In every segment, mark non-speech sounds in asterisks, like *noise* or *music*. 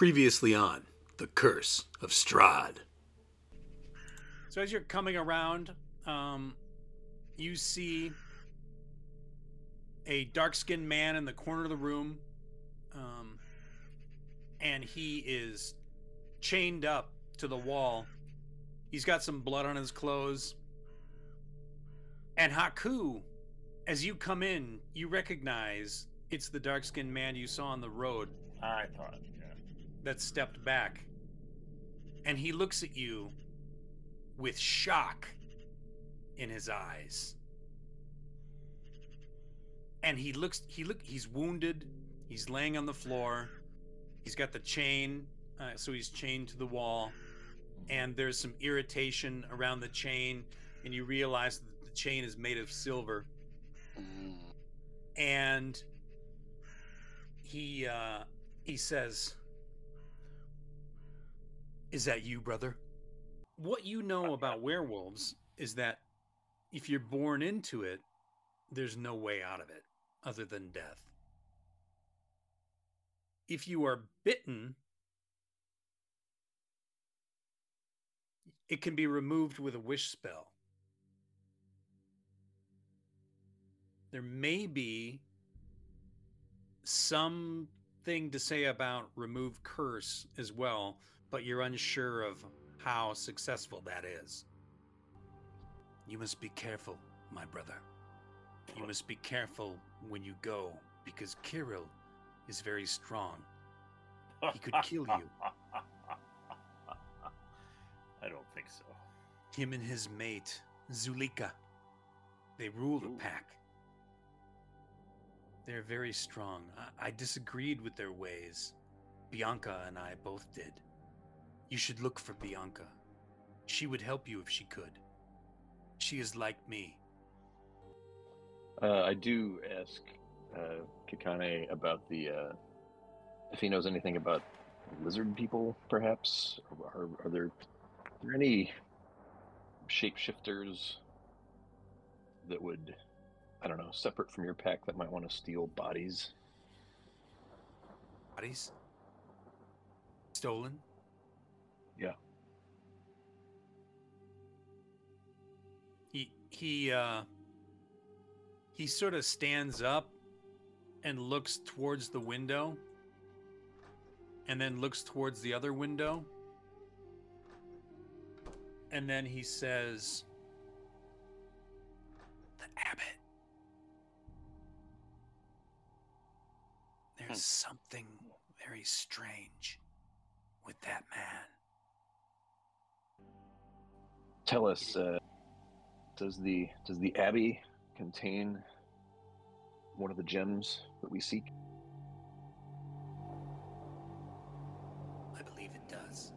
Previously on The Curse of Strahd. So as you're coming around, um, you see a dark-skinned man in the corner of the room, um, and he is chained up to the wall. He's got some blood on his clothes. And Haaku, as you come in, you recognize it's the dark-skinned man you saw on the road I thought, that stepped back. And he looks at you with shock in his eyes. And he looks he look he's wounded. He's laying on the floor. He's got the chain, uh, so he's chained to the wall. And there's some irritation around the chain, and you realize that the chain is made of silver. And he uh, he says, "Is that you, brother?" What you know about werewolves is that if you're born into it, there's no way out of it other than death. If you are bitten, it can be removed with a wish spell. There may be something to say about remove curse as well, but you're unsure of how successful that is. You must be careful, my brother. You must be careful when you go because Kiril is very strong. He could kill you. *laughs* I don't think so. Him and his mate, Zuleika. They rule the pack. They're very strong. I, I disagreed with their ways. Bianca and I both did. You should look for Bianca. She would help you if she could. She is like me. Uh, I do ask uh, Kakane about the uh, if he knows anything about lizard people, perhaps. Are, are there are there any shapeshifters that would, I don't know, separate from your pack that might want to steal bodies? Bodies? Stolen? Yeah. He he uh he sort of stands up and looks towards the window and then looks towards the other window. And then he says the abbot. There's something very strange with that man Tell us, uh, does the does the abbey contain one of the gems that we seek? I believe it does.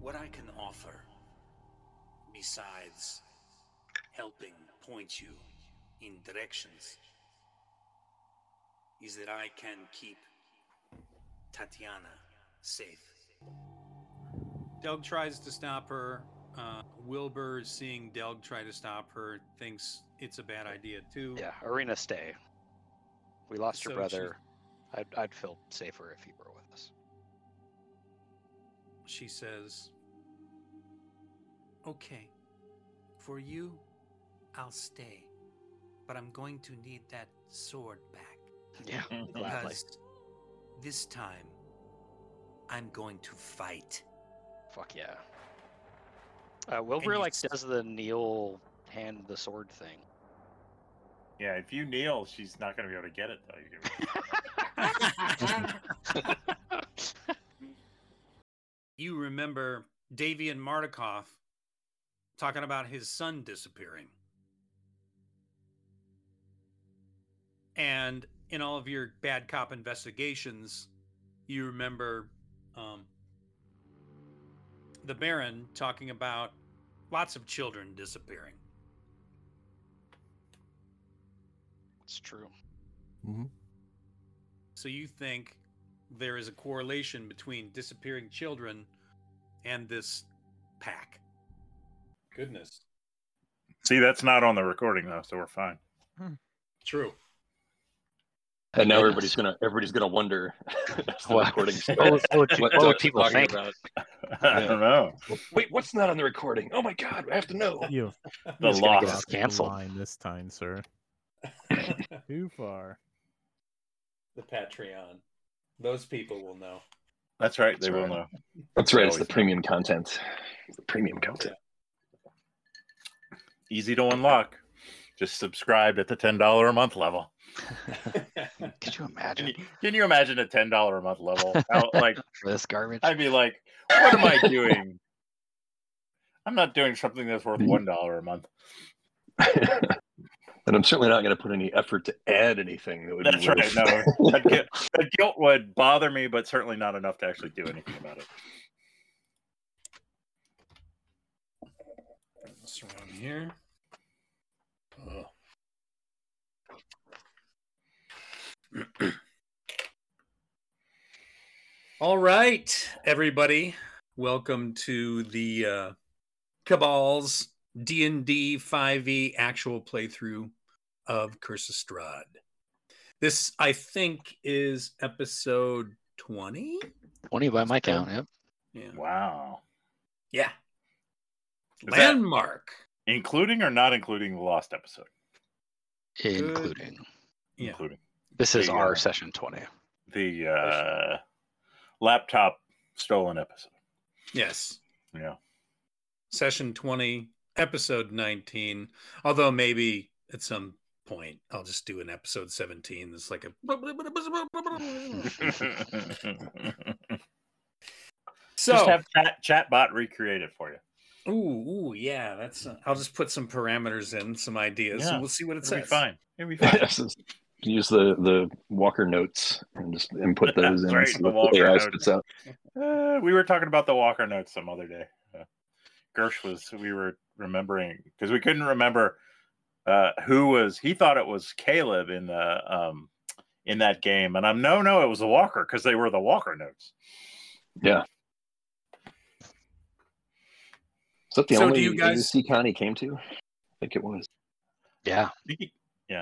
What I can offer, besides helping point you in directions, is that I can keep Tatyana safe. Delg tries to stop her. Uh, Wilbur, seeing Delg try to stop her, thinks it's a bad idea too. Yeah, Ireena, stay. We lost your So brother. I'd, I'd feel safer if he were with us. She says, Okay, for you, I'll stay, but I'm going to need that sword back Yeah, *laughs* gladly. because this time I'm going to fight. Fuck yeah. Uh, Wilbur you like s- does the kneel hand the sword thing. Yeah, if you kneel, she's not going to be able to get it, though. You *laughs* You remember Davian Martikov talking about his son disappearing. And in all of your bad cop investigations, you remember um, the Baron talking about lots of children disappearing. It's true. So you think there is a correlation between disappearing children and this pack. Goodness. See, that's not on the recording, though, so we're fine. True. And now everybody's gonna everybody's gonna wonder *laughs* What- recording *laughs* what would- starts. what what what would Doug's people talking think? about. *laughs* I don't know. Wait, what's not on the recording? Oh my god, I have to know. You The He's gonna get loss. us canceled. line this time, sir. Too far. the Patreon. Those people will know. That's right. That's they will right. know. That's right. It's the premium content. It's the premium content. Easy to unlock. Just subscribed at the ten dollar a month level. *laughs* Could you Can imagine you, can you imagine a ten dollar a month level? How, *laughs* like for this garbage? I'd be like, what am I doing? I'm not doing something that's worth one dollar a month. *laughs* and I'm certainly not going to put any effort to add anything that would. That's be right. No, that, guilt, that guilt would bother me, but certainly not enough to actually do anything about it. This around here. Oh. *clears throat* All right, everybody. Welcome to the uh, Cabal's D&D 5e E actual playthrough of Curse of Strahd. This, I think, is episode 20? 20 by my count. Yep. Yeah. Wow. Yeah. Is that- Landmark. Including or not including the lost episode? Including. Yeah. Including This is The, our uh, session 20. the uh, laptop stolen episode. Yes. Yeah. session 20 episode 19 although maybe at some point i'll just do an episode 17 that's like a *laughs* so Just have chat, chat bot recreate it for you. Ooh, ooh yeah that's uh, i'll just put some parameters in some ideas Yeah, and we'll see what it It'll be says fine. It'll be *laughs* fine. Use the the Walker notes and just input *laughs* those in. Right, so the Walker AI notes. spits out. Uh, we were talking about the Walker notes some other day. Uh, Gersh was we were remembering because we couldn't remember uh, who was. He thought it was Caleb in the um, in that game, and I'm no, no, it was the Walker because they were the Walker notes. Yeah. Is that the So do only you guys- AUC Connie came to? I think it was. Yeah. He,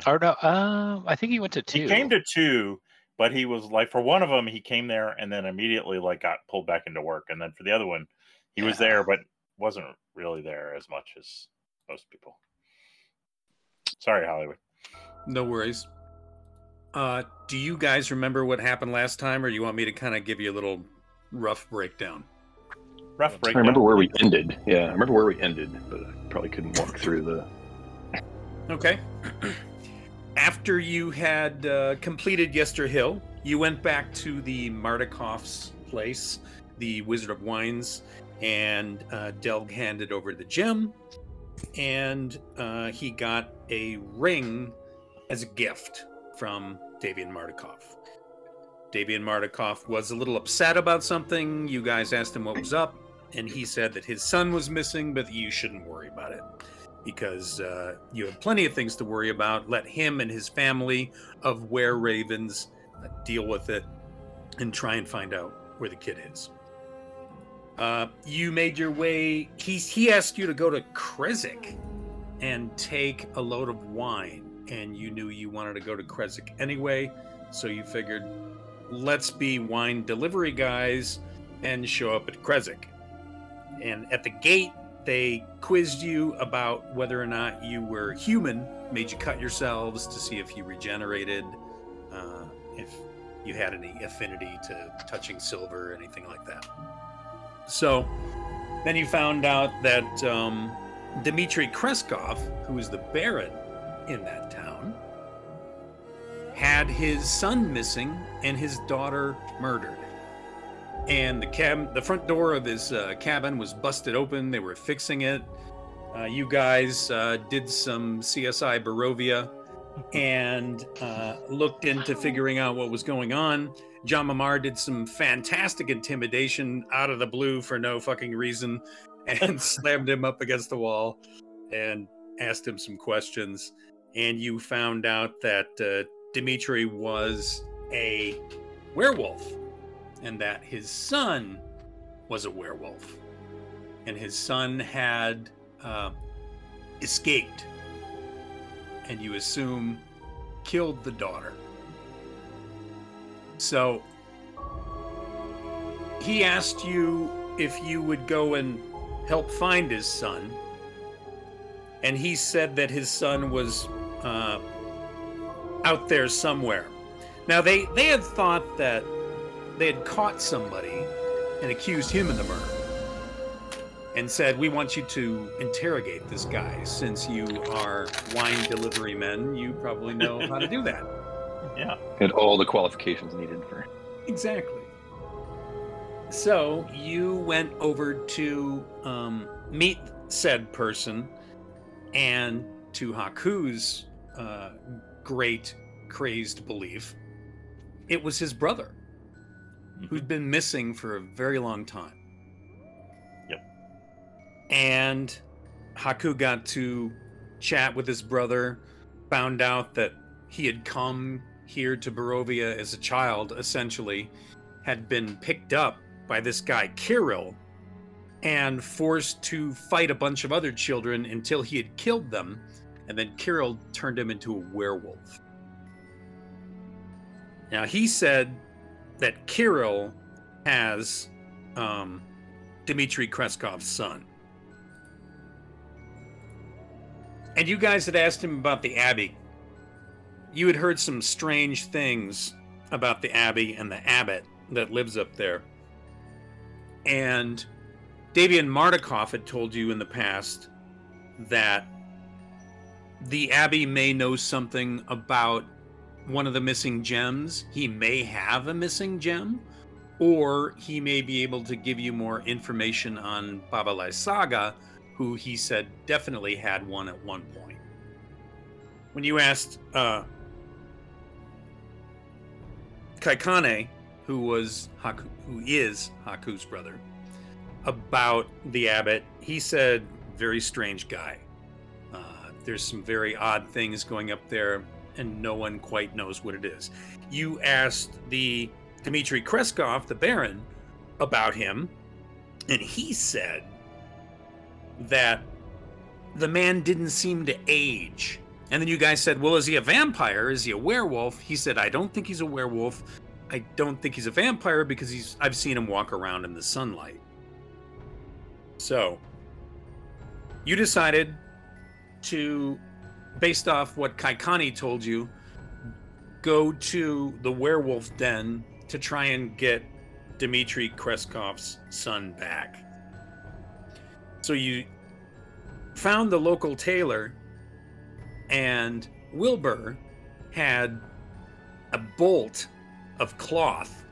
Or no, um, I think he went to two. he came to two, but he was like for one of them, he came there and then immediately like got pulled back into work, and then for the other one, he was there but wasn't really there as much as most people. Sorry, Hollywood. no worries uh do you guys remember what happened last time or you want me to kind of give you a little rough breakdown Rough I remember where we ended. Yeah, I remember where we ended, but I probably couldn't walk through the. Okay. *clears throat* After you had uh, completed Yester Hill, you went back to the Martikov's place, the Wizard of Wines, and uh, Delg handed over the gem, and uh, he got a ring as a gift from Davian Martikov. Davian Martikov was a little upset about something. You guys asked him what was up, and he said that his son was missing, but you shouldn't worry about it because uh, you have plenty of things to worry about. Let him and his family of Were Ravens uh, deal with it and try and find out where the kid is. Uh, you made your way. He he asked you to go to Krezk and take a load of wine, and you knew you wanted to go to Krezk anyway, so you figured, let's be wine delivery guys and show up at Krezk. And at the gate, they quizzed you about whether or not you were human, made you cut yourselves to see if you regenerated, uh, if you had any affinity to touching silver or anything like that. So then you found out that um, Krezkov, who was the baron in that town, had his son missing and his daughter murdered and the cab the front door of his uh, cabin was busted open. They were fixing it. Uh, you guys uh, did some csi barovia and uh, looked into figuring out what was going on. Jama'mar did some fantastic intimidation out of the blue for no fucking reason *laughs* and slammed him up against the wall and asked him some questions. And you found out that uh, dimitri was a werewolf and that his son was a werewolf, and his son had uh, escaped and you assume killed the daughter. So he asked you if you would go and help find his son. And he said that his son was uh, out there somewhere. Now they they had thought that they had caught somebody and accused him of the murder, and said, "We want you to interrogate this guy since you are wine delivery men. You probably know how to do that." *laughs* Yeah. Had all the qualifications needed for. Exactly. So you went over to um, meet said person, and to Haaku's uh, great crazed belief, it was his brother Mm-hmm. who'd been missing for a very long time. Yep. And Haaku got to chat with his brother, found out that he had come here to Barovia as a child, essentially, had been picked up by this guy, Kiril, and forced to fight a bunch of other children until he had killed them, and then Kiril turned him into a werewolf. Now, he said that Kiril has um, Dmitri Krezkov's son. And you guys had asked him about the Abbey. You had heard some strange things about the Abbey and the abbot that lives up there. And Davian Martikov had told you in the past that the Abbey may know something about one of the missing gems. He may have a missing gem, or he may be able to give you more information on Baba Lysaga, who he said definitely had one at one point. When you asked uh, Kaikane, who was Haaku, who is Haaku's brother, about the abbot, he said, "Very strange guy. Uh, there's some very odd things going up there, and no one quite knows what it is." You asked the Dmitri Krezkov, the Baron, about him, and he said that the man didn't seem to age. And then you guys said, Well, is he a vampire? Is he a werewolf? He said, I don't think he's a werewolf. I don't think he's a vampire because he's I've seen him walk around in the sunlight. So you decided to, based off what Kaikane told you, go to the werewolf den to try and get Dmitri Krezkov's son back. So you found the local tailor, and Wilbur had a bolt of cloth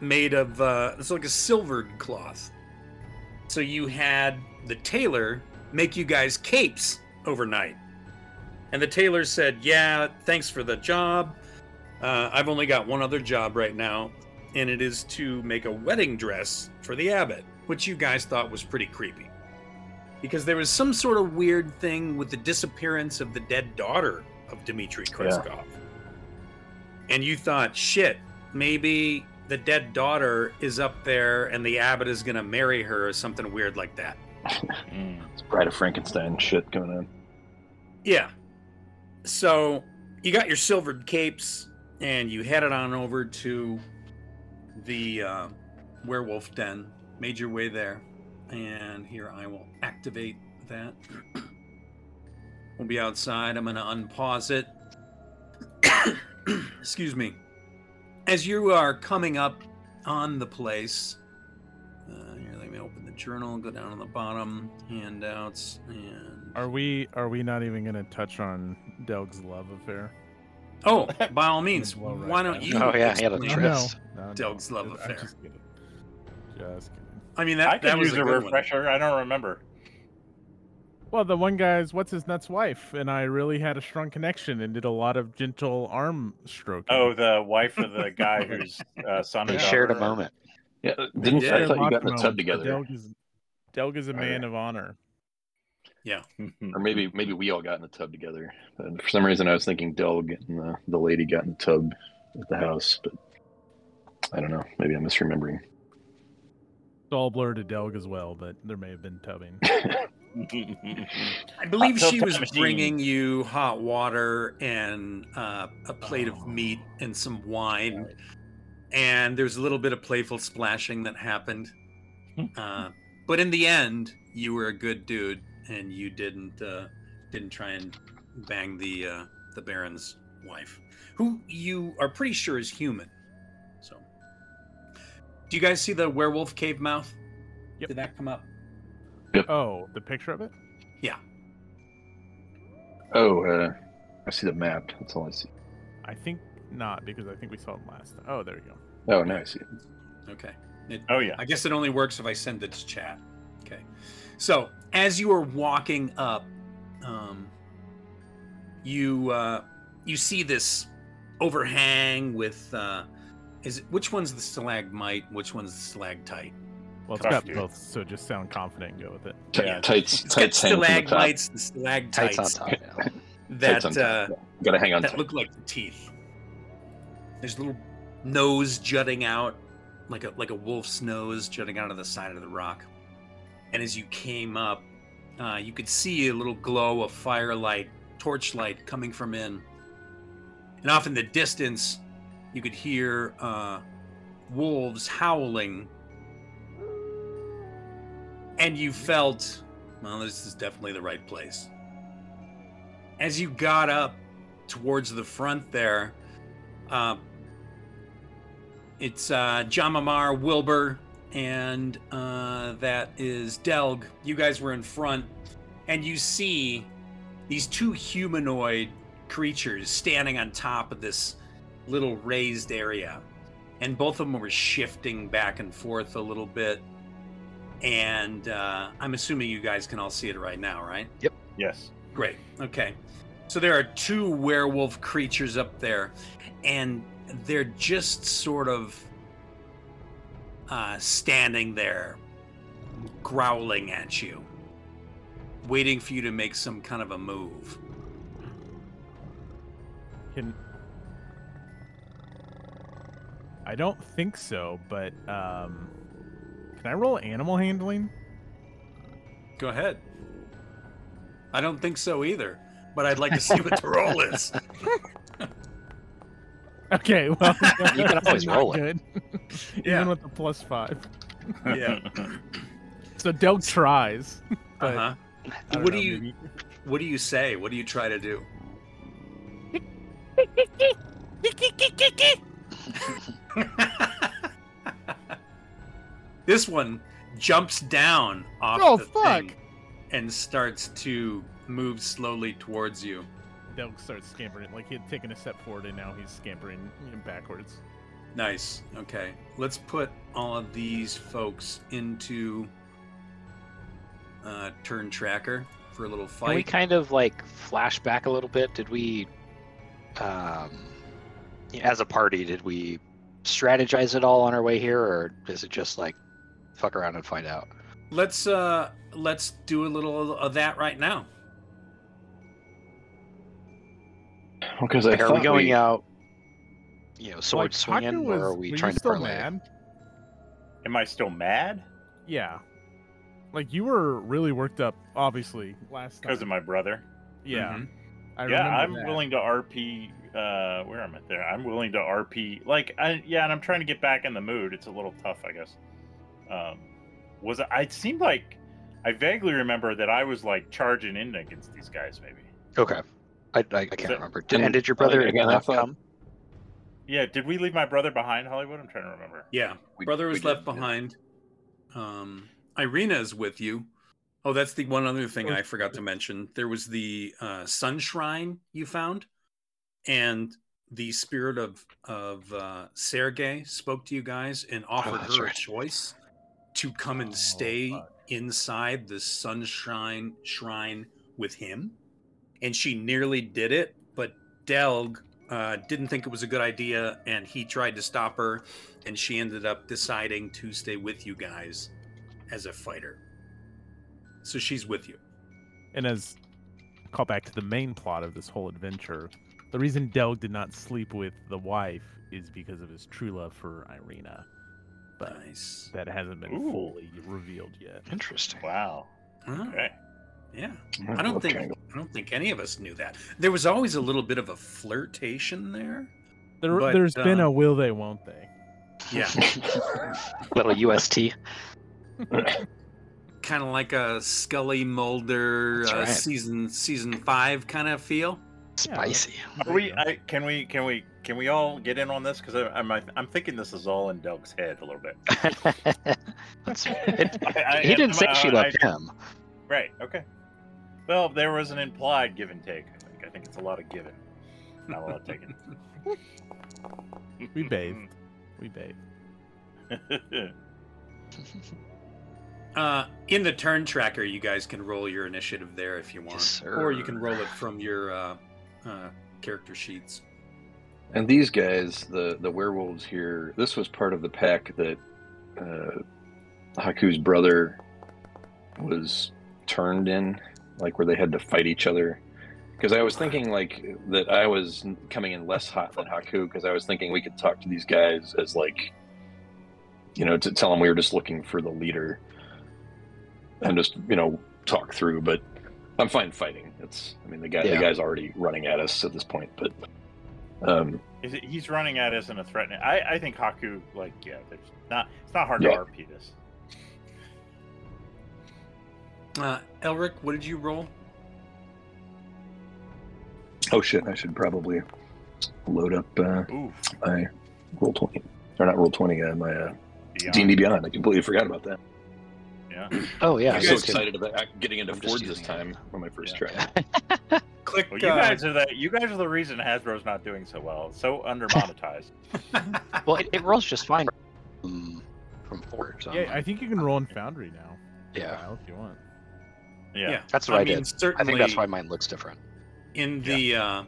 made of uh, it's like a silvered cloth. So you had the tailor make you guys capes overnight. And the tailor said, "Yeah, thanks for the job. Uh, I've only got one other job right now, and it is to make a wedding dress for the abbot." which you guys thought was pretty creepy. Because there was some sort of weird thing with the disappearance of the dead daughter of Dmitri Krezkov. And you thought, shit, maybe the dead daughter is up there and the abbot is going to marry her or something weird like that. *laughs* It's Bride of Frankenstein shit going on. Yeah. So you got your silvered capes and you headed on over to the uh, werewolf den made your way there. And here I will activate that. *clears throat* We'll be outside. I'm going to unpause it. *coughs* Excuse me. As you are coming up on the place, uh, here, let me open the journal, go down on the bottom, handouts, and. Are we are we not even gonna touch on Delg's love affair? Oh, by all means, Well, why don't you? Oh, yeah, he had a explain- trip. Tris. No, no, Delg's love I'm affair. Just kidding. Just kidding. I mean, that, I that could was use a a good one. refresher. I don't remember. Well, the one guy's what's his nuts wife, and I really had a strong connection and did a lot of gentle arm stroking. Oh, the wife of the guy whose uh, *laughs* son They and shared a moment. Yeah, didn't did. I thought you got in the tub together, Delg is, Delg is a man Okay. of honor. Or maybe maybe we all got in the tub together. And for some reason, I was thinking Delg and the, the lady got in the tub at the house, but I don't know. Maybe I'm misremembering. It's all blurred to Delg as well, but there may have been tubbing. *laughs* I believe she was machine. bringing you hot water and uh, a plate Oh. of meat and some wine, and there's a little bit of playful splashing that happened. Hmm. Uh, but in the end, you were a good dude, and you didn't uh, didn't try and bang the uh, the Baron's wife, who you are pretty sure is human. So, do you guys see the werewolf cave mouth? Yep. Did that come up? Oh, the picture of it? Yeah. Oh, uh, I see the map. That's all I see. I think not because I think we saw it last. Oh, there you go. Oh, now I see it. Okay. It, oh yeah. I guess it only works if I send it to chat. Okay. So as you are walking up, um, you uh, you see this overhang with uh, is it which one's the stalagmite? Which one's the stalactite? Well, it's Tough, got both, so just sound confident and go with it. T- Yeah. Tights, It's got tights hang from the top. Tights on top. Yeah. *laughs* that Tights on uh, top. Gotta hang on that tight. look like the teeth. There's a little nose jutting out, like a like a wolf's nose jutting out of the side of the rock. And as you came up, uh, you could see a little glow of firelight, torchlight coming from in. And off in the distance, you could hear uh, wolves howling. And you felt, well, this is definitely the right place. As you got up towards the front there, uh, it's uh, Jama'mar, Wilbur, and uh, that is Delg. You guys were in front, and you see these two humanoid creatures standing on top of this little raised area. And both of them were shifting back and forth a little bit. And uh, I'm assuming you guys can all see it right now, right? Yep. Yes. Great. Okay. So there are two werewolf creatures up there, and they're just sort of uh, standing there, growling at you, waiting for you to make some kind of a move. Can I don't think so, but um, can I roll animal handling? Go ahead. I don't think so either, but I'd like to see what the roll is. *laughs* Okay, well, *laughs* You can always not roll it. good. Yeah. Even with the plus five. Yeah. *laughs* So Delg tries. Uh huh. What know, do you maybe- What do you say? What do you try to do? *laughs* this one jumps down off Oh, the fuck. thing and starts to move slowly towards you. Delg starts scampering. Like he had taken a step forward and now he's scampering backwards. Nice. Okay. Let's put all of these folks into uh, turn tracker for a little fight. Can we kind of like flash back a little bit? Did we, um, as a party, did we strategize it all on our way here, or is it just like fuck around and find out? Let's uh let's do a little of that right now. Because I Like, are we going we, out, you know, sword Like, swinging, Haaku or are we trying you to still parlay? mad? Am I still mad Yeah. Like you were really worked up, obviously, last time. because of my brother? Yeah. Mhm. I yeah, I'm that. willing to RP. Uh, where am I there? I'm willing to RP. Like, I, yeah, and I'm trying to get back in the mood. It's a little tough, I guess. Um, was I? It seemed like I vaguely remember that I was like charging in against these guys. Maybe. Okay, I, I, I can't So- remember. Did, and and- did your brother again, I come? Yeah. Did we leave my brother behind, Hollywood? I'm trying to remember. Yeah. We- Brother we was did, left yeah. behind. Um Ireena is with you. Oh, that's the one other thing Oh, I forgot to mention. There was the uh, sun shrine you found, and the spirit of of uh, Sergei spoke to you guys and offered that's her right. a choice to come and Oh, stay fuck. inside the sunshine shrine with him, and she nearly did it, but Delg uh, didn't think it was a good idea, and he tried to stop her, and she ended up deciding to stay with you guys as a fighter. So she's with you. And as call back to the main plot of this whole adventure, the reason Delg did not sleep with the wife is because of his true love for Ireena. But Nice. that hasn't been Ooh. fully revealed yet. Interesting. Wow. Huh? Okay. Yeah. I don't think I don't think any of us knew that. There was always a little bit of a flirtation there. There, But, there's been uh, a will they, won't they? Yeah. *laughs* Little UST. *laughs* kind of like a Scully Mulder That's uh, right. season season 5 kind of feel. Spicy. Are we? I, can we? Can we? Can we all get in on this? Because I'm I'm thinking this is all in Doug's head a little bit. *laughs* That's, it, I- I- he didn't say I- she I- loved him. Right. Okay. Well, there was an implied give and take. I think. I think it's a lot of giving, not a lot of taking. We bathed. We bathed. *laughs* Uh, in the turn tracker, you guys can roll your initiative there if you want, Yes, or you can roll it from your uh, uh, character sheets. And these guys, the the werewolves here, this was part of the pack that uh, Haaku's brother was turned in, like where they had to fight each other. Because I was thinking like that I was coming in less hot than Haaku, because I was thinking we could talk to these guys as like, you know, to tell them we were just looking for the leader, and just you know talk through. But I'm fine fighting. It's I mean the guy Yeah. the guy's already running at us at this point, but. Um, Is it, he's running at us in a threatening. I, I think Haaku, like, yeah, there's not. It's not hard Yeah. to RP this. Uh, Elrich, what did you roll? Oh shit! I should probably load up uh, Ooh, my roll twenty, or not roll twenty. Uh, my uh, beyond. D and D Beyond. I completely forgot about that. Yeah. Oh yeah. I'm so guys can- excited about getting into I'm Forge this using it. time on my first Yeah. try. *laughs* Click. Well, you uh, guys are the you guys are the reason Hasbro's not doing so well. It's so under monetized. *laughs* Well, it, it rolls just fine from, from Forge. so Yeah, I think you can roll in Foundry now. Yeah. Kyle, if you want. Yeah. That's what I, mean, did. Certainly, I think that's why mine looks different. in the uh,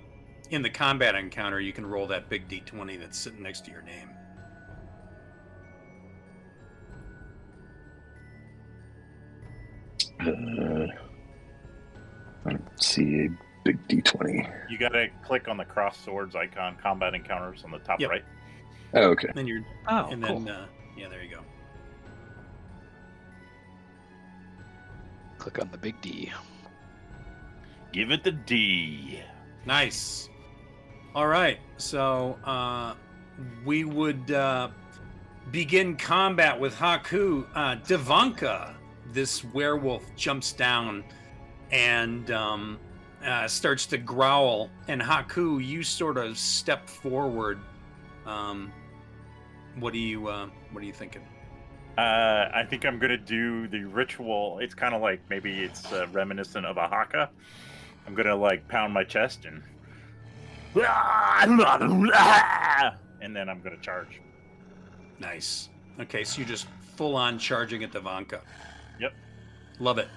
in the combat encounter, you can roll that big d20 that's sitting next to your name. Uh, I don't see a big D twenty. You got to click on the cross swords icon, combat encounters on the top Yep. right. Oh, okay. Then you're Oh, and then uh, yeah, there you go. Click on the big D. Give it the D. Nice. All right, so uh, we would uh, begin combat with Haaku. Uh, Devanka, this werewolf, jumps down and um, uh, starts to growl. And Haaku, you sort of step forward. Um, what do you uh, What are you thinking? Uh, I think I'm gonna do the ritual. It's kind of like maybe it's uh, reminiscent of a haka. I'm gonna like pound my chest and *laughs* and then I'm gonna charge. Nice. Okay, so you're just full on charging at Devanka. Yep. Love it.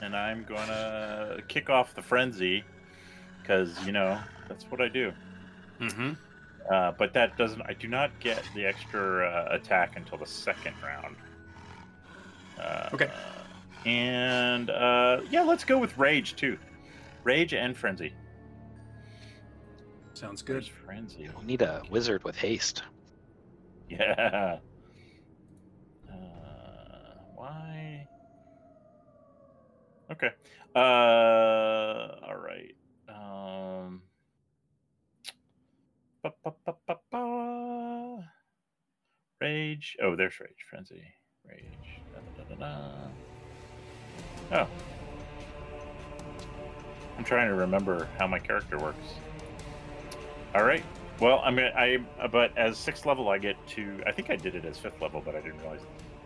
and I'm gonna kick off the frenzy because you know that's what I do. Mm-hmm. Uh, but that doesn't. I do not get the extra uh, attack until the second round. Uh, Okay. And uh, yeah, let's go with rage too. Rage and frenzy. Sounds good. Rage, frenzy. We need a wizard with haste. Yeah. Uh, why? Okay. Uh, all right. Um. Ba, ba, ba. Rage. Oh, there's rage. Frenzy. Rage. Da, da, da. Oh. I'm trying to remember how my character works. All right. Well, I mean. I but as sixth level, I get to. I think I did it as fifth level, but I didn't realize.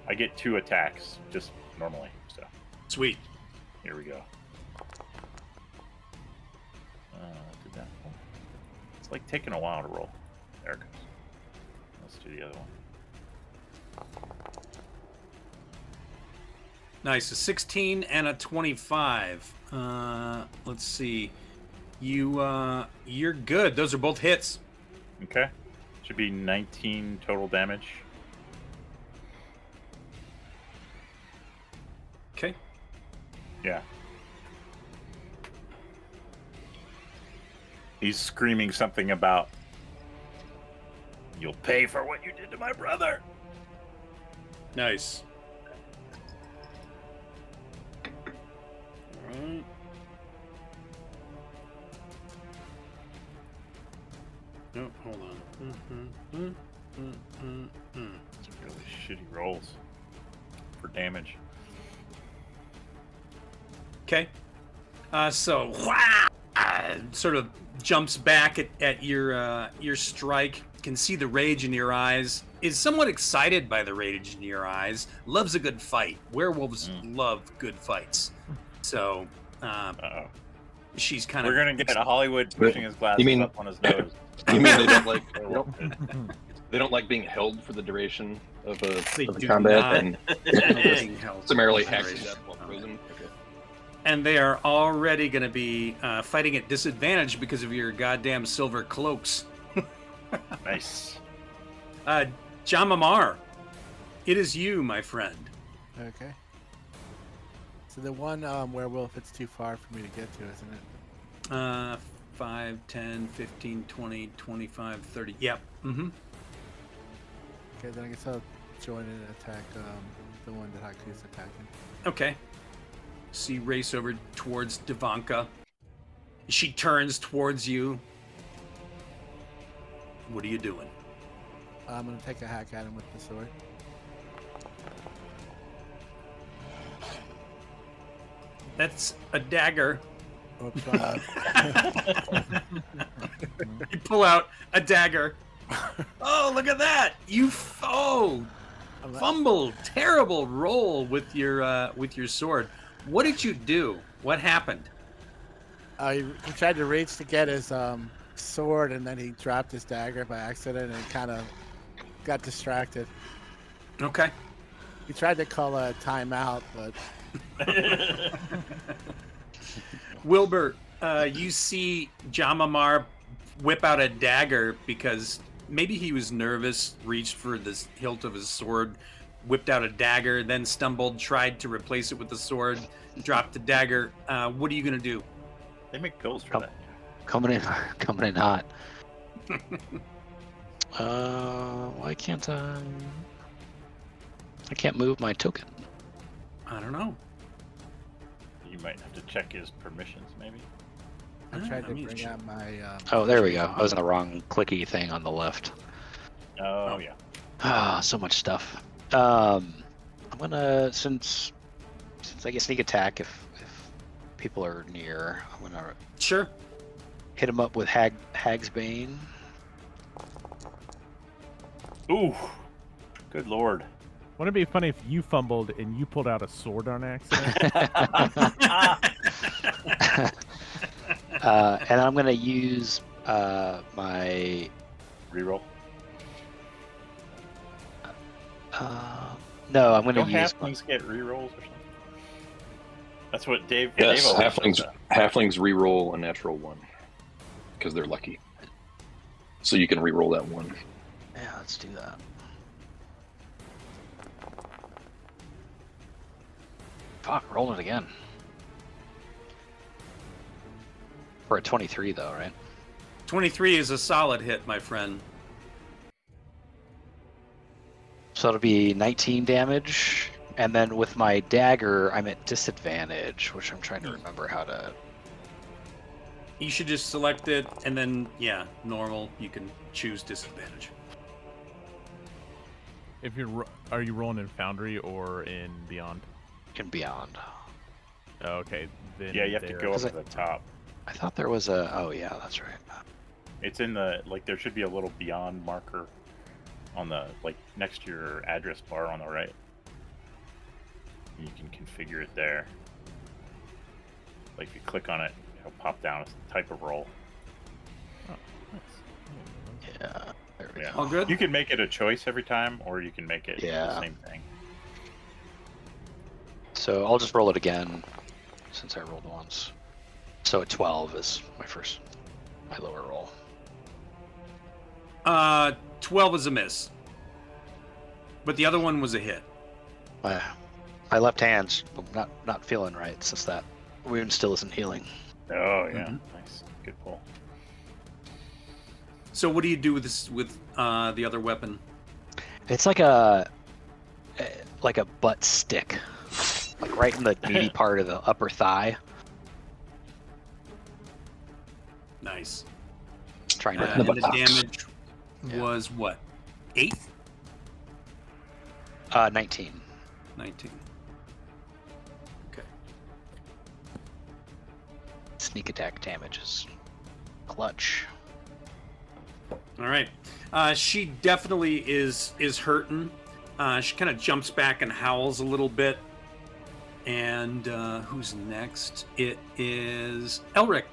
I get two attacks just normally. So Sweet. here we go. Uh, did that? It's like taking a while to roll. There it goes. Let's do the other one. Nice. A 16 and a 25. Uh, let's see. You uh, you're good. Those are both hits. Okay. Should be 19 total damage. Okay. Yeah. He's screaming something about You'll pay for what you did to my brother. Nice. Alright. No, hold on. Mhm, mm, mm, mm, mm. Some really shitty rolls for damage. Okay. Uh, so, wah! sort of jumps back at, at your uh, your strike. Can see the rage in your eyes. Is somewhat excited by the rage in your eyes. Loves a good fight. Werewolves love good fights. So, uh, she's kind of. We're gonna get a Hollywood pushing his glasses mean- up on his nose. *laughs* You mean they don't like *laughs* they don't, they don't like being held for the duration of a, of a combat not. and *laughs* summarily for hacked to death while frozen? Okay. and they are already going to be uh, fighting at disadvantage because of your goddamn silver cloaks. *laughs* nice. Uh, Jama'mar, it is you, my friend. Okay. So the one um, werewolf, it's too far for me to get to, isn't it? Uh, 5, 10, 15, 20, 25, 30. Yep. Mm-hmm. Okay, then I guess I'll join in and attack um, the one that Haaku's attacking. Okay. So you race over towards Devanka. She turns towards you. What are you doing? I'm gonna take a hack at him with the sword. That's a dagger. Oops, *laughs* uh, You pull out a dagger. Oh, look at that! You f- oh I'm- Terrible roll with your uh, with your sword. What did you do? What happened? uh, he, he tried to reach to get his um, sword, and then he dropped his dagger by accident and kind of got distracted. Okay. He tried to call a timeout, but *laughs* Wilbur, uh, you see Jama'mar whip out a dagger because maybe he was nervous, reached for the hilt of his sword, whipped out a dagger, then stumbled, tried to replace it with the sword, dropped the dagger. Uh, what are you going to do? They make pills for Oh. that. Coming in, *laughs* coming in hot. *laughs* uh, why can't I? I can't move my token. I don't know. You might have to check his permissions, maybe. I tried to bring out my. Um, Oh, there we go. I was in the wrong clicky thing on the left. Oh, yeah. Ah, so much stuff. Um, I'm gonna since since I get sneak attack if if people are near, I'm gonna Sure. hit him up with Hag Hag's Bane. Ooh. Good lord. Wouldn't it be funny if you fumbled and you pulled out a sword on accident? *laughs* *laughs* uh, and I'm gonna use uh, my Reroll. Uh, no, I'm gonna Don't use halflings get rerolls or something? That's what Dave. Yes, Dave halflings halflings re-roll a natural one because they're lucky. So you can re-roll that one. yeah, let's do that. Fuck, roll it again. For a 23 though, right? 23 is a solid hit, my friend. So it'll be 19 damage, and then with my dagger, I'm at disadvantage, which I'm trying to hmm. remember how to. You should just select it and then, yeah, normal. You can choose disadvantage. if you're, ro- are you rolling in Foundry or in Beyond? In beyond. Oh, okay, then Yeah, you have to go up Is to it- the top. I thought there was a. Oh yeah, that's right. It's in the like. There should be a little beyond marker on the like next to your address bar on the right. You can configure it there. Like if you click on it, it'll pop down a type of roll. Oh, nice. Yeah. There we Yeah. go. All good? You can make it a choice every time, or you can make it the Yeah. same thing. So I'll just roll it again, since I rolled once. So a 12 is my first, my lower roll. Uh, 12 is a miss. But the other one was a hit. My, my left hand's not not feeling right since that wound still isn't healing. Oh yeah, Mhm. nice, good pull. So what do you do with this with uh, the other weapon? It's like a eh, like a butt stick, like right in the *laughs* meaty part of the upper thigh. Nice. Trying Uh, to. and the box. damage Yeah. was what? Eight? Uh, 19. 19. Okay. Sneak attack damage is clutch. All right. Uh, she definitely is is hurting. Uh, she kind of jumps back and howls a little bit. And uh, who's next? It is Elrich.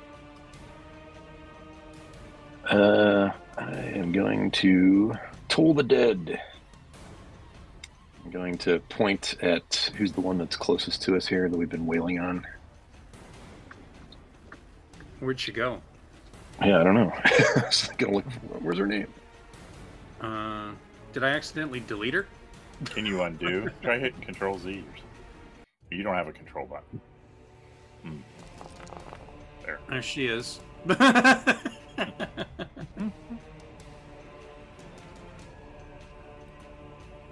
Uh, I am going to toll the dead. I'm going to point at who's the one that's closest to us here that we've been wailing on. Where'd she go? Yeah, I don't know. *laughs* I was gonna look. For, where's her name? Uh, did I accidentally delete her? Can you undo? Try hitting Control Z. Or something. You don't have a control button. There, There she is. *laughs*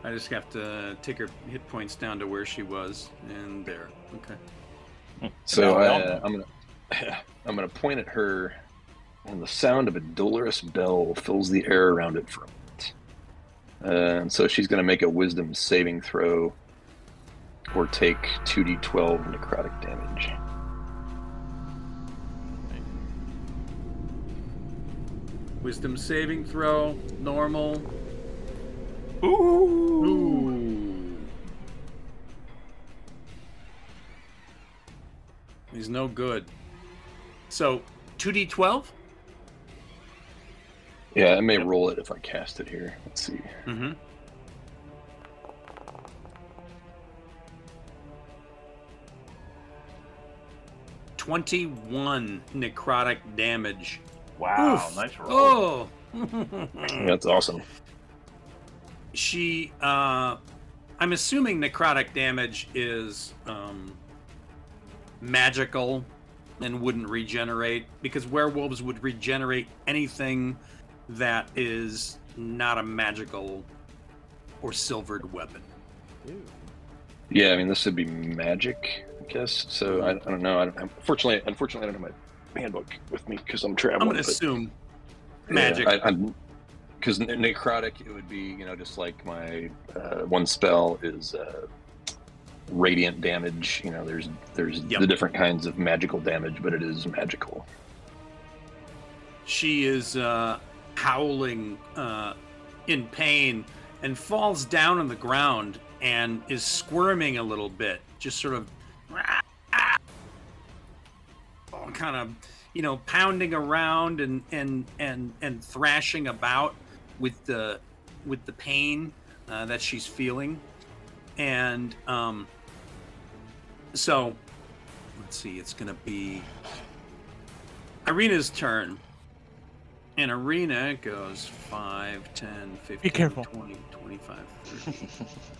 I just have to take her hit points down to where she was, and there. Okay. So I, uh, I'm gonna *laughs* I'm gonna point at her, and the sound of a dolorous bell fills the air around it for a moment. Uh, and so she's gonna make a Wisdom saving throw, or take two d12 necrotic damage. Wisdom saving throw, normal. Ooh. Ooh. He's no good. So, 2d12? Yeah, I may roll it if I cast it here. Let's see. Mm-hmm. Twenty-one necrotic damage. Wow, Oof. nice roll. Oh. *laughs* That's awesome. She. Uh, I'm assuming necrotic damage is um, magical and wouldn't regenerate because werewolves would regenerate anything that is not a magical or silvered weapon. Yeah, I mean this would be magic, I guess. So I, I don't know. I don't, unfortunately, unfortunately, I don't have my handbook with me because I'm traveling. I'm gonna but- assume Yeah, magic. I, I'm because necrotic, it would be you know just like my uh, one spell is uh, radiant damage. You know, there's there's Yep. the different kinds of magical damage, but it is magical. she is uh, howling uh, in pain and falls down on the ground and is squirming a little bit, just sort of kind of you know pounding around and and and and thrashing about with the with the pain uh, that she's feeling and um so let's see it's gonna be Ireena's turn. And Ireena goes 5, 10, 15, careful. 20, 25,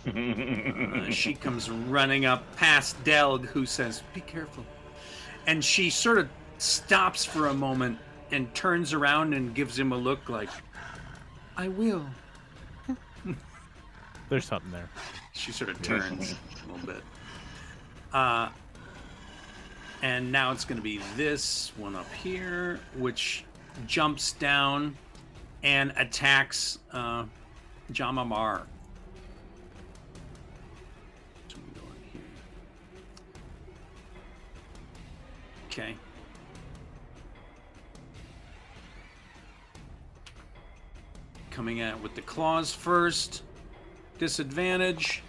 30. Uh, she comes running up past Delg, who says, Be careful. And she sort of stops for a moment and turns around and gives him a look like, I will. There's something there. She sort of turns a little bit. Uh, and now it's going to be this one up here, which jumps down and attacks uh, Jama'mar. So we go in here. Okay. Coming at with the claws first. Disadvantage.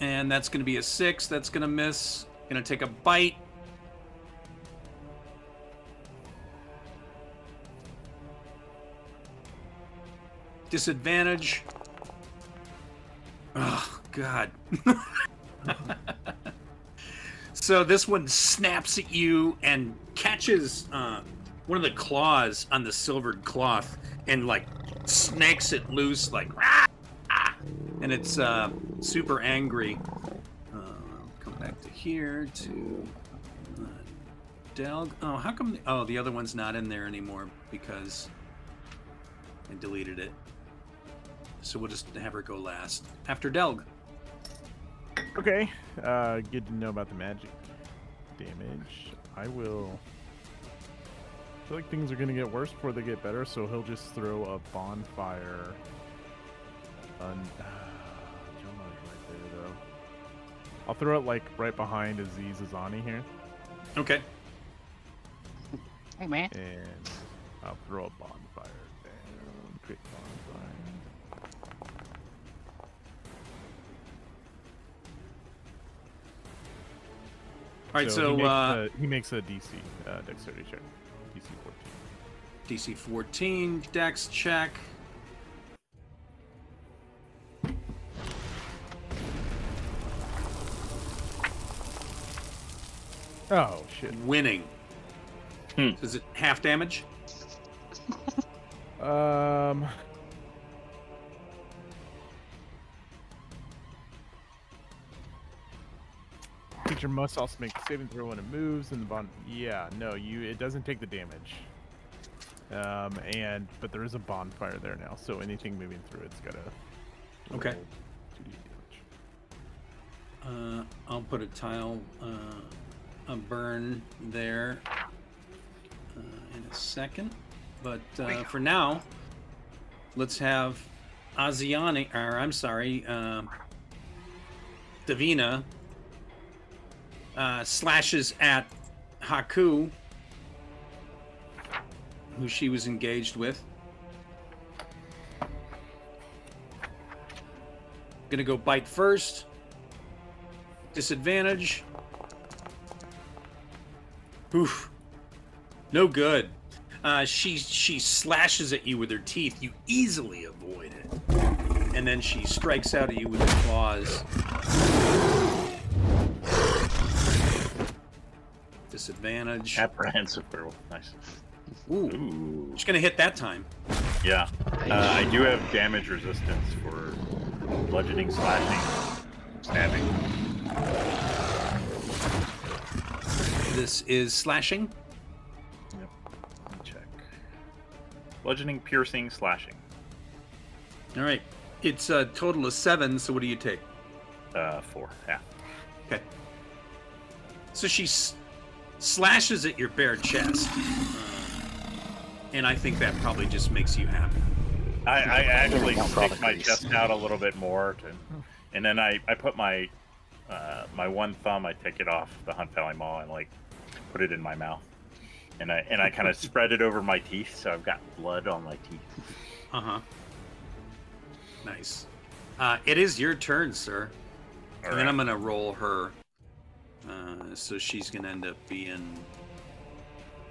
And that's going to be a six. That's going to miss. Going to take a bite. Disadvantage. Oh, God. *laughs* so this one snaps at you and catches uh, one of the claws on the silvered cloth and, like, snakes it loose, like, "Rah!" and it's uh, super angry. Uh, come back to here to uh, Delg. Oh, how come? The, oh, the other one's not in there anymore because I deleted it. So we'll just have her go last after Delg. Okay. Uh, good to know about the magic damage. I will feel like things are gonna get worse before they get better, so he'll just throw a bonfire. On... Jomo's right there, though. I'll throw it like right behind Aziz Azani here, Okay. Hey man. and I'll throw a bonfire down. Create bonfire. All right. So, he, makes uh, a, he makes a DC uh, dexterity check. DC 14. Dex check. Oh shit. Winning. Hmm. Is it half damage? *laughs* Um. Creature must also make a saving throw when it moves, and the bond. Yeah, no, you. It doesn't take the damage. Um, and but there is a bonfire there now, so anything moving through it's gotta. Okay. roll 2d damage. Uh, I'll put a tile, uh, a burn there uh, in a second. But uh, for now, let's have Asiani, or I'm sorry, um Devanka uh, slashes at Haaku, who she was engaged with. Gonna go bite first. Disadvantage. Oof. No good. Uh, she she slashes at you with her teeth. You easily avoid it, and then she strikes out at you with her claws. Disadvantage. Apprehensive girl. Nice. Ooh, Ooh. she's gonna hit that time. Yeah. Uh, I do have damage resistance for bludgeoning, slashing, stabbing. This is slashing. Yep. Let me check. Bludgeoning, piercing, slashing. All right. It's a total of seven. So what do you take? Uh, four. Yeah. Okay. So she s- slashes at your bare chest, uh, and I think that probably just makes you happy. I, I actually Don't stick my chest out a little bit more, to, and then I, I put my uh, my one thumb, I take it off the Hunt Valley Mall and like put it in my mouth, and I and I kind of *laughs* spread it over my teeth, so I've got blood on my teeth. Uh huh. Nice. Uh, it is your turn, sir. All and then. I'm gonna roll her. Uh, so she's gonna end up being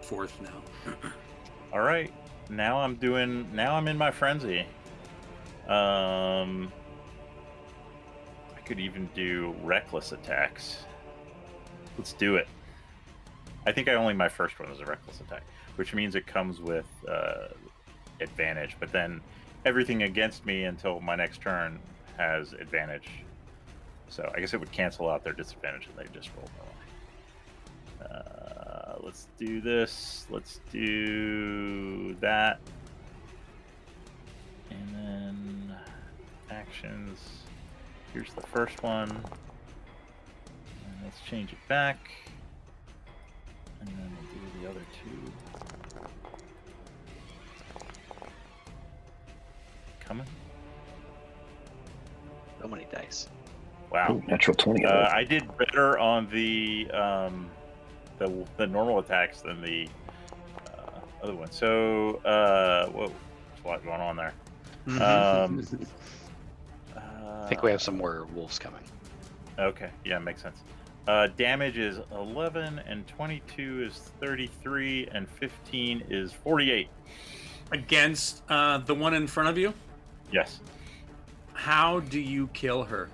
fourth now. *clears throat* All right. Now I'm doing. Now I'm in my frenzy. Um, I could even do reckless attacks. Let's do it. I think I only my first one is a reckless attack, which means it comes with uh, advantage. But then everything against me until my next turn has advantage. So I guess it would cancel out their disadvantage and they just roll more. Uh, let's do this. Let's do that. And then actions. Here's the first one. And let's change it back. And then we'll do the other two. Coming. So many dice. Wow. Ooh, natural 20. Uh, I did better on the um, the the normal attacks than the uh, other one. So, uh, whoa, there's a lot going on there. Um, *laughs* I think we have some more wolves coming. Okay, yeah, makes sense. Uh, damage is 11, and 22 is 33, and 15 is 48. Against uh, the one in front of you. Yes. How do you kill her?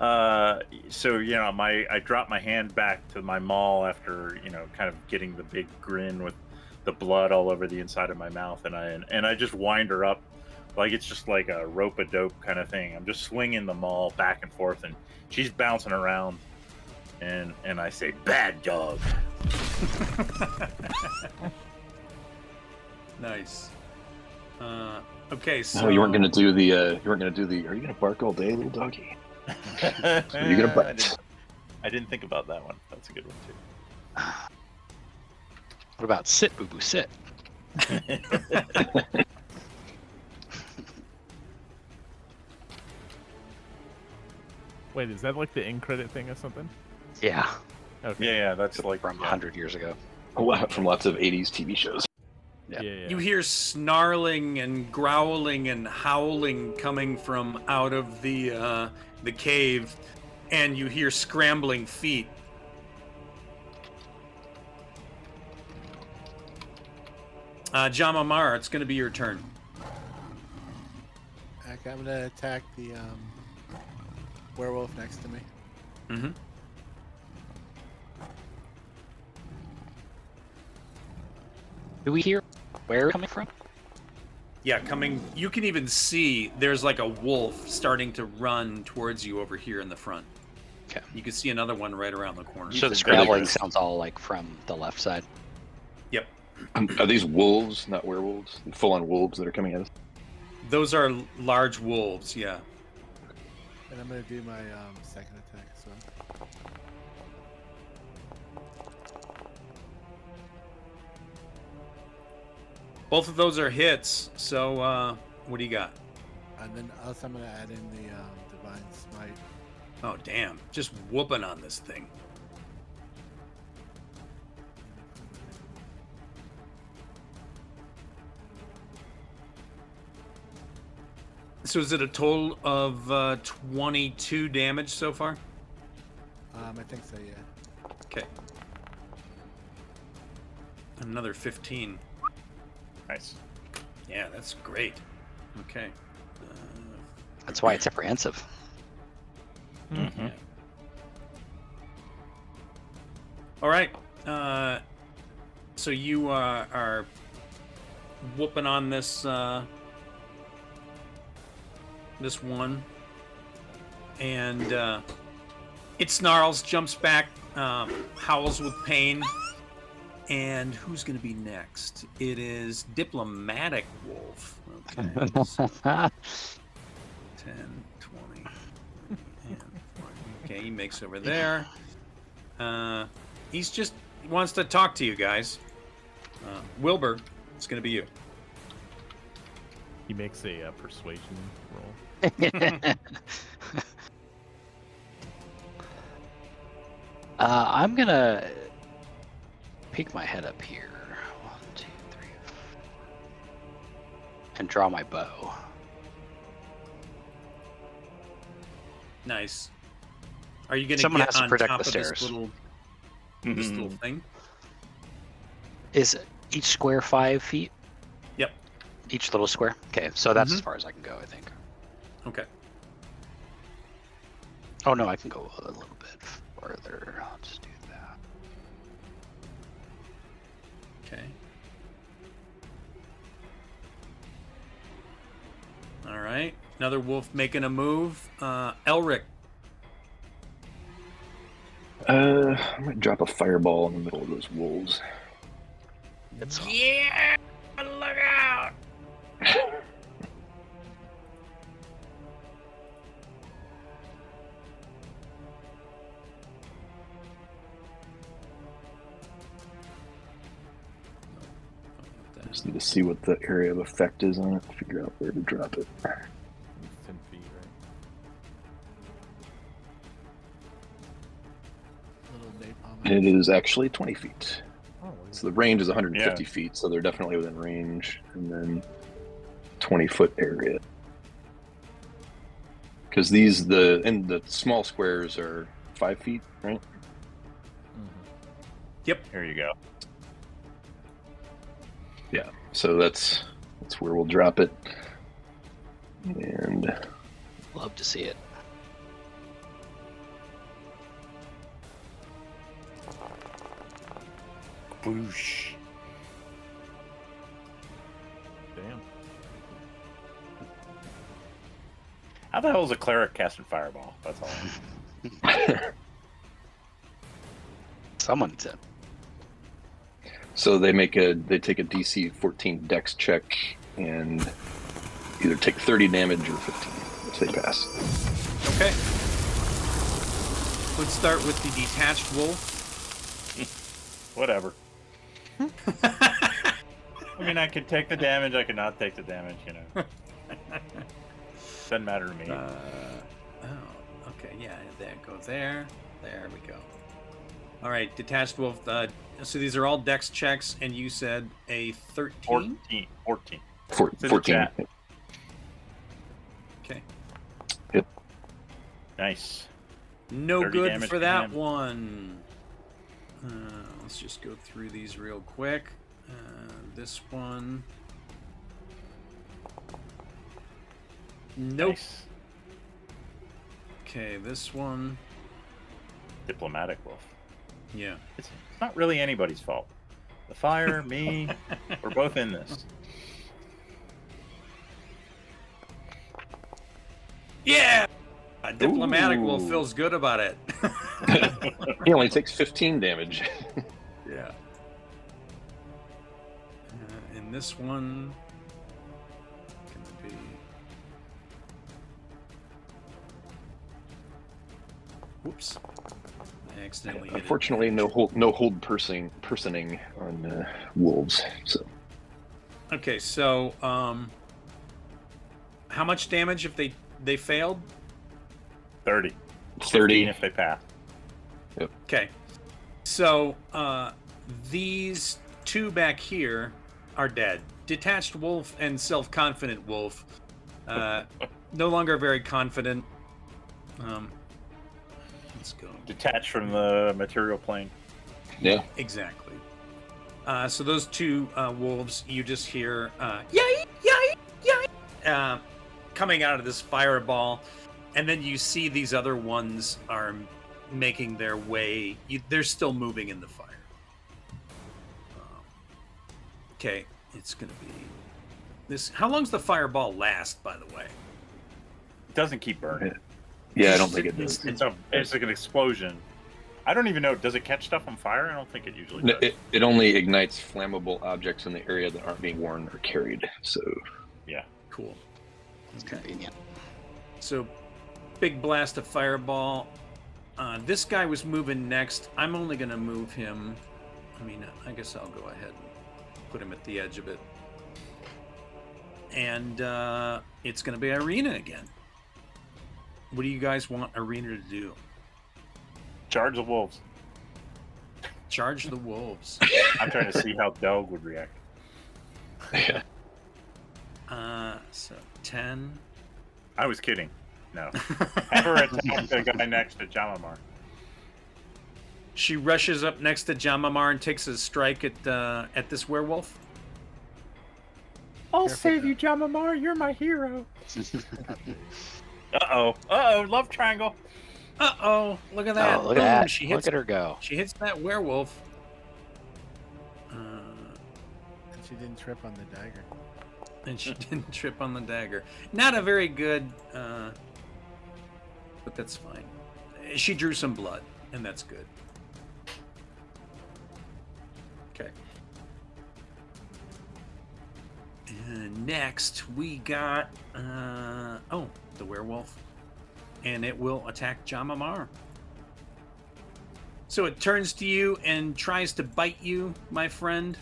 Uh, so you know, my I dropped my hand back to my maul after you know, kind of getting the big grin with the blood all over the inside of my mouth, and I and I just wind her up like it's just like a rope a dope kind of thing. I'm just swinging the maul back and forth, and she's bouncing around, and and I say, "Bad dog." *laughs* Nice. Uh, okay, so No, you weren't gonna do the. Uh, you weren't gonna do the. Are you gonna bark all day, little doggy? So you're gonna *laughs* I didn't, I didn't think about that one. That's a good one too. *sighs* What about sit, boo boo, sit? *laughs* Wait, is that like the in credit thing or something? Yeah, Okay. Yeah, yeah, that's like from yeah. 100 years ago. *laughs* From lots of 80s TV shows. Yeah. Yeah. yeah. You hear snarling and growling and howling coming from out of the uh, the cave, and you hear scrambling feet. Uh, Jama'mar, it's going to be your turn. Okay, I'm gonna attack the um, werewolf next to me. Mm-hmm. Do we hear where it's coming from? Yeah, coming. You can even see there's like a wolf starting to run towards you over here in the front. Okay. You can see another one right around the corner. So the really scrabbling sounds all like from the left side. Yep. Are these wolves, not werewolves? Full on wolves that are coming at us? Those are large wolves. Yeah. And I'm gonna do my um, second Both of those are hits. So uh, what do you got? And then also I'm gonna add in the um, divine smite. Oh damn! Just whooping on this thing. So is it a total of uh, 22 damage so far? Um, I think so, yeah. Okay. Another 15. Nice. Yeah, that's great. Okay. Uh, That's why it's apprehensive. Mm-hmm. All right. Uh, so you uh, are whooping on this uh, this one, and uh, it snarls, jumps back, um, howls with pain. And who's going to be next? It is diplomatic wolf. Okay. so *laughs* 10, 20, and 40. Okay, he makes over there. Uh, he's just he wants to talk to you guys. Uh, Wilbur, it's going to be you. He makes a uh, persuasion roll. *laughs* uh, I'm gonna peek my head up here. One, two, three, four. and draw my bow. Nice. Are you going to Someone get has to protect top the of this stairs. little, this Mhm. little thing? Is each square five feet? Yep. Each little square. Okay, so that's as Mhm. far as I can go, I think. Okay. Oh no, I can go a little bit further. I'll just do Okay. All right. Another wolf making a move. Uh, Elrich. Uh, I might drop a fireball in the middle of those wolves. It's Yeah. Look out. *laughs* Just need to see what the area of effect is on it. Figure out where to drop it. It's ten feet, right? Little napalm. And it is actually 20 feet. Oh, So the range is 150 Yeah. feet, so they're definitely within range. And then 20 foot area. Because these the and the small squares are five feet, right? Mm-hmm. Yep. Here you go. Yeah. So that's that's where we'll drop it. And love to see it. Boosh. damn. How the hell is a cleric casting fireball? That's all. *laughs* *laughs* Someone said. So they make a they take a DC 14 Dex check and either take 30 damage or 15 if they pass. Okay. Let's start with the detached wolf. *laughs* Whatever. *laughs* I mean, I could take the damage. I could not take the damage. You know, *laughs* doesn't matter to me. Uh, oh, okay, yeah, there, go there. There we go. All right, detached wolf. Uh, so these are all dex checks, and you said a 13? 14. 14. Four, 14. chat. Okay. Yep. Nice. No good for that him. one. Uh, let's just go through these real quick. Uh, this one. Nope. Nice. Okay, this one. Diplomatic wolf. Yeah. It's, it's not really anybody's fault. The fire, me, *laughs* we're both in this. Yeah! A diplomatic wolf Ooh. feels good about it. *laughs* he only takes 15 damage. Yeah. Uh, and this one can be. Whoops! I accidentally hit it. Unfortunately, no hold, no hold person, personing on uh, wolves. So Okay, so um, how much damage if they they failed? 30. 30. if they pass. Okay, so uh, these two back here are dead. Detached wolf and self-confident wolf, uh, no longer very confident. Um, let's go. Detached from the material plane. Yeah. Exactly. Uh, so those two uh, wolves, you just hear uh, yay, yay, yay, uh, coming out of this fireball, and then you see these other ones are making their way. You, they're still moving in the fire. Um, okay, it's gonna be this. How long's the fireball last? By the way, It doesn't keep burning. Yeah, I don't think it does. It's a it's like an explosion. I don't even know. Does it catch stuff on fire? I don't think it usually No, does. It, it only ignites flammable objects in the area that aren't being worn or carried. So yeah, cool. It's convenient. So, big blast of fireball. Uh, this guy was moving next. I'm only going to move him. I mean, I guess I'll go ahead and put him at the edge of it. And uh, it's going to be Ireena again. What do you guys want Ireena to do? Charge the wolves. Charge the wolves. *laughs* I'm trying to see how Dog would react. yeah, Uh, so 10. I was kidding. No. *laughs* Have her attack the guy next to Jama'mar. She rushes up next to Jama'mar and takes a strike at uh, at this werewolf. I'll Careful, save Del. you, Jama'mar. You're my hero. *laughs* Uh oh. Uh oh. Love triangle. Uh oh! Look at that! Oh, look Boom, at that. She Look at her go. She hits that werewolf. Uh, And she didn't trip on the dagger. and she *laughs* didn't trip on the dagger. Not a very good, uh, but that's fine. She drew some blood, and that's good. And next we got, uh, oh, the werewolf. And it will attack Jama'mar. So it turns to you and tries to bite you, my friend.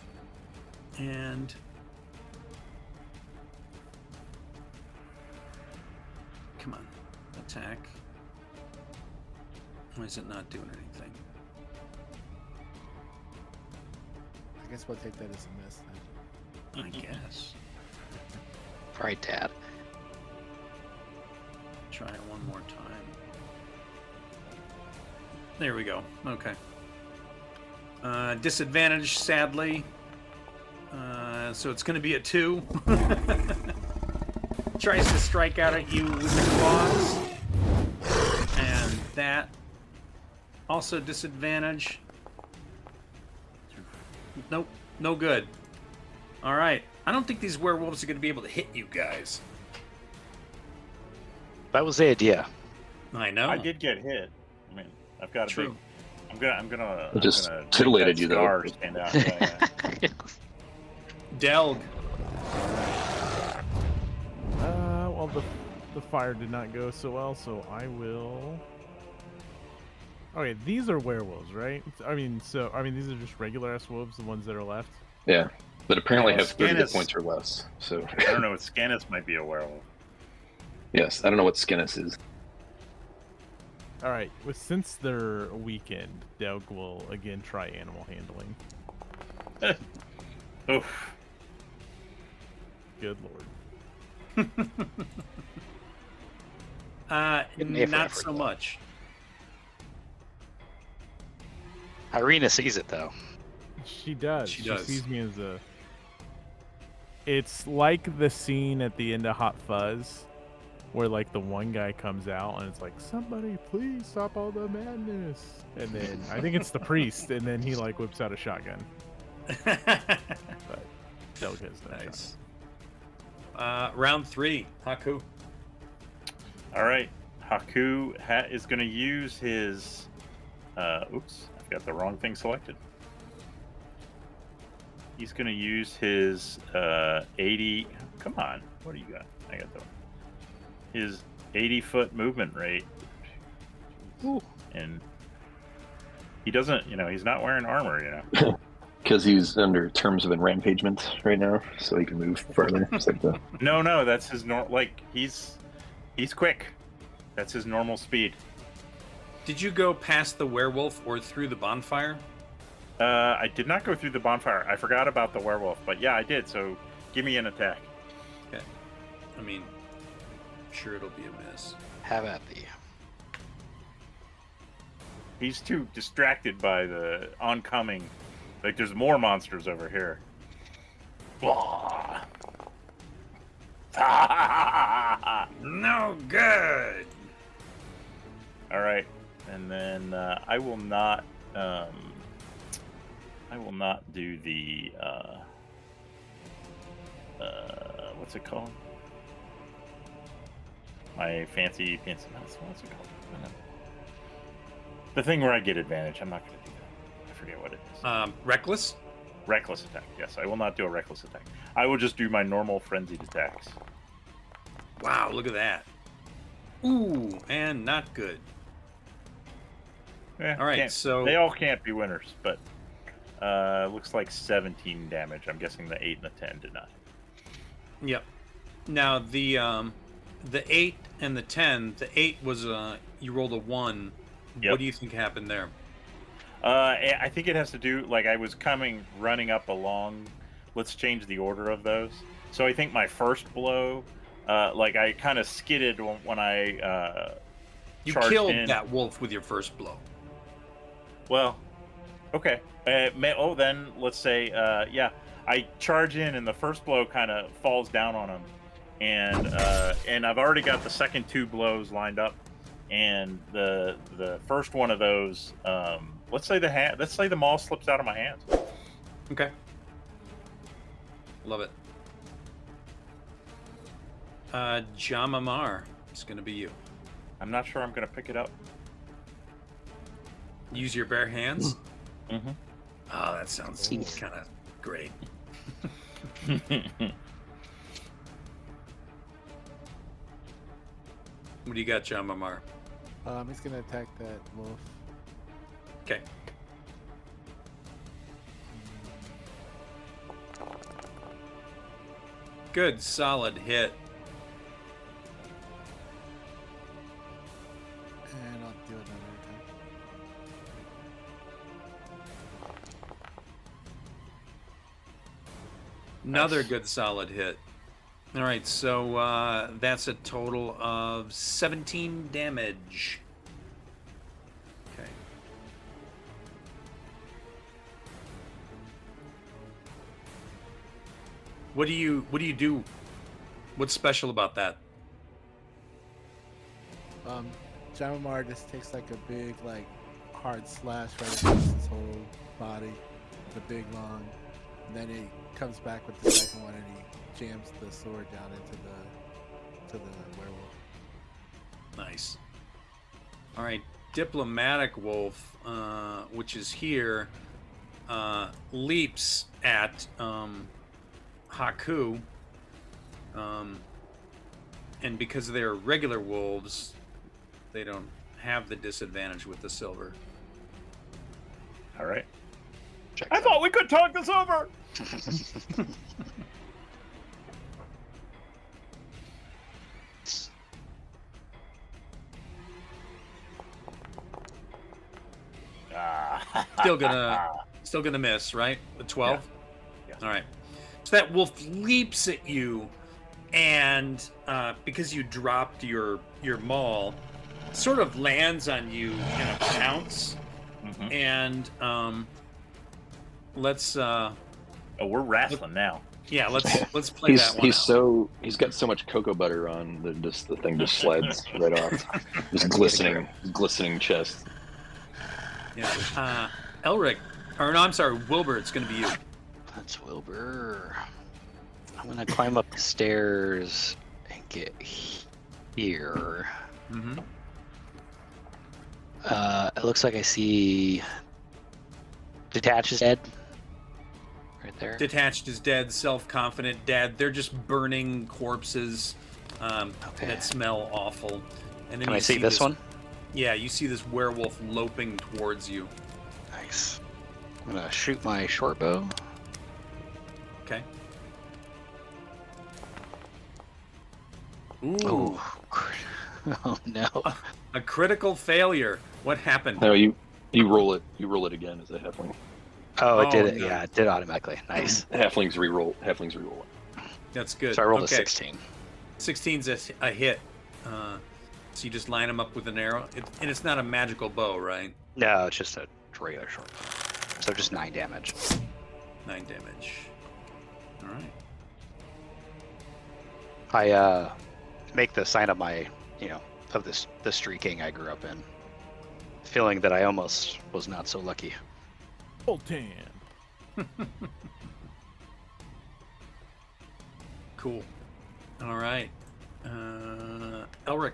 And come on, attack. Why is it not doing anything? I guess we'll take that as a miss then. I guess. Right, Dad. Try it one more time. There we go. Okay. Uh, disadvantage, sadly. Uh, so it's going to be a two. *laughs* Tries to strike out at you with the claws. And that. Also disadvantage. Nope. No good. All right. I don't think these werewolves are going to be able to hit you guys. That was the idea. I know. I did get hit. I mean, I've got a True. big. I'm gonna. I'm gonna. I'm just gonna titillated you, though. scar Stand out. *laughs* Yeah, yeah. Delg. Uh, well, the the fire did not go so well, so I will. Okay, these are werewolves, right? I mean, so I mean, these are just regular ass wolves, the ones that are left. Yeah, but apparently Well, have 30 hit points or less. So I don't know. What Scanus might be a werewolf. yes, I don't know what Skinnis is. All right, well, since they're weakened, Doug will again try animal handling. *laughs* Oof. Good lord. *laughs* Uh, Getting A for not so though. much. Ireena sees it though. She does. She She, sees me as a. It's like the scene at the end of Hot Fuzz, where like the one guy comes out and it's like, "Somebody, please stop all the madness!" And then I think it's the priest, and then he like whips out a shotgun. *laughs* But Doug has no nice. Uh, round three, Haaku. All right. Haaku ha- is going to use his. Uh, oops, I've got the wrong thing selected. He's going to use his uh, 80. Come on. What do you got? I got the. His 80 foot movement rate. Ooh. And he doesn't, you know, he's not wearing armor, you know. *laughs* Because he's under terms of enrampagement right now, so he can move further. Like the *laughs* No, no, that's his nor. Like he's he's quick. That's his normal speed. Did you go past the werewolf or through the bonfire? Uh, I did not go through the bonfire. I forgot about the werewolf, but yeah, I did. So give me an attack. Okay. I mean, I'm sure it'll be a miss. Have at thee. He's too distracted by the oncoming. Like there's more monsters over here. Blah. *laughs* No good. All right, and then uh, I will not. Um, I will not do the. Uh, uh, what's it called? My fancy fancy. What's, what's it called? The thing where I get advantage. I'm not going to do that. I forget what it is. Um, reckless. reckless attack. Yes, I will not do a reckless attack. I will just do my normal frenzied attacks. Wow, look at that. Ooh, and not good. Eh, All right, so they all can't be winners, but uh, looks like 17 damage. I'm guessing the eight and the 10 did not. Yep. Now the um, the eight and the ten. The eight was uh, you rolled a one. Yep. What do you think happened there? Uh, I I think it has to do like I was coming running up along. Let's change the order of those. So I think my first blow, uh, like I kind of skidded when, when I. Uh, You killed in. that wolf with your first blow. Well, okay. Uh, may, oh, then let's say, uh, yeah, I charge in, and the first blow kind of falls down on him, and uh, and I've already got the second two blows lined up, and the the first one of those, um, let's say the hand, let's say the maul slips out of my hands. Okay. Love it. Uh, Jama'mar, it's gonna be you. I'm not sure I'm gonna pick it up. Use your bare hands. Mm-hmm. Oh, that sounds kind of great. *laughs* What do you got, Jama'mar? Um, he's gonna attack that wolf. Okay. Good, solid hit. Another good solid hit. All right, so uh, that's a total of 17 damage. Okay. What do you what do you do? What's special about that? Um, Jama'mar just takes like a big, like, hard slash right across his whole body, the big long. And then he comes back with the second one and he jams the sword down into the to the werewolf. Nice. All right, diplomatic wolf, uh, which is here, uh, leaps at um, Haaku, um, and because they're regular wolves, they don't have the disadvantage with the silver. All right. Check I thought we could talk this over. *laughs* Still gonna still gonna miss, right? The 12? Yeah. All right. So that wolf leaps at you and uh, because you dropped your your maul, sort of lands on you in a pounce Mhm. and um let's uh. Oh, we're wrestling now. yeah, let's *laughs* let's play He's that one. he's out. so he's got so much cocoa butter on that just the thing just slides *laughs* right off. Just glistening, glistening chest. Yeah. Uh, Elrich, or no, I'm sorry, Wilbur. It's going to be you. That's Wilbur. I'm gonna climb up the stairs and get here. Mm-hmm. Uh, it looks like I see detach is dead. Right there. Detached is dead. Self-confident dead. They're just burning corpses um, Okay. that smell awful. And then Can you I see this one? Yeah, you see this werewolf loping towards you. Nice. I'm gonna shoot my short bow. Okay. Ooh, Oh, *laughs* oh no. a critical failure. What happened? No, you you roll it. You roll it again as a halfling. Oh, it did Oh, it. no. Yeah, it did automatically. Nice. *laughs* Halflings re-roll. Halflings re-roll it. That's good. So I rolled okay. a 16. 16's a, a hit. Uh, so you just line them up with an arrow, it, and it's not a magical bow, right? No, it's just a regular short. So just nine damage. Nine damage. All right. I uh make the sign of my, you know, of this the streaking I grew up in. Feeling that I almost was not so lucky. Boltan. *laughs* Cool. All right. Uh, Elrich.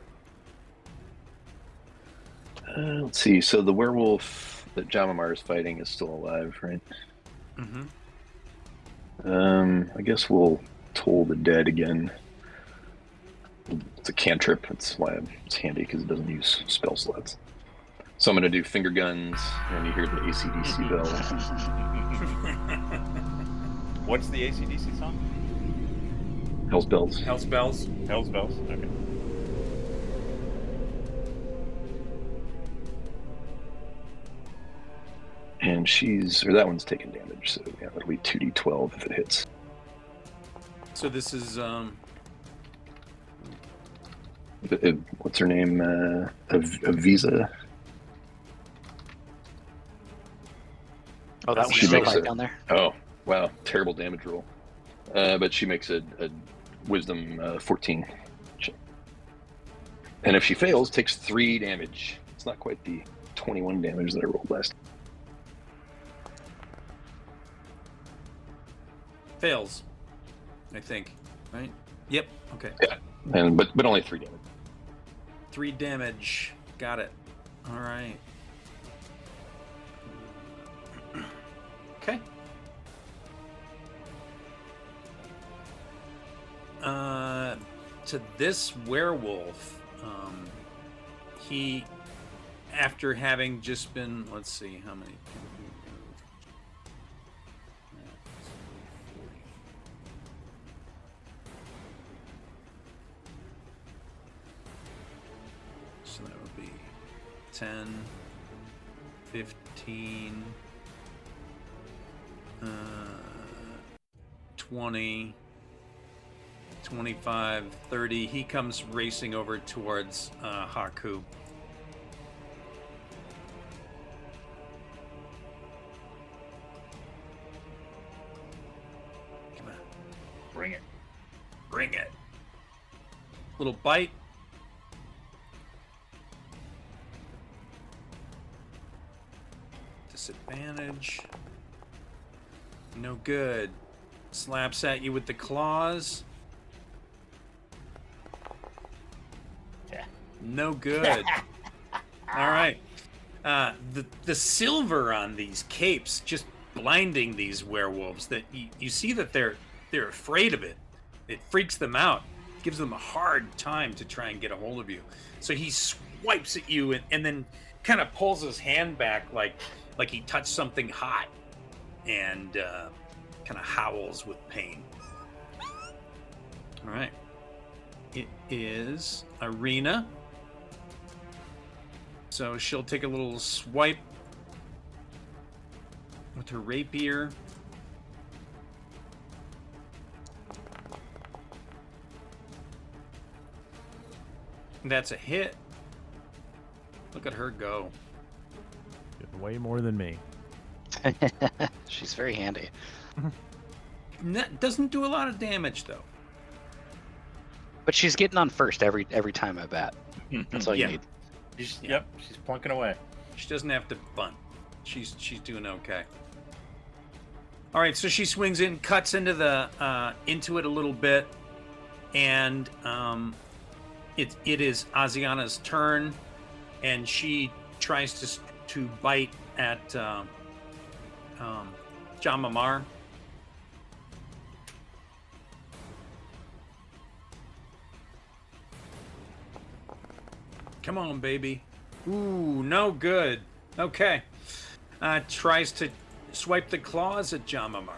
Uh, let's see. So the werewolf that Jama'mar is fighting is still alive, right? Mm-hmm. Um, I guess we'll toll the dead again. It's a cantrip. That's why it's handy because it doesn't use spell slots. So I'm gonna do finger guns, and you hear the ACDC *laughs* bell. *laughs* What's the ACDC song? Hell's bells. Hell's bells. Hell's Bells. Okay. And she's, or that one's taking damage, so yeah, that'll be 2d12 if it hits. So this is um. What's her name? Uh, Av- Aviza? Oh, that She one's still makes right it. down there. Oh, wow. Terrible damage roll. Uh, but she makes a, a wisdom uh, 14. And if she fails, takes three damage. It's not quite the 21 damage that I rolled last. Fails. I think. Right. Yep. Okay. Yeah. And but but only three damage. Three damage. Got it. All right. Okay. Uh, to this werewolf, um, he, after having just been, let's see, how many? So that would be 10, 15, uh, 20, 25, 30. He comes racing over towards uh, Haaku. Come on. Bring it. Bring it. Little bite. Disadvantage. No good. Slaps at you with the claws. Yeah. No good. *laughs* All right. Uh, the the silver on these capes just blinding these werewolves. That you, you see that they're they're afraid of it. It freaks them out. Gives them a hard time to try and get a hold of you. So he swipes at you and, and then kind of pulls his hand back like like he touched something hot and uh, kind of howls with pain. All right. It is Ireena. So she'll take a little swipe with her rapier. That's a hit. Look at her go. Way more than me. She's very handy. That doesn't do a lot of damage though. But she's getting on first every every time I bat. That's all you Yeah. need. She's, Yeah. Yep, she's plunking away. She doesn't have to bunt. She's she's doing okay. All right, so she swings in, cuts into the uh, into it a little bit, and um, it it is Aziana's turn, and she tries to s- to bite at uh, um, Jama'mar. Come on, baby. Ooh, no good. Okay. Uh, tries to swipe the claws at Jama'mar.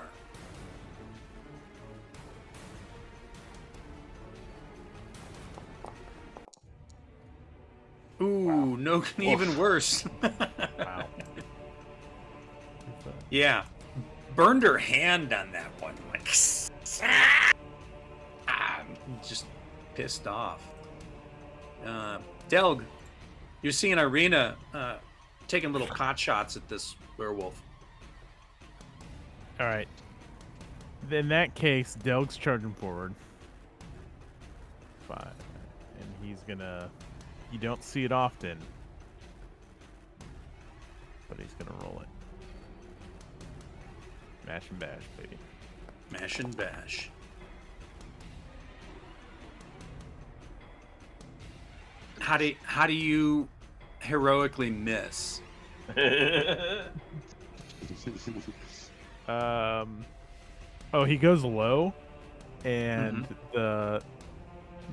Ooh, no, *laughs* even worse. *laughs* Yeah. Burned her hand on that one. Like, *laughs* I'm just pissed off. Uh, Delg, you're seeing Ireena uh, taking little pot shots at this werewolf. All right. In that case, Delg's charging forward. Fine. And he's gonna. You don't see it often. But he's gonna roll it. Mash and bash, baby. Mash and bash. How do how do you heroically miss? *laughs* Um. Oh, he goes low, and the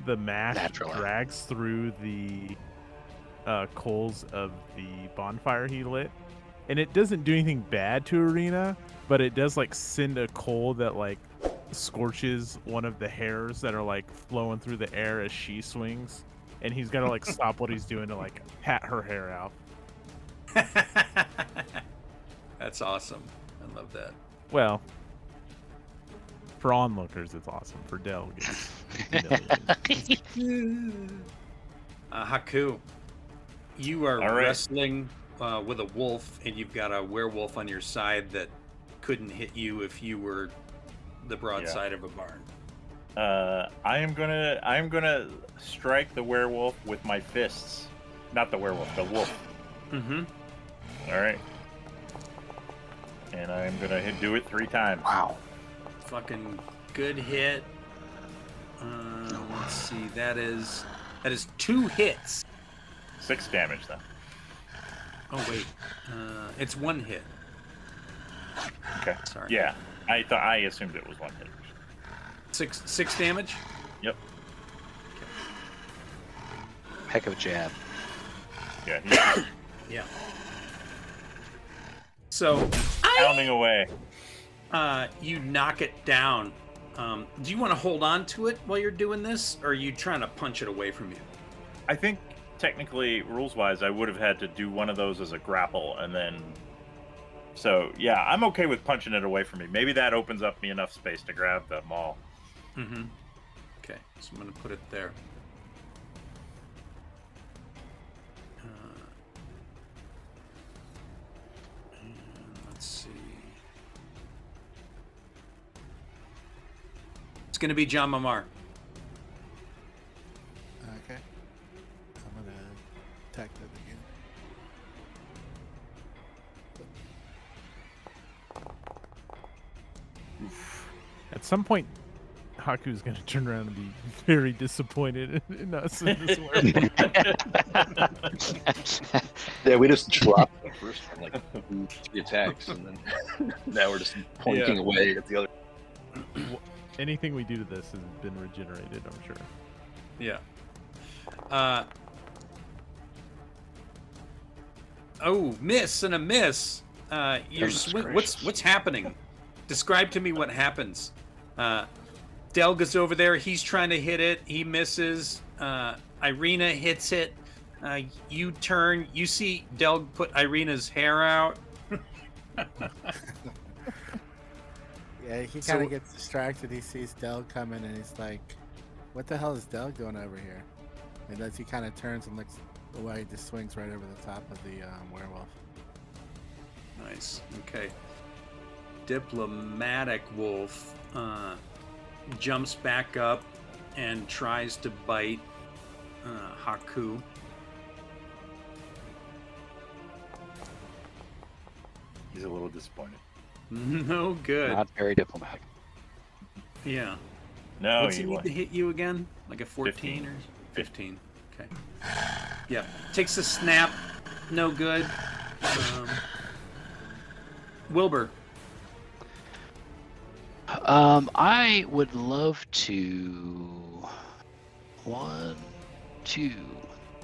the mash Natural. drags through the uh, coals of the bonfire he lit, and it doesn't do anything bad to Ireena, but it does like send a coal that like scorches one of the hairs that are like flowing through the air as she swings, and he's gotta like stop what he's doing to like pat her hair out. *laughs* That's awesome. I love that. Well, for onlookers, it's awesome. For Delg, it's millions. Uh, Haaku, you are All right. wrestling uh, with a wolf, and you've got a werewolf on your side that couldn't hit you if you were the broadside of a barn. uh, I am gonna I am gonna strike the werewolf with my fists. Not the werewolf, the wolf. Mm-hmm. All right. And I'm gonna hit, do it three times. Wow. Fucking good hit. Uh, let's see. That is that is two hits. Six damage then. Oh wait, uh, it's one hit. Okay. Sorry. Yeah. I thought I assumed it was one hit. Six six damage. Yep. Heck of a jab. Yeah. He's *coughs* Yeah. So pounding away. uh, you knock it down. Um, do you want to hold on to it while you're doing this, or are you trying to punch it away from you? I think technically, rules wise, I would have had to do one of those as a grapple and then. So yeah, I'm okay with punching it away from me. Maybe that opens up me enough space to grab the maul. Mm-hmm. Okay, so I'm gonna put it there. Uh, let's see. It's gonna be Jama'mar. At some point, Haaku's gonna turn around and be very disappointed in, *laughs* in us. In this werewolf. *laughs* Yeah, we just dropped the first one, like three attacks, and then *laughs* now we're just pointing Yeah. away at the other. Anything we do to this has been regenerated, I'm sure. Yeah. Uh, Oh, miss and a miss. Uh, you're Goodness swi- what's what's happening? Describe to me what happens. Uh, Delga's over there. He's trying to hit it. He misses. Uh, Ireena hits it. Uh, you turn. You see Delg put Ireena's hair out. *laughs* Yeah, he kind of gets distracted. He sees Del coming, and he's like, "What the hell is Del doing over here?" And as he kind of turns and looks away, he just swings right over the top of the um, werewolf. Nice. Okay. Diplomatic wolf uh, jumps back up and tries to bite uh, Haaku. He's a little disappointed. *laughs* No good. Not very diplomatic. yeah. No, What's he he need wa- to hit you again? Like a 14 15. or 15? Okay. Yeah. Takes a snap. No good. Um, Wilbur. Um, I would love to. One, two,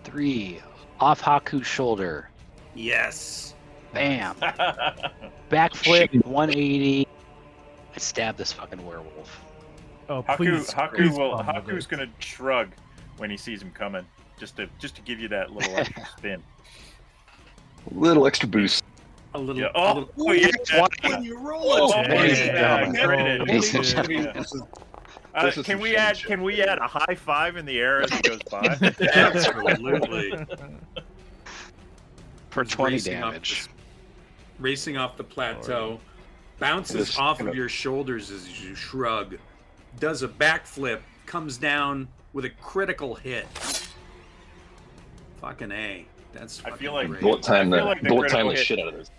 three. Off Haaku's shoulder. Yes. Bam. *laughs* Backflip, 180. I stab this fucking werewolf. Oh, Haaku, please, Haaku please will. Haaku's gonna shrug when he sees him coming, just to just to give you that little *laughs* extra spin. Little extra boost. A little. Yeah. a Oh, little- oh, yeah. When you roll Oh, it. ladies yeah, and yeah, gentlemen. get it. Ladies and Yeah. gentlemen. Uh, can we add? shit. Can we add a high five in the air as he goes by? *laughs* Absolutely. *laughs* For 20 racing off damage. racing off the plateau, bounces This- off of your shoulders as you shrug, does a backflip, comes down with a critical hit. Fucking A. That's I feel like great. bullet time the, feel like the bullet time the shit out of this.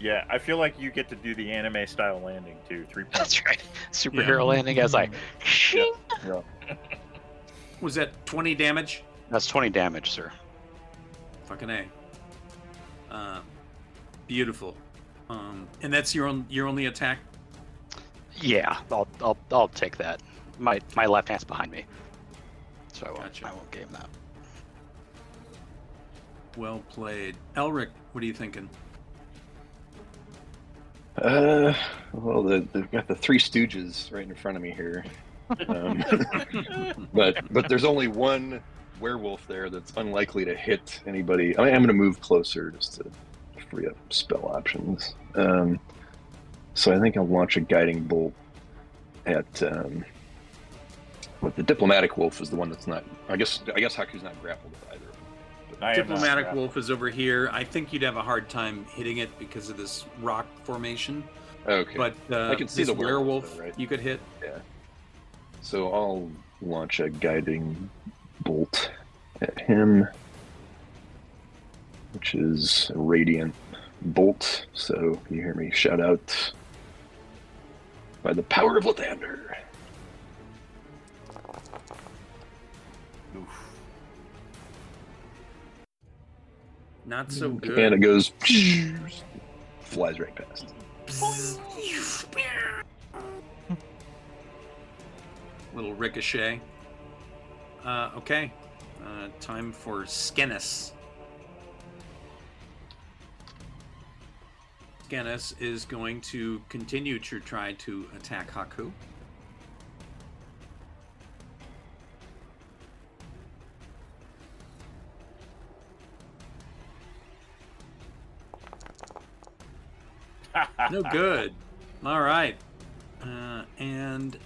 Yeah, I feel like you get to do the anime style landing too. Three points. That's right. *laughs* Superhero landing as I. Shing. Was that 20 damage? That's 20 damage, sir. Fucking A. Uh, beautiful. Um, and that's your own your only attack. Yeah, I'll, I'll, I'll take that. My my left hand's behind me, so I won't, Gotcha. I won't game that. Well played, Elrich. What are you thinking? Uh, well, the, they've got the Three Stooges right in front of me here, um, *laughs* but but there's only one werewolf there that's unlikely to hit anybody. I mean, I'm going to move closer just to free up spell options. Um, so I think I'll launch a guiding bolt at. Um, what the diplomatic wolf is the one that's not. I guess I guess Haaku's not grappled with either. Of them. I Diplomatic. Wolf is over here. I think you'd have a hard time hitting it because of this rock formation. Okay. But uh, I can see the werewolf, werewolf though, right? you could hit. Yeah. So I'll launch a guiding bolt at him, which is a radiant bolt. So you hear me shout out by the power of Lathander. Not so good. And it goes flies right past. Little ricochet. Uh, okay. Uh, time for Skennis. Skennis is going to continue to try to attack Haaku. No good. All right. Uh, and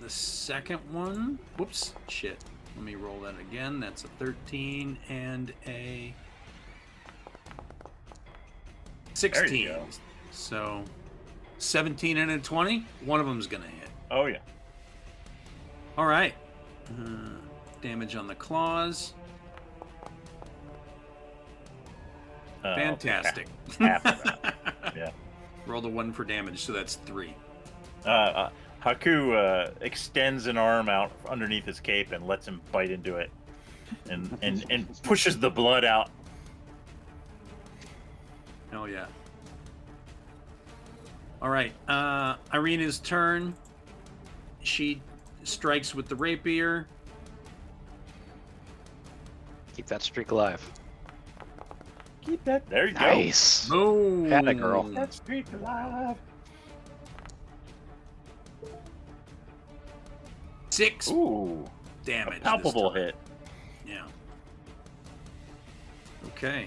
the second one. Whoops. Shit. Let me roll that again. That's a 13 and a 16. go. So 17 and a 20. One of them's going to hit. Oh yeah. All right. Uh, damage on the claws. Uh, Fantastic. half of *laughs* Yeah. Roll the one for damage, so that's three. Uh, uh, Haaku uh, extends an arm out underneath his cape and lets him bite into it, and and and pushes the blood out. Oh yeah. All right. Uh, Ireena's turn. She strikes with the rapier. Keep that streak alive. Keep that. There you Nice. Boom. Atta girl. go. That streak alive. Six Ooh, damage. a this palpable time. hit. Yeah. Okay.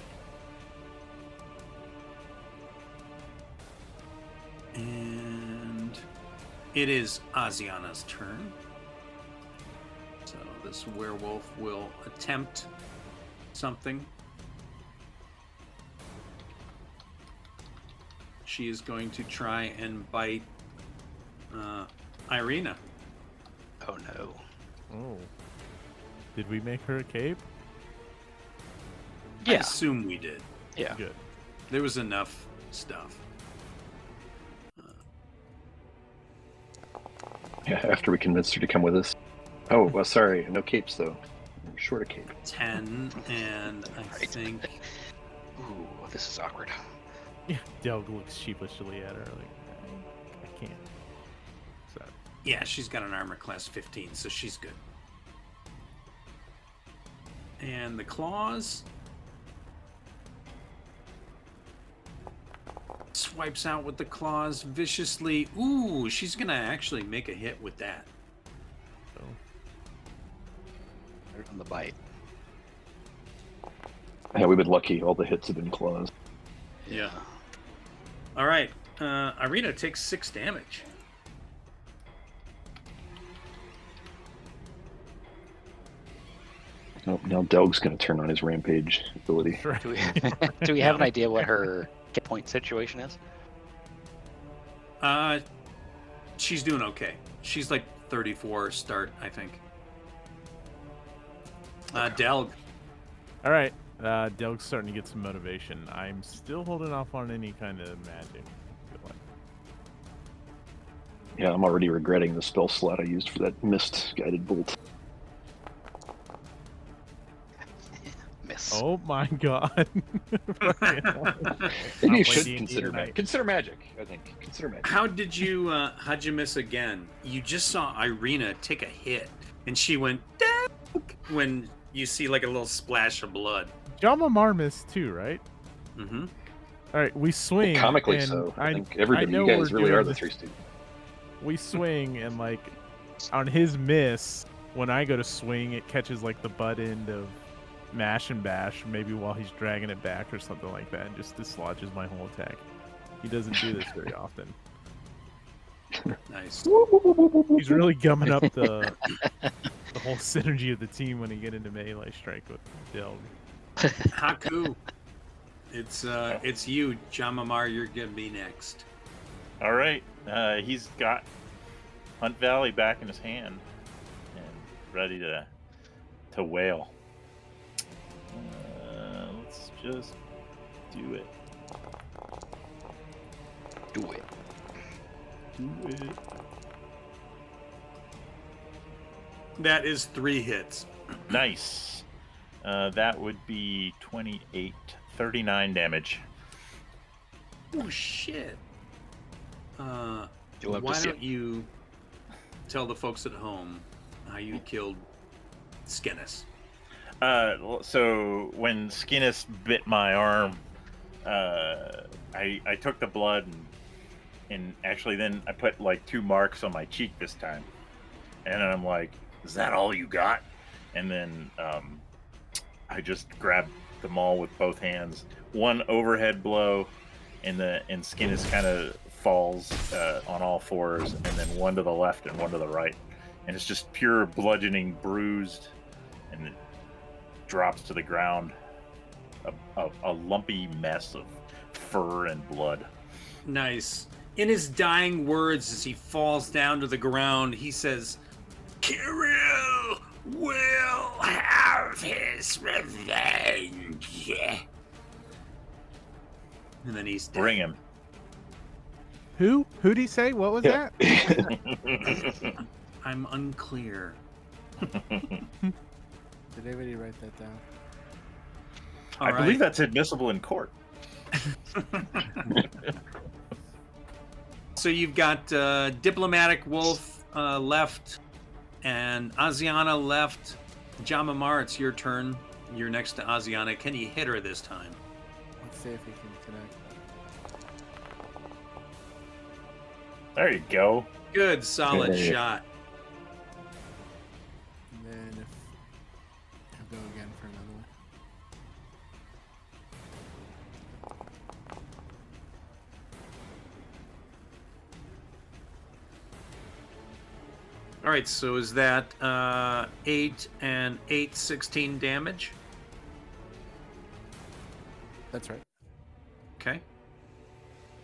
And it is Asiana's turn. So this werewolf will attempt something. She is going to try and bite uh, Ireena. Oh no. Oh. Did we make her a cape? Yeah. I assume we did. Yeah. Good. There was enough stuff. Yeah, after we convinced her to come with us. Oh, well, sorry, no capes though. I'm short a cape. 10 and I Right. think Ooh, this is awkward. *laughs* Yeah. Delg looks sheepishly at her like, I, I can't. So, yeah she's got an armor class 15 so she's good and the claws swipes out with the claws viciously ooh she's gonna actually make a hit with that so On the bite. Yeah, we've been lucky. All the hits have been claws. yeah all right uh ireena takes six damage Oh, now Delg's going to turn on his rampage ability. *laughs* Do we, *laughs* do we have an idea what her hit point situation is? uh she's doing okay she's like 34 start i think uh delg All right. Uh, Delg's starting to get some motivation. I'm still holding off on any kind of magic. Yeah, I'm already regretting the spell slot I used for that mist guided bolt. *laughs* Miss. Oh my god. *laughs* Maybe you should consider magic. Consider magic. I think consider magic. How did you uh how'd you miss again? You just saw Ireena take a hit and she went "Delg," when you see like a little splash of blood. Jama'mar missed too, right? Mm-hmm. All right, we swing. Comically and so. I, I, think everybody, know you guys we're really are the Three Stooges. We swing and like on his miss, when I go to swing, it catches like the butt end of mash and bash, maybe while he's dragging it back or something like that, and just dislodges my whole attack. He doesn't do this very often. *laughs* Nice. He's really gumming up the *laughs* the whole synergy of the team when he get into melee strike with Delg. Haku. *laughs* It's uh it's you, Jama'mar, you're gonna be next. All right. Uh, he's got Hunt Valley back in his hand and ready to to wail. Uh, let's just do it. Do it. Do it. That is three hits. Nice. Uh, that would be 28, 39 damage. Oh shit. Uh You'll have to why don't you tell the folks at home how you killed Skennis? Uh, so when Skennis bit my arm, uh, I I took the blood and and actually then I put like two marks on my cheek this time, and I'm like, "Is that all you got?" And then um, I just grabbed the all with both hands. One overhead blow, and the and Skennis kind of falls uh, on all fours, and then one to the left and one to the right, and it's just pure bludgeoning, bruised, and it drops to the ground, a, a, a lumpy mess of fur and blood. Nice. In his dying words, as he falls down to the ground, he says, Kiril will have his revenge. And then he's dead. Bring him. Who? Who'd he say? What was Yeah. that? *laughs* I'm unclear. *laughs* Did anybody write that down? All I right. believe that's admissible in court. *laughs* So you've got uh, Diplomatic Wolf uh, left and Asiana left. Jama'mar, it's your turn. You're next to Asiana. Can you hit her this time? Let's see if he can connect. There you go. Good, solid shot. All right, so is that uh, 8 and 8, 16 damage? That's right. Okay.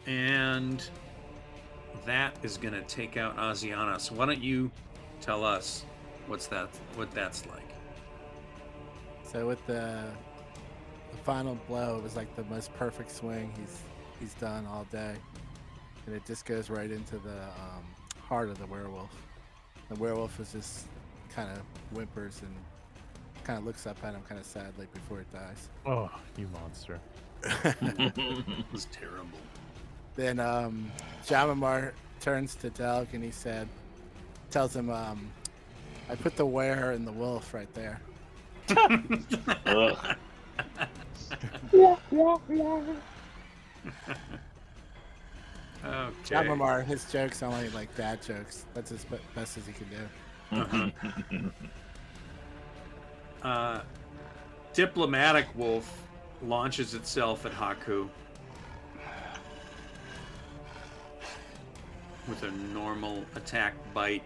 And that is going to take out Asiana. So why don't you tell us what's that what that's like? So with the the final blow, it was like the most perfect swing he's he's done all day, and it just goes right into the um, heart of the werewolf. The werewolf is just kind of whimpers and kind of looks up at him kind of sadly before it dies. Oh, you monster. *laughs* It was terrible. Then um, Jama'mar turns to Delg and he said, tells him, um, "I put the were in the wolf right there." *laughs* Ugh. *laughs* Okay. Jama'mar, his jokes only like dad jokes. That's as best as he can do. Uh-huh. *laughs* Uh, diplomatic wolf launches itself at Haaku with a normal attack bite.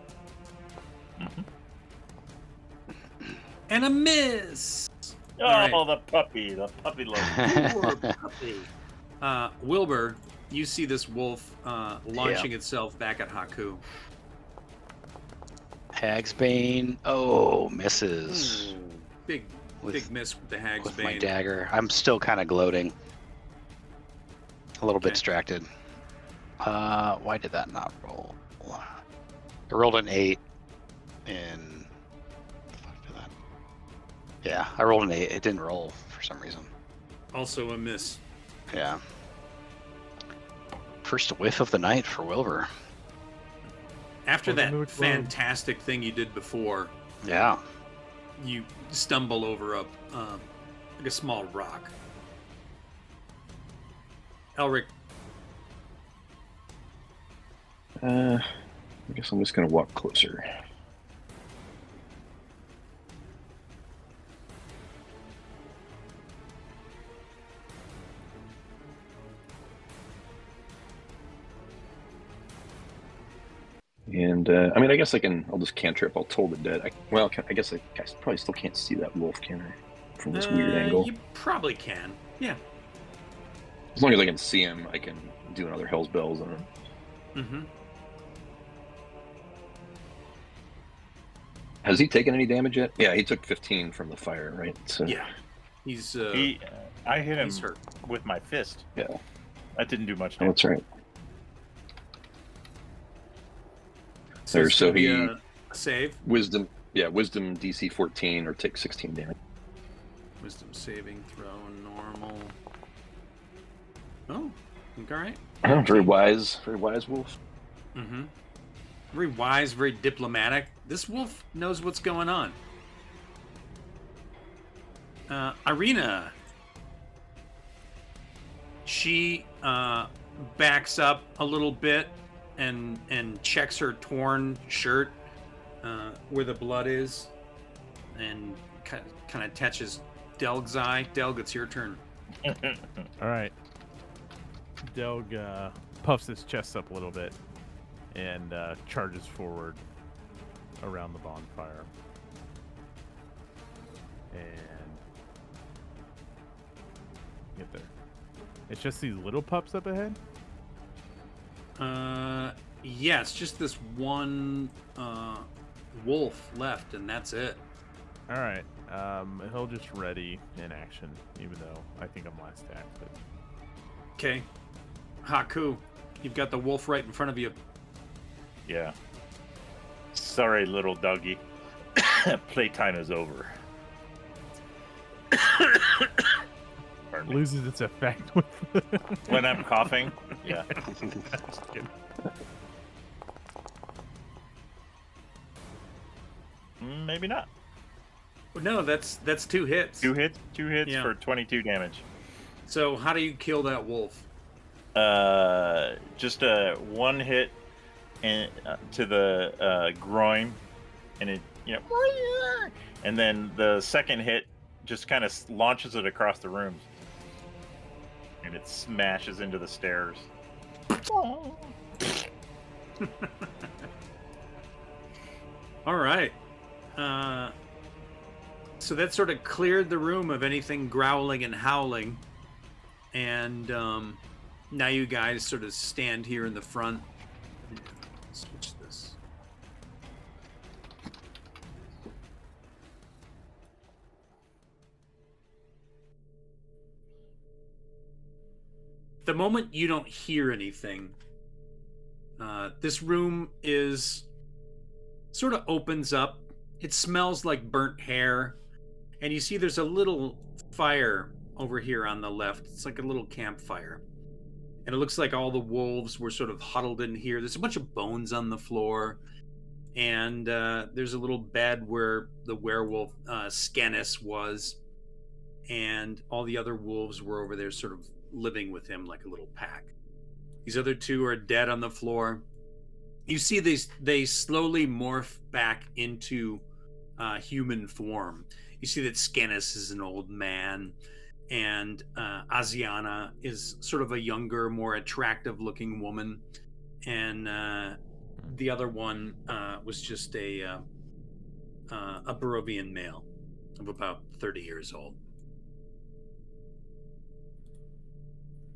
And a miss. oh, right. the puppy, the puppy love. *laughs* Poor puppy. Uh, Wilbur, you see this wolf uh, launching itself back at Haaku. Hagsbane. Oh, misses Big, with, big miss with the hag's with my dagger. I'm still kind of gloating. A little Okay. bit distracted. Uh, why did that not roll? I rolled an eight that- Yeah, I rolled an eight. It didn't roll for some reason. Also a miss. Yeah. First whiff of the night for Wilbur. After that fantastic thing you did before, Yeah. you stumble over a um, like a small rock. Elrich, Uh, I guess I'm just gonna walk closer. And uh, I mean, I guess I can. I'll just cantrip. I'll toll the dead. I, well, can, I guess I, I probably still can't see that wolf, can I? From this weird uh, angle. You probably can. Yeah. As long as I can see him, I can do another Hell's Bells on him. Mm-hmm. Has he taken any damage yet? Yeah, he took 15 from the fire, right? So Yeah. He's uh, He, I hit him hurt. with my fist. Yeah. That didn't do much Oh, damage. that's right. So, There, so he- save. Wisdom, yeah, Wisdom DC 14 or take 16 damage. Wisdom saving throw normal. Oh, think all right. *clears throat* Very wise, very wise wolf. Mm-hmm. Very wise, very diplomatic. This wolf knows what's going on. Uh, Ireena. She uh, backs up a little bit and and checks her torn shirt uh, where the blood is, and kind of touches Delg's eye. Delg, it's your turn. *laughs* All right. Delg uh, puffs his chest up a little bit and uh, charges forward around the bonfire. And get there. It's just these little pups up ahead. Uh, yes, just this one uh, wolf left, and that's it. All right. Um, he'll just ready in action, even though I think I'm last act. But Okay. Haaku, you've got the wolf right in front of you. Yeah. Sorry, little doggy. *coughs* Playtime is over. *coughs* Pardon me. loses its effect *laughs* with When I'm coughing, *laughs* yeah. Just *laughs* kidding. Mm, Maybe not. No, that's that's two hits. Two hits, two hits Yeah. for 22 damage. So how do you kill that wolf? Uh, just a one hit and uh, to the uh, groin, and it you know, and then the second hit just kind of launches it across the rooms, and it smashes into the stairs. *laughs* All right. Uh, so that sort of cleared the room of anything growling and howling, and um, now you guys sort of stand here in the front. The moment you don't hear anything, uh, this room is sort of opens up. It smells like burnt hair, and you see there's a little fire over here on the left. It's like a little campfire and it looks like all the wolves were sort of huddled in here. There's a bunch of bones on the floor, and uh, there's a little bed where the werewolf uh, was, and all the other wolves were over there, sort of living with him like a little pack. These other two are dead on the floor. You see these they slowly morph back into uh, human form. You see that Skennis is an old man and uh, Asiana is sort of a younger, more attractive looking woman, and uh, the other one uh, was just a uh, uh, a Barovian male of about thirty years old.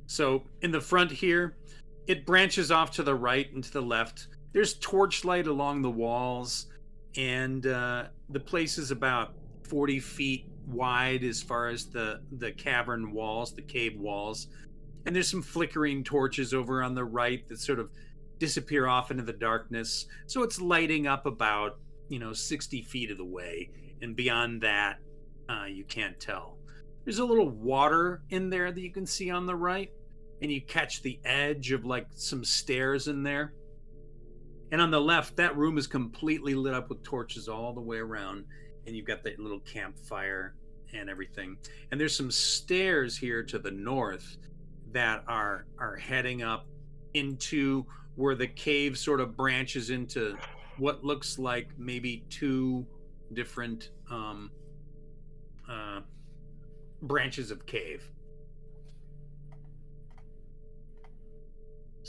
So in the front here, it branches off to the right and to the left. There's torchlight along the walls, and uh, the place is about forty feet wide as far as the the cavern walls, the cave walls. And there's some flickering torches over on the right that sort of disappear off into the darkness. So it's lighting up about, you know, 60 feet of the way. And beyond that, uh, you can't tell. There's a little water in there that you can see on the right. And you catch the edge of like some stairs in there. And on the left, that room is completely lit up with torches all the way around. And you've got that little campfire and everything. And there's some stairs here to the north that are are heading up into where the cave sort of branches into what looks like maybe two different um, uh, branches of cave.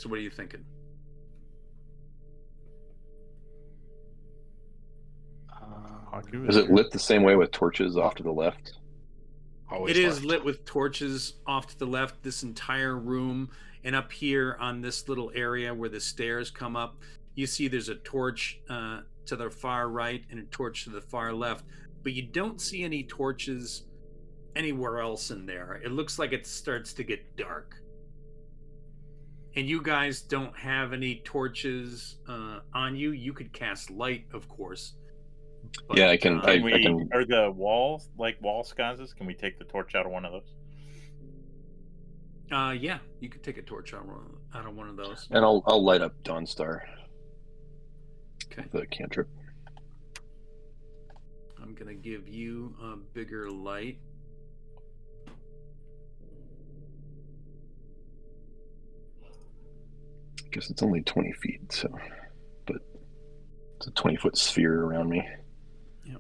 So, what are you thinking? Uh, Is it lit the same way with torches off to the left? always It is left. lit with torches off to the left, this entire room, and up here on this little area where the stairs come up, you see there's a torch uh, to the far right and a torch to the far left, but you don't see any torches anywhere else in there. It looks like it starts to get dark. And you guys don't have any torches uh, on you. You could cast light, of course. but, Yeah, I can- uh, I- Can we, can- are the walls like wall sconces? Can we take the torch out of one of those? uh, yeah, you could take a torch out, one- out of one of those. And I'll I'll light up Dawnstar, Okay. the cantrip. I'm gonna give you a bigger light. Guess it's only twenty feet, so but it's a twenty foot sphere around me.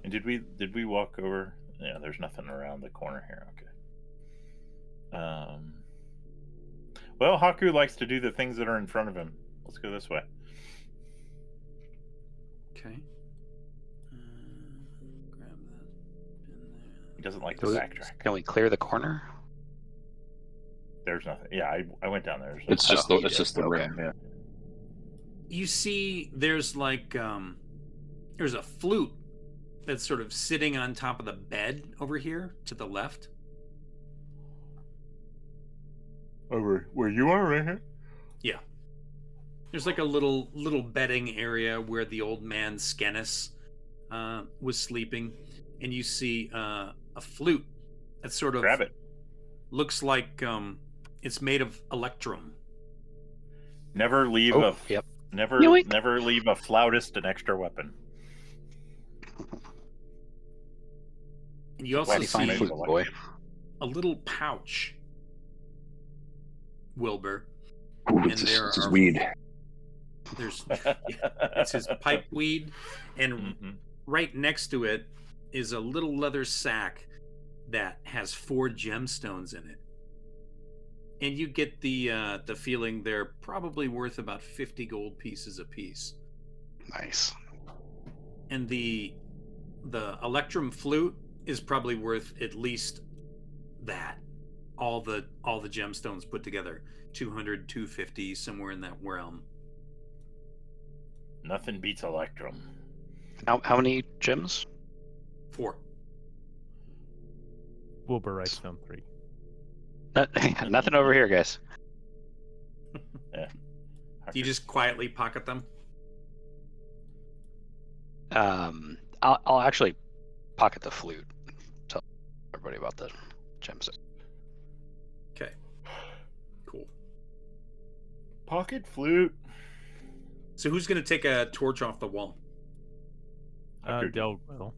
And did we did we walk over? Yeah, there's nothing around the corner here. Okay. Um. Well, Haaku likes to do the things that are in front of him. Let's go this way. Okay. Uh, grab that pin He doesn't like to Do backtrack. Can we clear the corner? There's nothing. Yeah, I, I went down there. There's It's just Oh, the you it's did. just the Okay. room. Yeah. You see, there's like um, there's a flute that's sort of sitting on top of the bed over here to the left. over where you are, right here. Yeah. There's like a little little bedding area where the old man Skennis uh, was sleeping, and you see uh, a flute that sort of Grab it. looks like um, it's made of electrum. Never leave Oh, a yep. never Yoink. never leave a flautist an extra weapon. And you also Well, see fine, Fine maybe flute the boy. a little pouch Wilbur. Ooh, And it's, his, there it's his are- weed. There's *laughs* it's his pipe weed, and Mhm. right next to it is a little leather sack that has four gemstones in it. And you get the uh, the feeling they're probably worth about fifty gold pieces apiece. Nice. And the the electrum flute is probably worth at least that. All the all the gemstones put together. 200, 250, somewhere in that realm. Nothing beats Electrum. How, how many gems? Four. Wilbur writes down three. Not, *laughs* nothing over here, guys. *laughs* Do you just quietly pocket them? Um, I'll, I'll actually pocket the flute. Tell everybody about the gems. Okay. Cool. pocket flute? So who's going to take a torch off the wall? I Uh, Del will.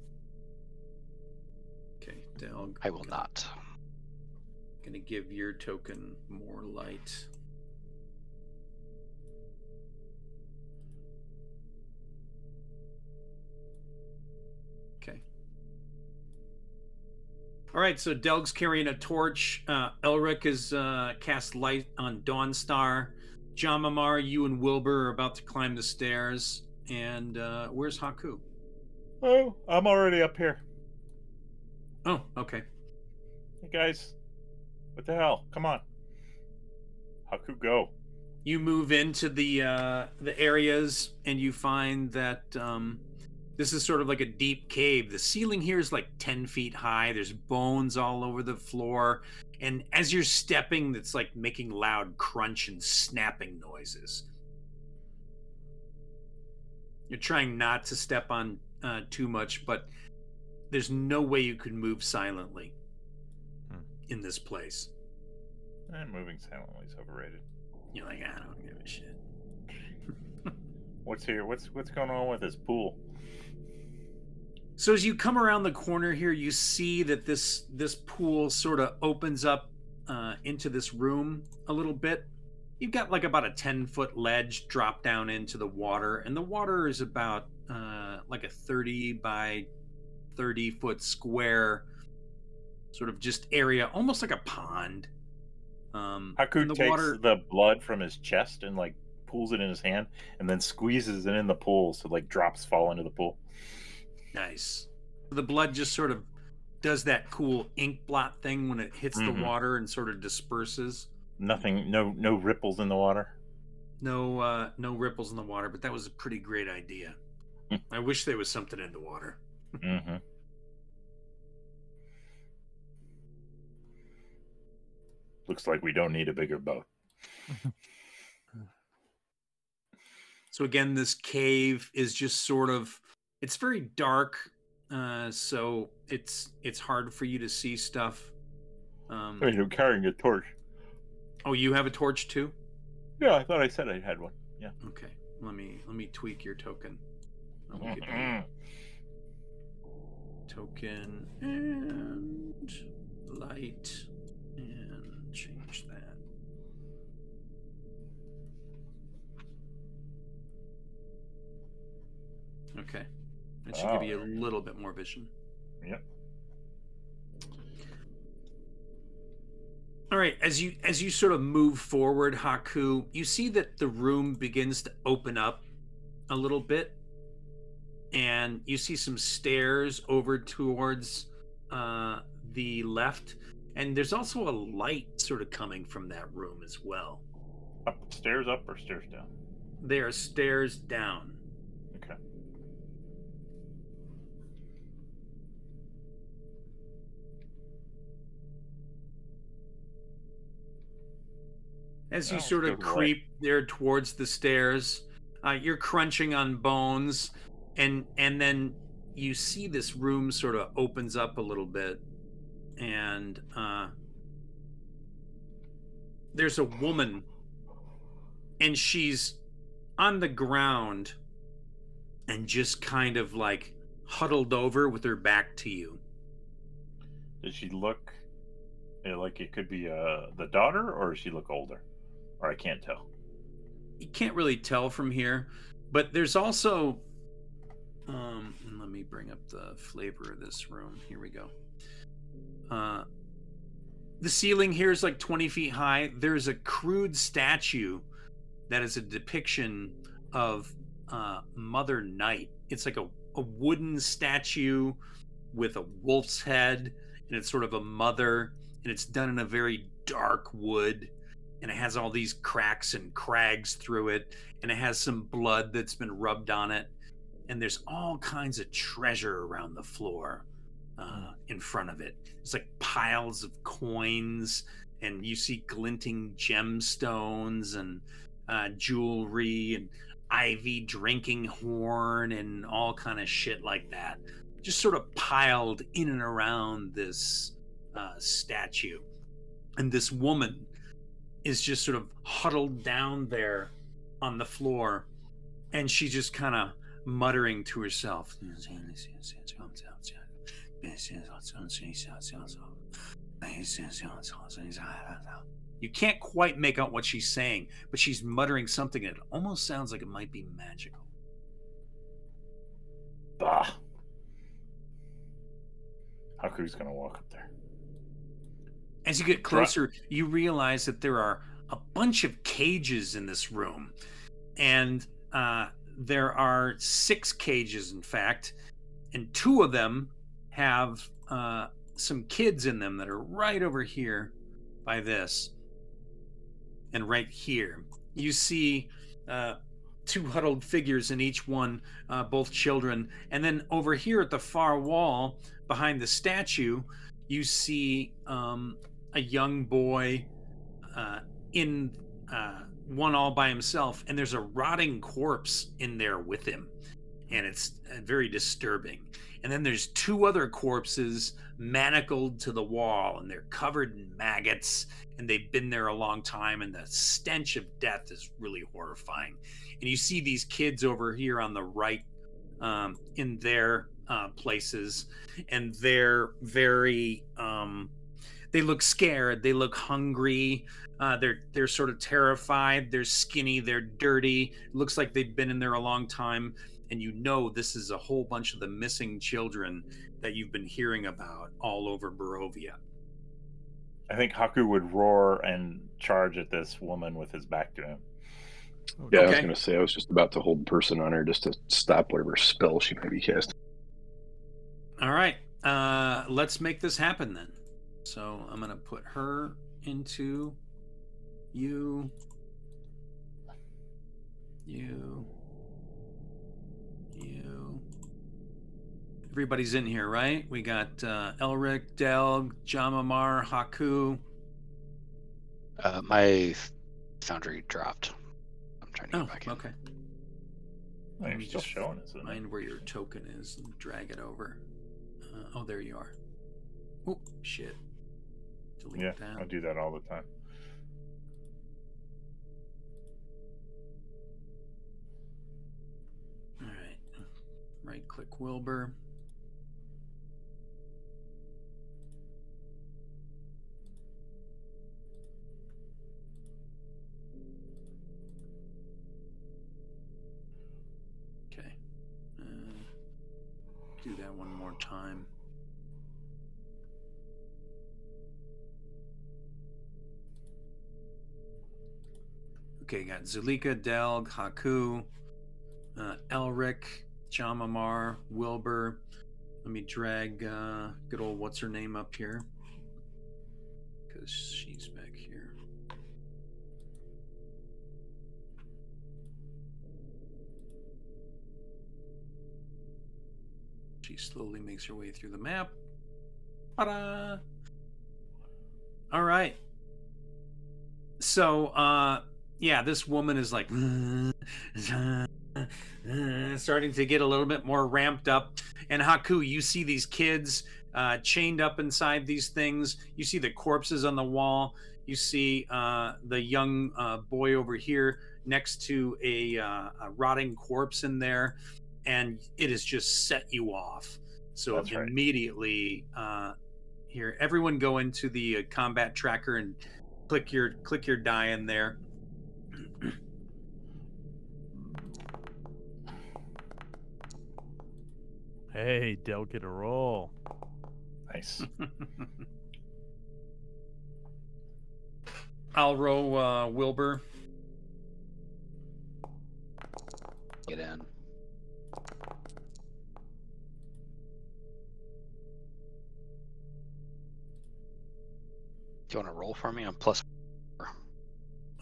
Okay, Del. I will not. Going to give your token more light. Okay. All right, so Delg's carrying a torch. Uh, Elrich is uh, cast light on Dawnstar. Jama'mar, you and Wilbur are about to climb the stairs. And uh, where's Haaku? Oh, I'm already up here. Oh, okay. Hey guys, what the hell? Come on. Haaku, go. you move into the uh, the areas and you find that um, this is sort of like a deep cave. The ceiling here is like ten feet high. There's bones all over the floor, and as you're stepping, it's like making loud crunch and snapping noises. You're trying not to step on uh, too much, but there's no way you could move silently. In this place. And moving silently is overrated. You're like, I don't give a shit. *laughs* What's here? What's what's going on with this pool? So as you come around the corner here, you see that this this pool sort of opens up uh, into this room a little bit. You've got like about a ten foot ledge drop down into the water, and the water is about uh, like a thirty by thirty foot square, sort of just area, almost like a pond. Um, Haaku the takes water. the blood from his chest and like pulls it in his hand, and then squeezes it in the pool, so like drops fall into the pool. Nice. The blood just sort of does that cool ink blot thing when it hits Mhm. the water and sort of disperses. Nothing, no, no ripples in the water. No, uh, no ripples in the water, but that was a pretty great idea. Hmm. I wish there was something in the water. *laughs* Mm-hmm. Looks like we don't need a bigger boat. *laughs* So again, this cave is just sort of it's very dark, uh, so it's it's hard for you to see stuff. Um, I mean, I'm carrying a torch. oh, you have a torch too? Yeah, I thought I said I had one. Yeah. Okay, let me let me tweak your token. I will give you Mhm. token and light change that. Okay. That should give you a little bit more vision. Yep. All right, as you as you sort of move forward, Haaku, you see that the room begins to open up a little bit, and you see some stairs over towards uh, the left, and there's also a light sort of coming from that room as well. Up stairs up or stairs down? There are stairs down. Okay. As you Oh, sort of creep there towards the stairs, uh, you're crunching on bones, and and then you see this room sort of opens up a little bit, and uh, there's a woman, and she's on the ground, and just kind of like huddled over with her back to you. Does she look eh, like it could be uh, the daughter, or does she look older? or I can't tell. you can't really tell from here, but there's also um let me bring up the flavor of this room. Here we go. Uh the ceiling here is like 20 feet high. There's a crude statue that is a depiction of uh, Mother Night. It's like a, a wooden statue with a wolf's head, and it's sort of a mother, and it's done in a very dark wood, and it has all these cracks and crags through it, and it has some blood that's been rubbed on it, and there's all kinds of treasure around the floor uh, in front of it. It's like piles of coins, and you see glinting gemstones and uh, jewelry and ivy drinking horn and all kind of shit like that just sort of piled in and around this uh, statue and this woman is just sort of huddled down there on the floor and she's just kind of muttering to herself you can't quite make out what she's saying, but she's muttering something that almost sounds like it might be magical. Bah. Haaku's gonna walk up there. As you get closer, you realize that there are a bunch of cages in this room. And uh, there are six cages, in fact, and two of them have uh, some kids in them that are right over here by this and right here. You see uh, two huddled figures in each one, uh, both children. And then over here at the far wall, behind the statue, you see um, a young boy uh, in uh, one all by himself, and there's a rotting corpse in there with him. And it's uh, very disturbing. And then there's two other corpses manacled to the wall, and they're covered in maggots, and they've been there a long time, and the stench of death is really horrifying. And you see these kids over here on the right um, in their uh, places, and they're very. Um, they look scared. They look hungry. Uh, they're they're sort of terrified. They're skinny. They're dirty. Looks like they've been in there a long time. And you know this is a whole bunch of the missing children that you've been hearing about all over Barovia. I think Haaku would roar and charge at this woman with his back to him. Yeah, I was going to say I was just about to hold the person on her just to stop whatever spell she might be casting. All right, uh, let's make this happen then. So I'm gonna put her into you, you, you. Everybody's in here, right? We got uh, Elrich, Delg, Jama'mar, Haaku. Uh, my foundry dropped. I'm trying to get Oh, back in. okay. Oh, Let you're still just showing us. isn't? Find where your token is and drag it over. Uh, oh, there you are. Oh, shit. Delete Yeah, that. I do that all the time. All right. Right click Wilbur. Time. Okay, got Zuleika, Delg, Haaku, uh, Elrich, Jama'mar, Wilbur. Let me drag uh, good old what's her name up here because she's back She slowly makes her way through the map. Ta-da! All right. So, uh, yeah, this woman is like *laughs* starting to get a little bit more ramped up. And Haaku, you see these kids uh, chained up inside these things. You see the corpses on the wall. You see uh, the young uh, boy over here next to a, uh, a rotting corpse in there, and it has just set you off. So That's immediately, right. uh, here, everyone go into the uh, combat tracker and click your click your die in there. hey, Del, get a roll. Nice. *laughs* I'll roll uh, Wilbur. Get in. You want to roll for me? I'm plus.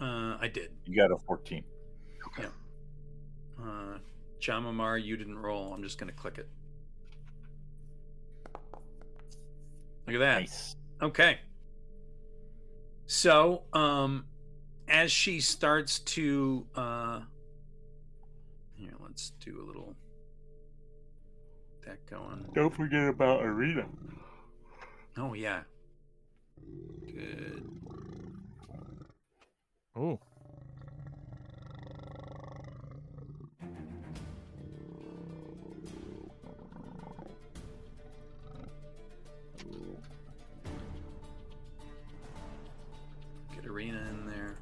Uh, I did. You got a 14. Okay. Uh, Jama'mar, you didn't roll. I'm just gonna click it. Look at that. Nice. Okay. So, um, as she starts to, uh, here, let's do a little that going. Don't forget about Ireena. Oh yeah. Good. Oh, Get ireena in there.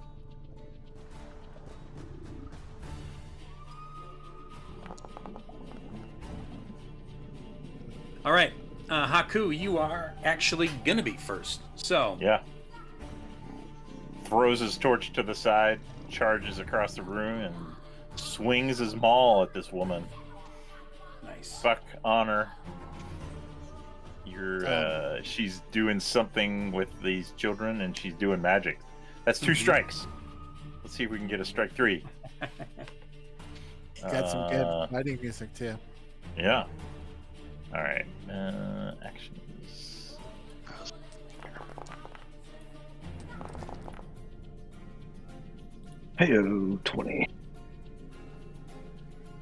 All right, uh, Haaku, you are actually gonna be first. So, Yeah. Throws his torch to the side, charges across the room, and swings his maul at this woman. nice. Fuck honor. You're uh she's doing something with these children and she's doing magic. That's 2 Mhm. strikes. Let's see if we can get a strike three. *laughs* Got some Uh, good fighting music too. Yeah. All right. Uh, actions. Heyo, 20.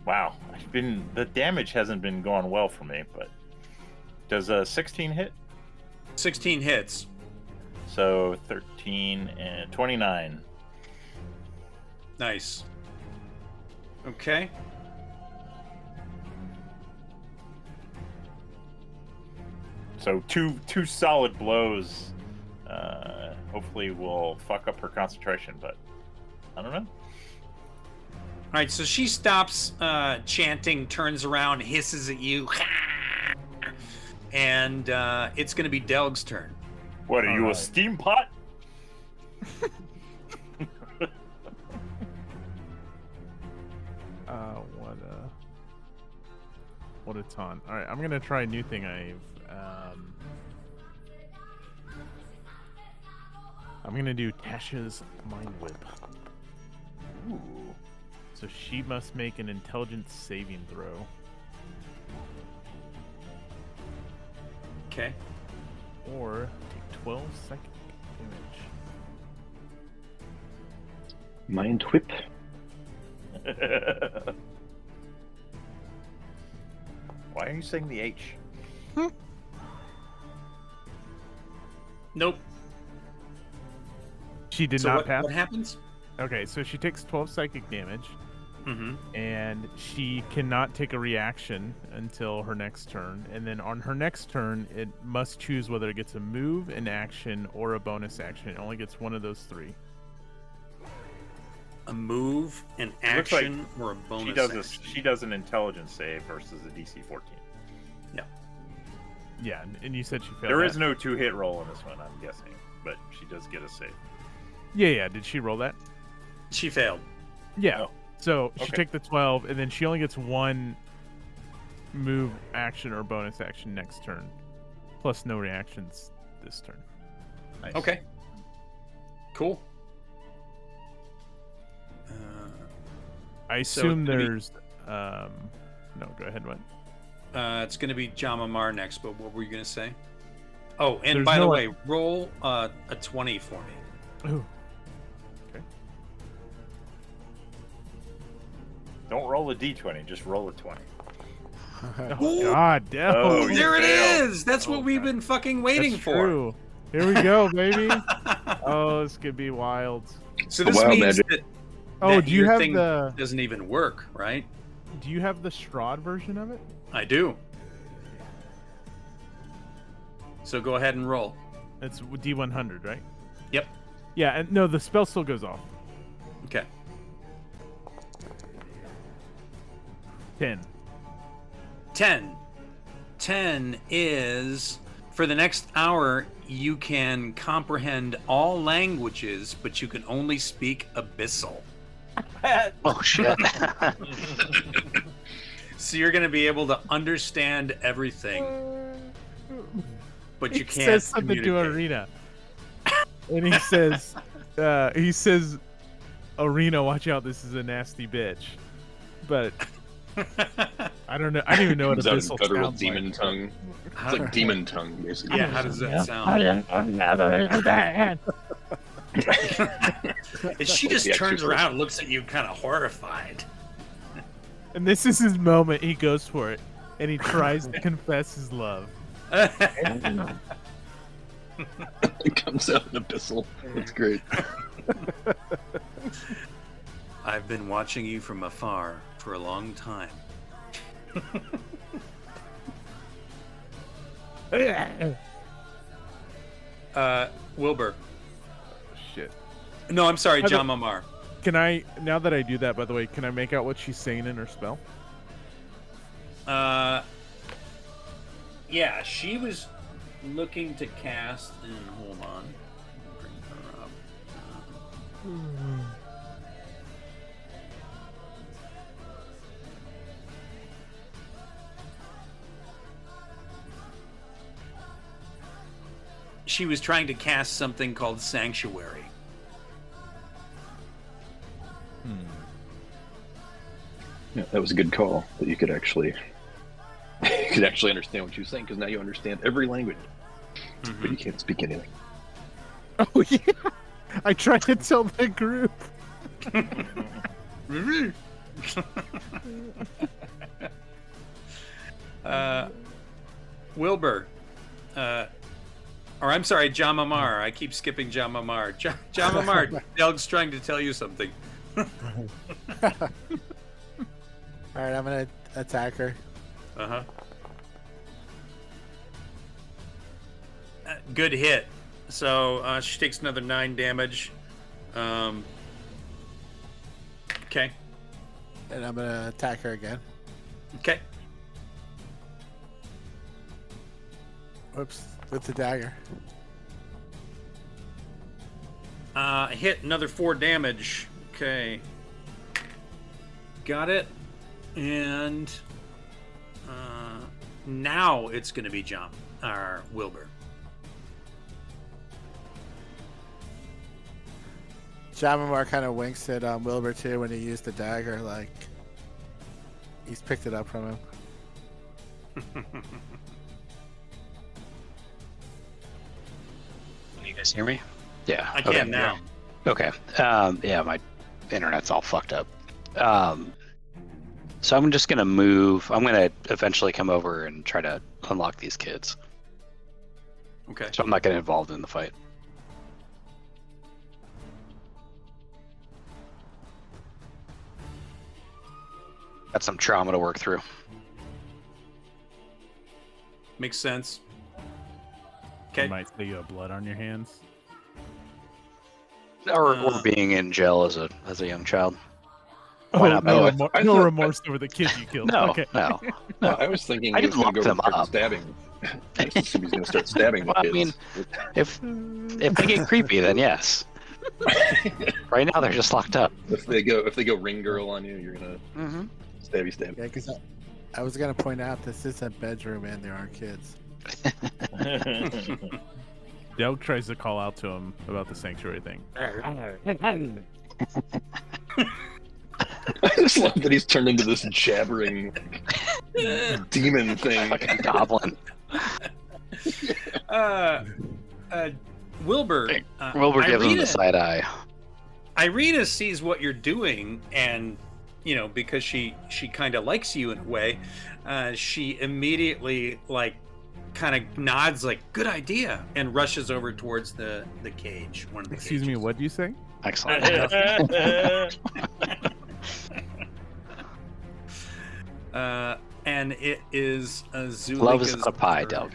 Wow. I've been the damage hasn't been going well for me, but does a 16 hit? 16 hits. So 13 and 29. Nice. Okay. So two two solid blows. Uh, hopefully will fuck up her concentration, but I don't know. All right, so she stops uh, chanting, turns around, hisses at you, and uh, it's going to be Delg's turn. What are All you a steam pot? *laughs* uh, what a what a ton. All right, I'm gonna try a new thing. I've um, I'm gonna do Tasha's mind whip. Ooh. So she must make an intelligence saving throw. Okay. or take 12 psychic damage. Mind whip. *laughs* Why are you saying the H? Hmm. Nope. She did so not what, pass. what happens? Okay, so she takes 12 psychic damage, Mm-hmm. and she cannot take a reaction until her next turn. And then on her next turn, it must choose whether it gets a move, an action, or a bonus action. It only gets one of those three. A move, an looks like action, or a bonus she does a, she does an intelligence save versus a DC 14. Yeah, and- and you said she failed. There that. is no two hit roll in this one, I'm guessing, but she does get a save. Yeah, yeah. Did she roll that? She failed. Yeah. Oh, So she okay. take the 12, and then she only gets one move, action, or bonus action next turn, plus no reactions this turn. Nice. Okay. Cool. Uh, I assume it's gonna be- there's. Um, no, go ahead. What? uh, it's going to be Jamamar next, but what were you going to say? Oh, and There's by no, the way, roll uh, a 20 for me. Ooh. Don't roll a d20, just roll a 20. *laughs* Oh, God, damn. Oh, you there it failed. is. That's what Oh, we've God. been fucking waiting That's for. True. Here we go, baby. *laughs* oh, this could be wild. So this wild means magic. that, Oh, that do you your have thing the? doesn't even work, right? Do you have the Strahd version of it? I do. So go ahead and roll. It's D100, right? Yep. Yeah, and no, the spell still goes off. Ten. 10. 10 is for the next hour, you can comprehend all languages, but you can only speak Abyssal. *laughs* Oh shit. *laughs* So you're going to be able to understand everything, but you he can't. says something to communicate. Ireena, and he says, *laughs* uh, he says, Ireena, watch out, this is a nasty bitch. But *laughs* I don't know. I don't even know what Comes out in abyssal guttural sounds demon like. tongue. It's like demon tongue, basically. yeah, how does that sound? And *laughs* she just The turns around and looks at you kind of horrified. And this is his moment. He goes for it, and he tries to *laughs* confess his love. It comes out in abyssal. That's great. I've been watching you from afar for a long time. *laughs* Uh, Wilbur. Shit. No, I'm sorry, I John don't- Mamar. Can I? Now that I do that, by the way, can I make out what she's saying in her spell? Uh, yeah, she was looking to cast. And hold on, bring her up. She was trying to cast something called Sanctuary. Yeah, that was a good call. That you could actually, *laughs* you could actually understand what she was saying because now you understand every language, but you can't speak anything. Oh *laughs* yeah. I tried to tell the group. *laughs* uh, Wilbur, uh, or I'm sorry, John Mamar. I keep skipping John Mamar. John, John Mamar, *laughs* Doug's trying to tell you something. *laughs* All right, I'm gonna attack her. Uh huh. Uh, good hit. So uh, she takes another nine damage. Um, okay. And I'm gonna attack her again. Okay. Whoops, with the dagger. Uh, hit another four damage. Okay. Got it. And uh, now it's going to be John or Wilbur. Jama'mar kind of winks at um, Wilbur too when he used the dagger, like he's picked it up from him. *laughs* guys hear me? Yeah. I okay. can now. Okay. Um, yeah, my internet's all fucked up. Um, so I'm just gonna move. I'm gonna eventually come over and try to unlock these kids. Okay. So I'm not getting involved in the fight. Got some trauma to work through. Makes sense. You might say you have blood on your hands. Or, Uh. or being in jail as a as a young child. Oh, Why not? no, I- remor- I no thought- remorse over the kids you *laughs* killed. No, Okay. no. *laughs* No, I was thinking I he was didn't going to lock go them start up. stabbing. *laughs* I assume he's going to start stabbing the Well, I kids. mean- If if they get creepy, then yes. Right now they're just locked up. if they go if they go ring girl on you, you're gonna Mm-hmm. stabby stab. Yeah, because I, I was gonna point out this is a bedroom and there are kids. *laughs* Doug tries to call out to him about the sanctuary thing. I just love that he's turned into this jabbering demon thing. Fucking goblin. Uh, uh, Wilbur. Uh, Wilbur gives him Ireena- the side eye. Ireena sees what you're doing, and you know because she she kind of likes you in a way, uh, she immediately like kind of nods like good idea and rushes over towards the the cage. One of the Excuse me, what do you say? Excellent. *laughs* Uh, and it is a Zuleika's Love is not a pie, turn. Doug.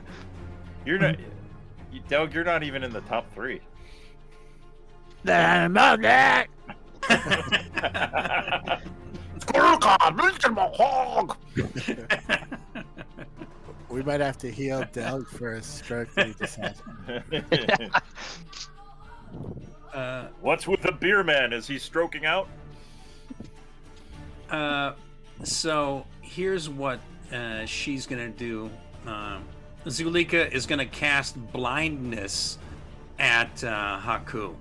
You're not, *laughs* you, Doug. You're not even in the top three. *laughs* We might have to heal Delg for a stroke that he just had. *laughs* Uh, What's with the beer man? Is he stroking out? Uh, so here's what uh, she's gonna do. Um, Zuleika is gonna cast blindness at uh, Haaku.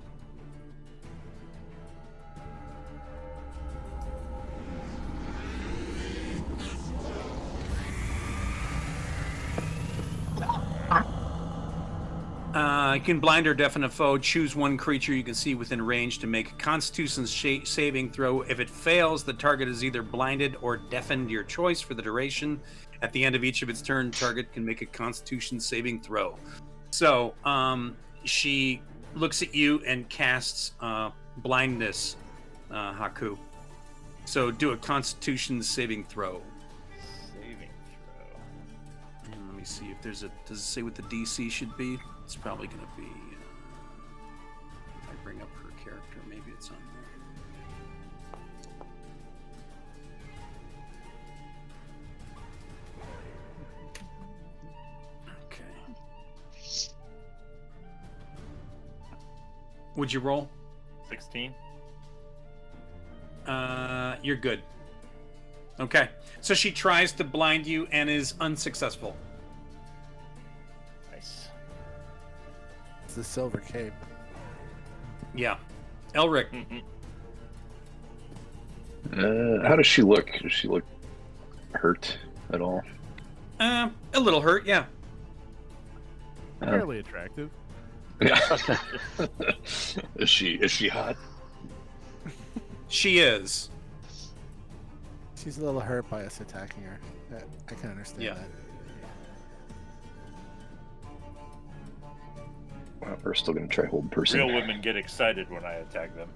Uh, you can blind or deafen a foe. Choose one creature you can see within range to make a Constitution sh- saving throw. If it fails, the target is either blinded or deafened. Your choice for the duration. At the end of each of its turn, target can make a Constitution saving throw. So, um, she looks at you and casts uh, blindness, uh, Haaku. So, do a Constitution saving throw. See if there's a. Does it say what the DC should be? It's probably going to be. Uh, if I bring up her character, maybe it's on there. Okay. Would you roll? 16. Uh, you're good. Okay. So she tries to blind you and is unsuccessful. It's the silver cape. Yeah. Elrich, Uh, how does she look? Does she look hurt at all? uh, a little hurt, yeah. Uh, Fairly attractive. yeah. *laughs* is she is she hot? She is. She's a little hurt by us attacking her. That- I can understand Yeah. that. Well, we're still gonna try hold person. Real women get excited when I attack them.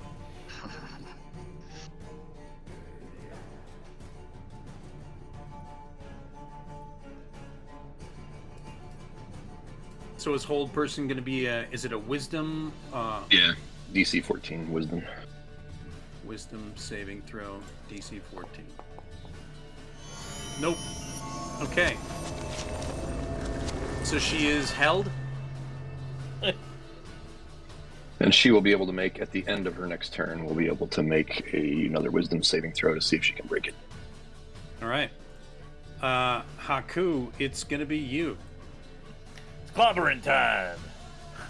So is hold person going to be a? Is it a wisdom? Uh, Yeah. DC 14 wisdom. wisdom saving throw DC 14. Nope. Okay. So she is held. *laughs* And she will be able to make at the end of her next turn. Will be able to make a, another wisdom saving throw to see if she can break it. All right. Uh, Haaku, it's going to be you. It's clobbering time. *laughs*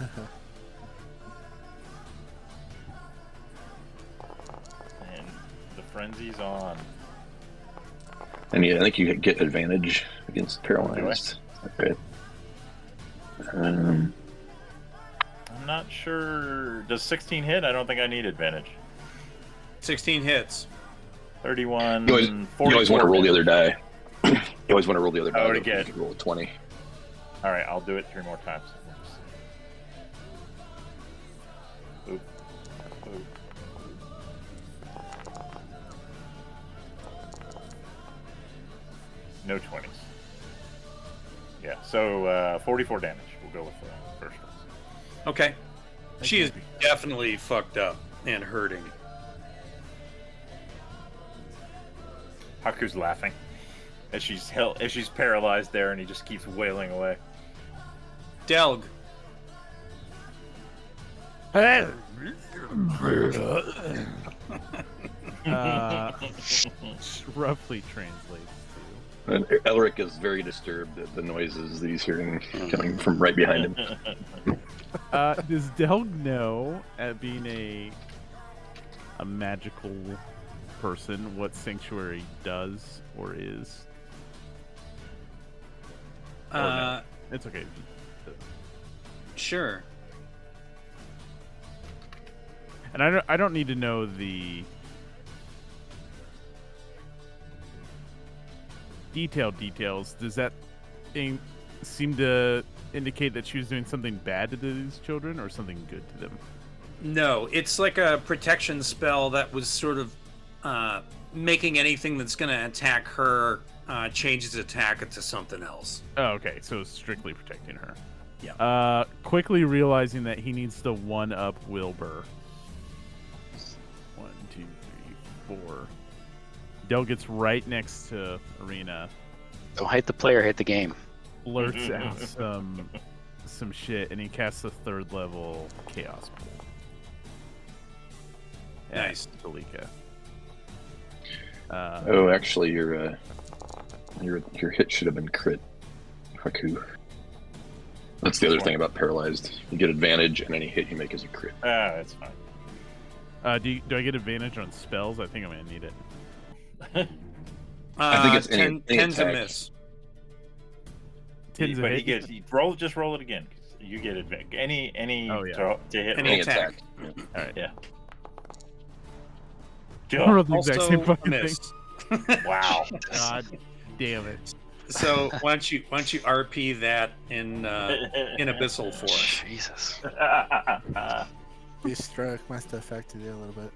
and the frenzy's on. And yeah, I think you get advantage against paralyzed. Okay. Um, I'm not sure. Does 16 hit? I don't think I need advantage. 16 hits. 31. you always, you always want to roll the other die. *clears throat* you always want to roll the other die. I already though, 'cause get- roll a 20. All right, I'll do it three more times. Oop. Oop. No 20s. Yeah, so uh, 44 damage. We'll go with the first one. Okay. She is definitely fucked up and hurting. Haaku's laughing as she's held, as she's paralyzed there, and he just keeps wailing away. Delg. *laughs* Uh, *laughs* roughly translates to. And Elrich is very disturbed at the noises that he's hearing coming from right behind him. *laughs* Uh, does Delg know, at being a a magical person, what sanctuary does or is? Or no? Uh, It's okay. sure. And I don't, I don't need to know the detailed details. Does that thing seem to indicate that she was doing something bad to these children or something good to them? No, it's like a protection spell that was sort of uh, making anything that's going to attack her uh, change its attack into something else. Oh, okay. So strictly protecting her. Yeah. Uh, quickly realizing that he needs to one up Wilbur. One, two, three, four. Del gets right next to Ireena. Don't hate the player, hate the game. Blurts out some some shit, and he casts a third level chaos bolt. Nice. Kalika. Uh, Oh, actually, your uh, your your hit should have been crit, Haaku. That's the other thing about paralyzed. You get advantage, and any hit you make is a crit. Ah, that's fine. uh, do, you, do I get advantage on spells? I think I'm gonna need it. *laughs* I think it's Uh, any- ten, any tens a miss. Tens a but he gets he roll. Just roll it again. You get advantage. Any any Oh, yeah. to, to hit. Any roll. attack. All right. Yeah. I Joe. rolled the exact Also same a fucking thing. *laughs* *laughs* Wow. God damn it! So why don't you why don't you RP that in uh, *laughs* in abyssal for us? Jesus. This stroke must have affected you a little bit.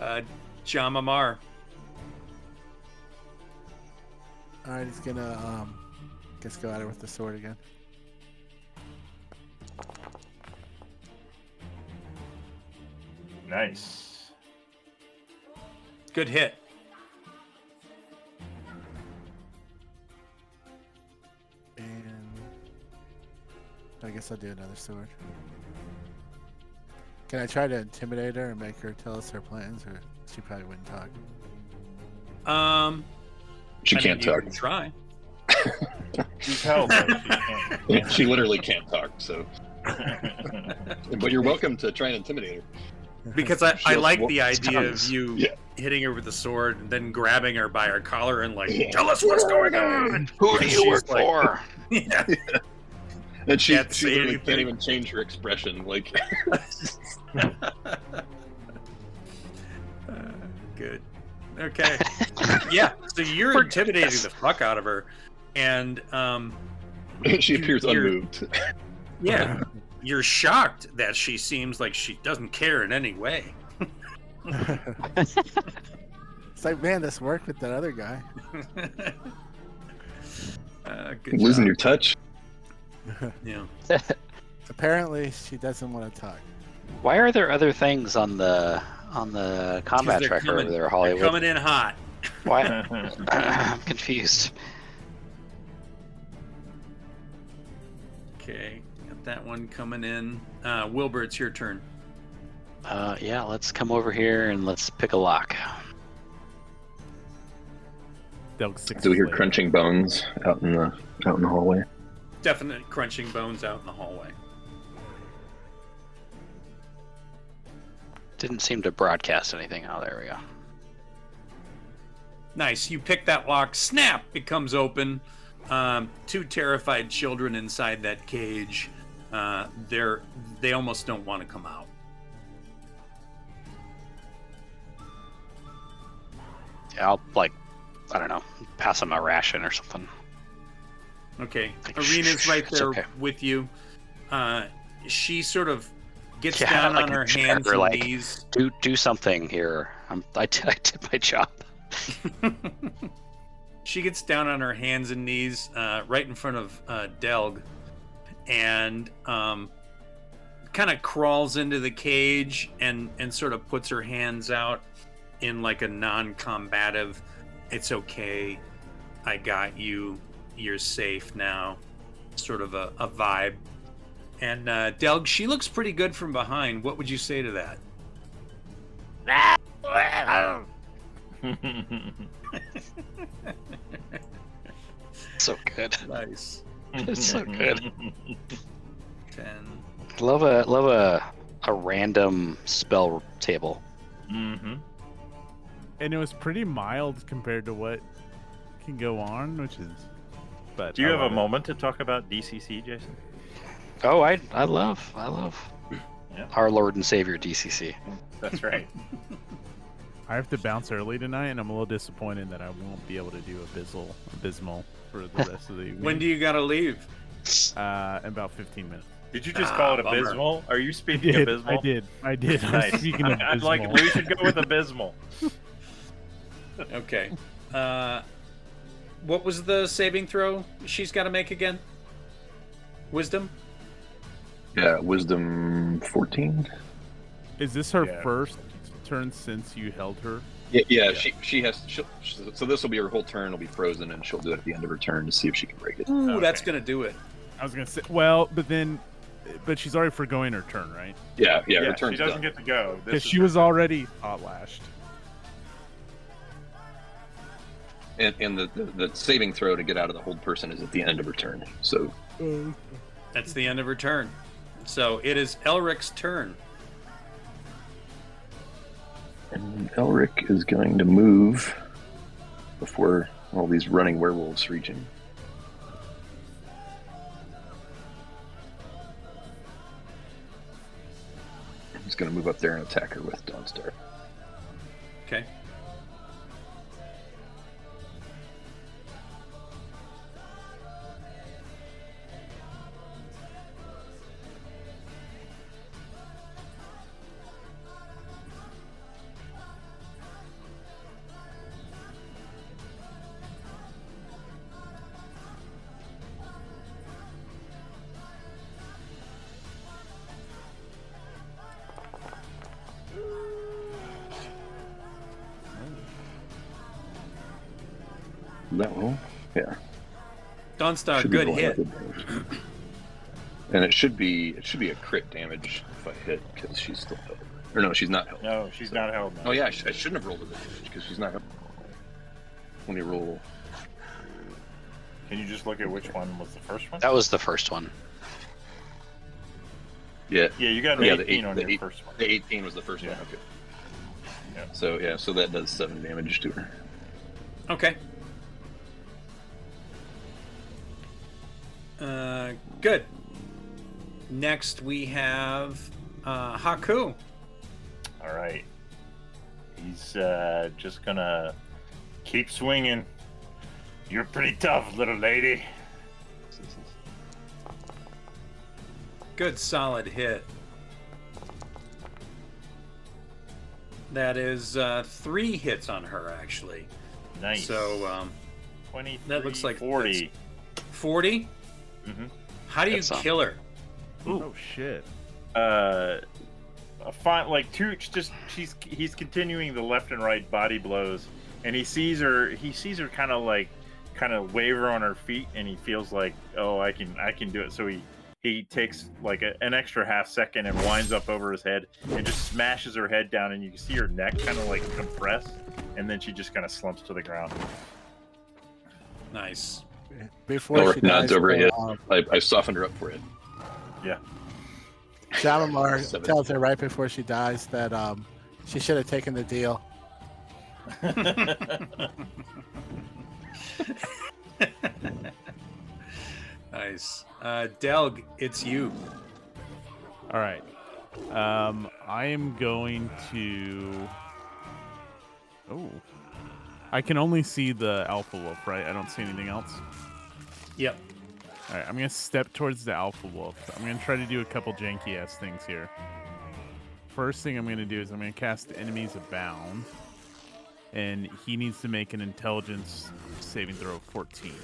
Uh, Jama'mar. All right, he's gonna um, guess go at it with the sword again. nice. Good hit. And I guess I'll do another sword. Can I try to intimidate her and make her tell us her plans, or she probably wouldn't talk? Um, She I can't you talk. can Try. *laughs* She's held, she can't. she literally can't talk. So, *laughs* but you're welcome to try and intimidate her. Because I, I like the idea of you Yeah. hitting her with the sword and then grabbing her by her collar and like, Yeah. tell us what's going on. Who do you work for? *laughs* yeah. And she, Can't she literally anything. can't even change her expression. Like, Uh, *laughs* *laughs* good. Okay. *laughs* yeah. So you're We're- intimidating yes. the fuck out of her, and um, she appears You're- unmoved. yeah, you're shocked that she seems like she doesn't care in any way. it's like, man, this worked with that other guy. uh, good Losing job. your touch. Yeah. *laughs* Apparently, she doesn't want to talk. Why are there other things on the on the combat tracker coming- over there, They're Hollywood? coming in hot. *laughs* Why? *laughs* I'm confused. Okay, got that one coming in. Uh, Wilbur, it's your turn. Uh, yeah, let's come over here and let's pick a lock. Do we hear later. crunching bones out in the out in the hallway? Definite crunching bones out in the hallway. Didn't seem to broadcast anything. Oh, there we go. Nice. You pick that lock. Snap! It comes open. Um, two terrified children inside that cage. Uh, they're they almost don't want to come out. Yeah, I'll like, I don't know, pass them a ration or something. Okay. Ireena's *laughs* right there okay. with you. Uh, she sort of gets Yeah, down like on her *laughs* hands and like- knees. Do do something here. I'm I, t- I did my job. *laughs* she gets down on her hands and knees uh, right in front of uh, Delg and um, kind of crawls into the cage and, and sort of puts her hands out in like a non combative, it's okay, I got you, you're safe now, sort of a, a vibe. And uh, Delg, she looks pretty good from behind. What would you say to that? So good. *laughs* Nice. It's so good. 10. Love a love a a random spell table. hmm And it was pretty mild compared to what can go on, which is. But Do you I have a it. moment to talk about DCC, Jason? Oh, I I love I love Yeah. our Lord and Savior DCC. That's right. *laughs* I have to bounce early tonight, and I'm a little disappointed that I won't be able to do Abyssal, Abysmal for the rest of the evening. *laughs* When do you gotta leave? Uh, in about 15 minutes. Did you just Ah, call it bummer. abysmal? Are you I speaking did. abysmal? I did. I did. I'm Nice. speaking of I'd *laughs* like. We should go with abysmal. Okay. Uh, what was the saving throw she's got to make again? Wisdom? Yeah, wisdom fourteen. Is this her Yeah. first turn since you held her? Yeah, yeah, She she has. She'll, so this will be her whole turn. It'll be frozen, and she'll do it at the end of her turn to see if she can break it. Ooh, that's gonna do it. I was gonna say, well, but then, but she's already forgoing her turn, right? Yeah, yeah. Yeah, her she doesn't done. get to go. Because she was turn. already hot lashed. And and the, the the saving throw to get out of the hold person is at the end of her turn. So That's the end of her turn. So it is Elrich's turn. and Elrich is going to move before all these running werewolves reach him. He's going to move up there and attack her with Dawnstar. Okay. Dawnstar, Should good hit. up with damage. And it should be it should be a crit damage if I hit because she's still held. Or no, she's not held. No, she's not held. now. Oh yeah, I, sh- I shouldn't have rolled with the damage because she's not held. When you roll, Can you just look at which one was the first one? That was the first one. yeah, Yeah, you got an Yeah, the 18 eight- on the your eight- first one. the 18 was the first Yeah. one. Okay. Yeah. So yeah, so that does seven damage to her. Okay. Uh, good. Next, we have uh, Haaku. All right. He's uh, just gonna keep swinging. You're pretty tough, little lady. Good solid hit. That is uh, three hits on her, actually. Nice. So, um, that looks like 40. 40? Mm-hmm. How do you um, kill her? Ooh. Oh shit. Uh, a font like Tooch, Just she's he's continuing the left and right body blows, and he sees her. He sees her kind of like kind of waver on her feet, and he feels like, oh, I can I can do it. So he he takes like a, an extra half second and winds up over his head and just smashes her head down and you can see her neck kind of like compress and then she just kind of slumps to the ground nice before Elrich she nods dies, over it. um, I, I softened her up for it. Yeah. Shalimar *laughs* tells her right before she dies that um, she should have taken the deal. *laughs* Nice. Uh, Delg, it's you. All right. Um, I am going to. Oh, I can only see the alpha wolf, right? I don't see anything else. Yep. All right, I'm gonna step towards the alpha wolf. I'm gonna try to do a couple janky ass things here. First thing I'm gonna do is I'm gonna cast enemies abound, and he needs to make an intelligence saving throw of 14.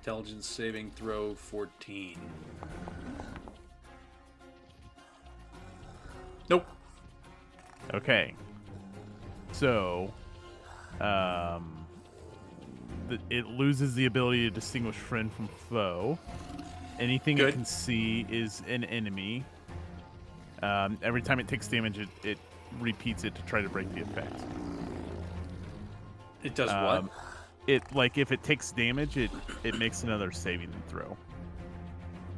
Intelligence saving throw 14. Nope. Okay. So, um, th- it loses the ability to distinguish friend from foe. Anything it can see is an enemy. Um, every time it takes damage, it, it repeats it to try to break the effect. It does Um, what? It like if it takes damage, it it makes another saving throw. Okay.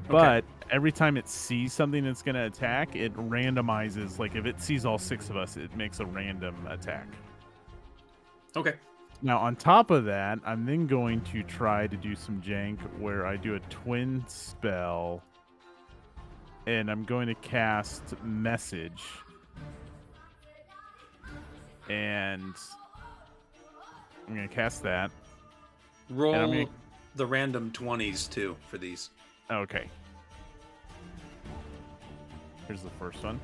But every time it sees something that's going to attack, it randomizes. Like if it sees all six of us, it makes a random attack. Okay. Now, on top of that, I'm then going to try to do some jank where I do a twin spell and I'm going to cast message. And I'm going to cast that. Roll gonna- the random 20s too for these. Okay. Here's the first one.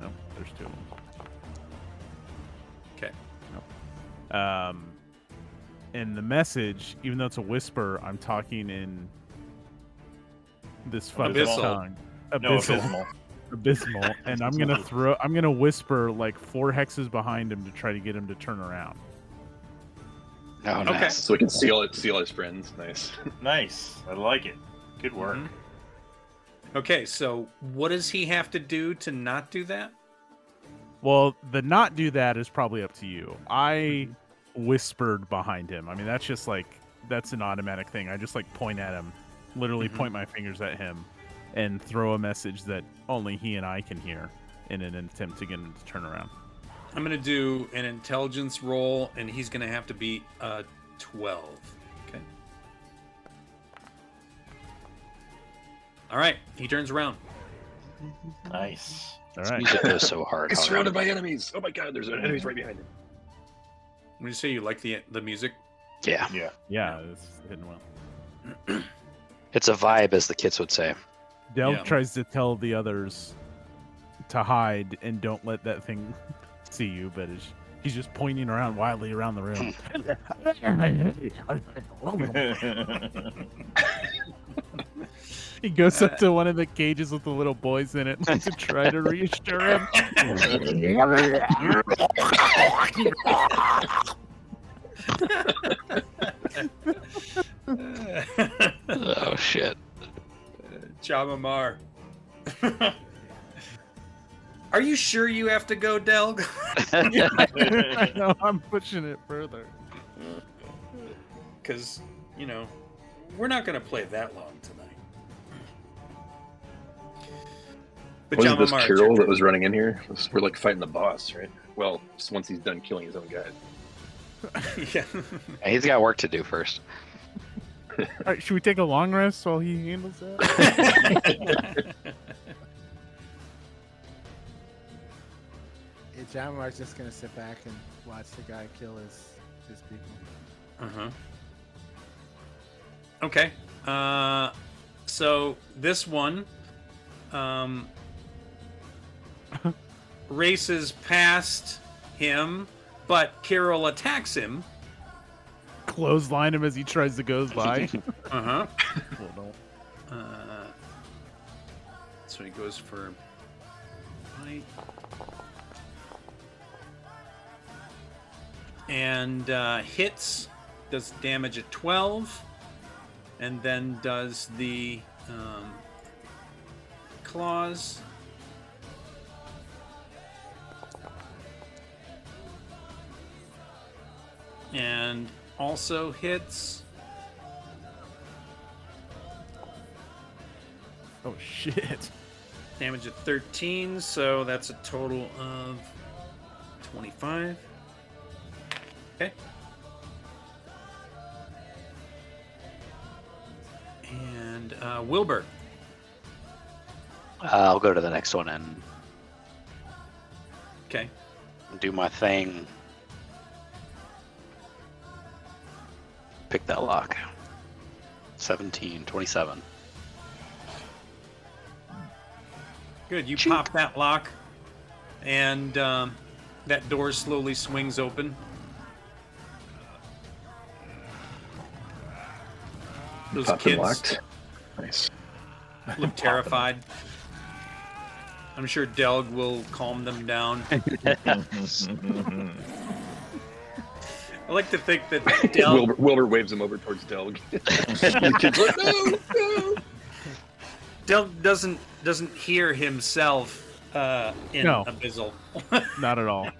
No, there's two of them. Um, and the message, even though it's a whisper, I'm talking in this fucking Abyssal. tongue. no, abysmal. abysmal, *laughs* and I'm gonna throw. I'm gonna whisper like four hexes behind him to try to get him to turn around. Oh, Okay. nice. So we can seal it, seal his friends. Nice. *laughs* Nice. I like it. Good work. Mhm. Okay, so what does he have to do to not do that? Well, the not do that is probably up to you. I whispered behind him. I mean, that's just like that's an automatic thing. I just like point at him, literally Mhm. point my fingers at him, and throw a message that only he and I can hear in an attempt to get him to turn around. I'm gonna do an intelligence roll, and he's gonna have to beat uh, 12. Okay. All right, he turns around. Nice. All This music goes so *laughs* hard. He's surrounded by enemies. Oh my god, there's enemies right behind him. When you say you like the the music, Yeah, Yeah. Yeah, it's hitting well. *clears throat* it's a vibe, as the kids would say. Delg Yeah. tries to tell the others to hide and don't let that thing *laughs* see you, but it's, he's just pointing around wildly around the room. *laughs* he goes up uh, to one of the cages with the little boys in it to try to reassure him. Oh shit! Jama'mar. Are you sure you have to go, Delg? *laughs* no, I'm pushing it further. Because, you know, we're not going to play that long tonight. But Wasn't this Jama'mar, it's your Carol that was running in here? We're like fighting the boss, right? Well, just once he's done killing his own guys. *laughs* yeah. Yeah, he's got work to do first. *laughs* All right, should we take a long rest while he handles that? *laughs* Yeah, Jama'mar's just gonna sit back and watch the guy kill his his people. Uh-huh. Okay. Uh so this one um *laughs* races past him, but Carol attacks him. Clothesline him as he tries to go *laughs* by. Uh-huh. Well, no. Uh so he goes for fight. And uh, hits, does damage at 12, and then does the um, claws. And also hits. Oh shit. Damage at 13, so that's a total of 25. Okay. And uh, Wilbur. Uh, I'll go to the next one and Okay. do my thing. Pick that lock. 17, 27. Good. You Chink. pop that lock, and um, that door slowly swings open. Those Popped and kids locked. Nice. *laughs* look terrified. I'm sure Delg will calm them down. *laughs* *laughs* I like to think that *laughs* Delg Wilbur, Wilbur waves him over towards Delg. *laughs* the kid's like, no, no. Delg doesn't doesn't hear himself uh, in No. Abyssal. *laughs* Not at all.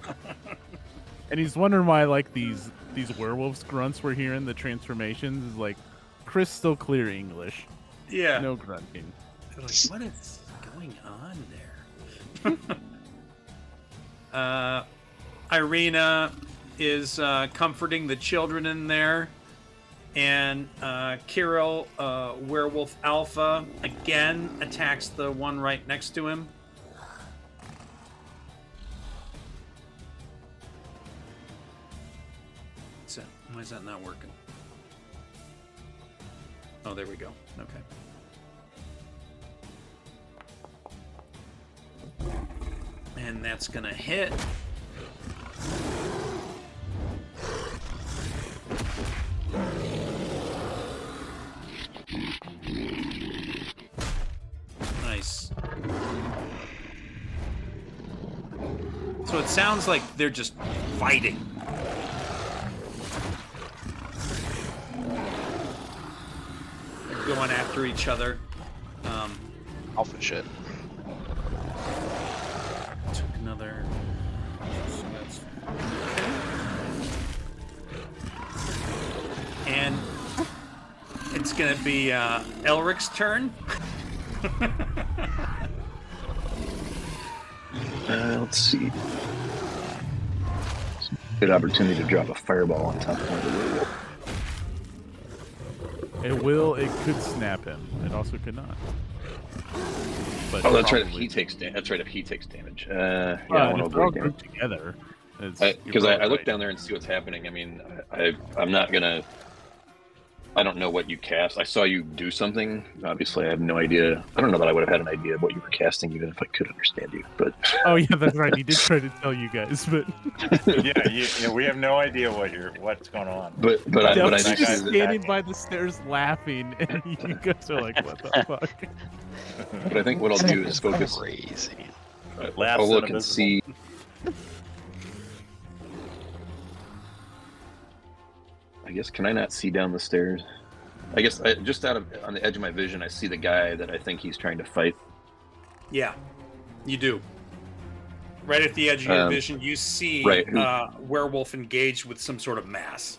and he's wondering why like these these werewolves grunts we're hearing, the transformations is like crystal clear English. yeah. No grunting. They're like, what is going on there? uh, Ireena is uh, comforting the children in there. And uh, Kiril, uh, Werewolf Alpha, again attacks the one right next to him. What's that? Why is that not working? Oh, there we go. Okay. And that's gonna hit. Nice. So it sounds like they're just fighting. They're going after each other. Um, Alpha shit. took another. It's gonna be uh, Elrich's turn. *laughs* Uh, let's see. Good opportunity to drop a fireball on top of one of the werewolf. It will. It could snap him. It also could not. But Oh, that's right. If probably- he takes da- that's right. If he takes damage, uh, yeah, Well, I and want to all avoid damage. together. Because you're I, I, look right. down there and see what's happening. I mean, I, I I'm not gonna. I don't know what you cast. I saw you do something. Obviously, I have no idea. I don't know that I would have had an idea of what you were casting, even if I could understand you. But *laughs* Oh yeah, that's right. He did try to tell you guys, but *laughs* yeah, you, you know, we have no idea what you're what's going on. but but I, but I Del's do that see just guy's that, standing by the stairs laughing, *laughs* and you guys are like, "What the fuck?" But I think what I'll do is focus. Crazy. Uh, Laughs I'll look and see. Guess can I not see down the stairs? I guess I, just out of on the edge of my vision, I see the guy that I think he's trying to fight. Yeah, you do. Right at the edge of your Um, vision, you see right, who- uh, werewolf engaged with some sort of mass.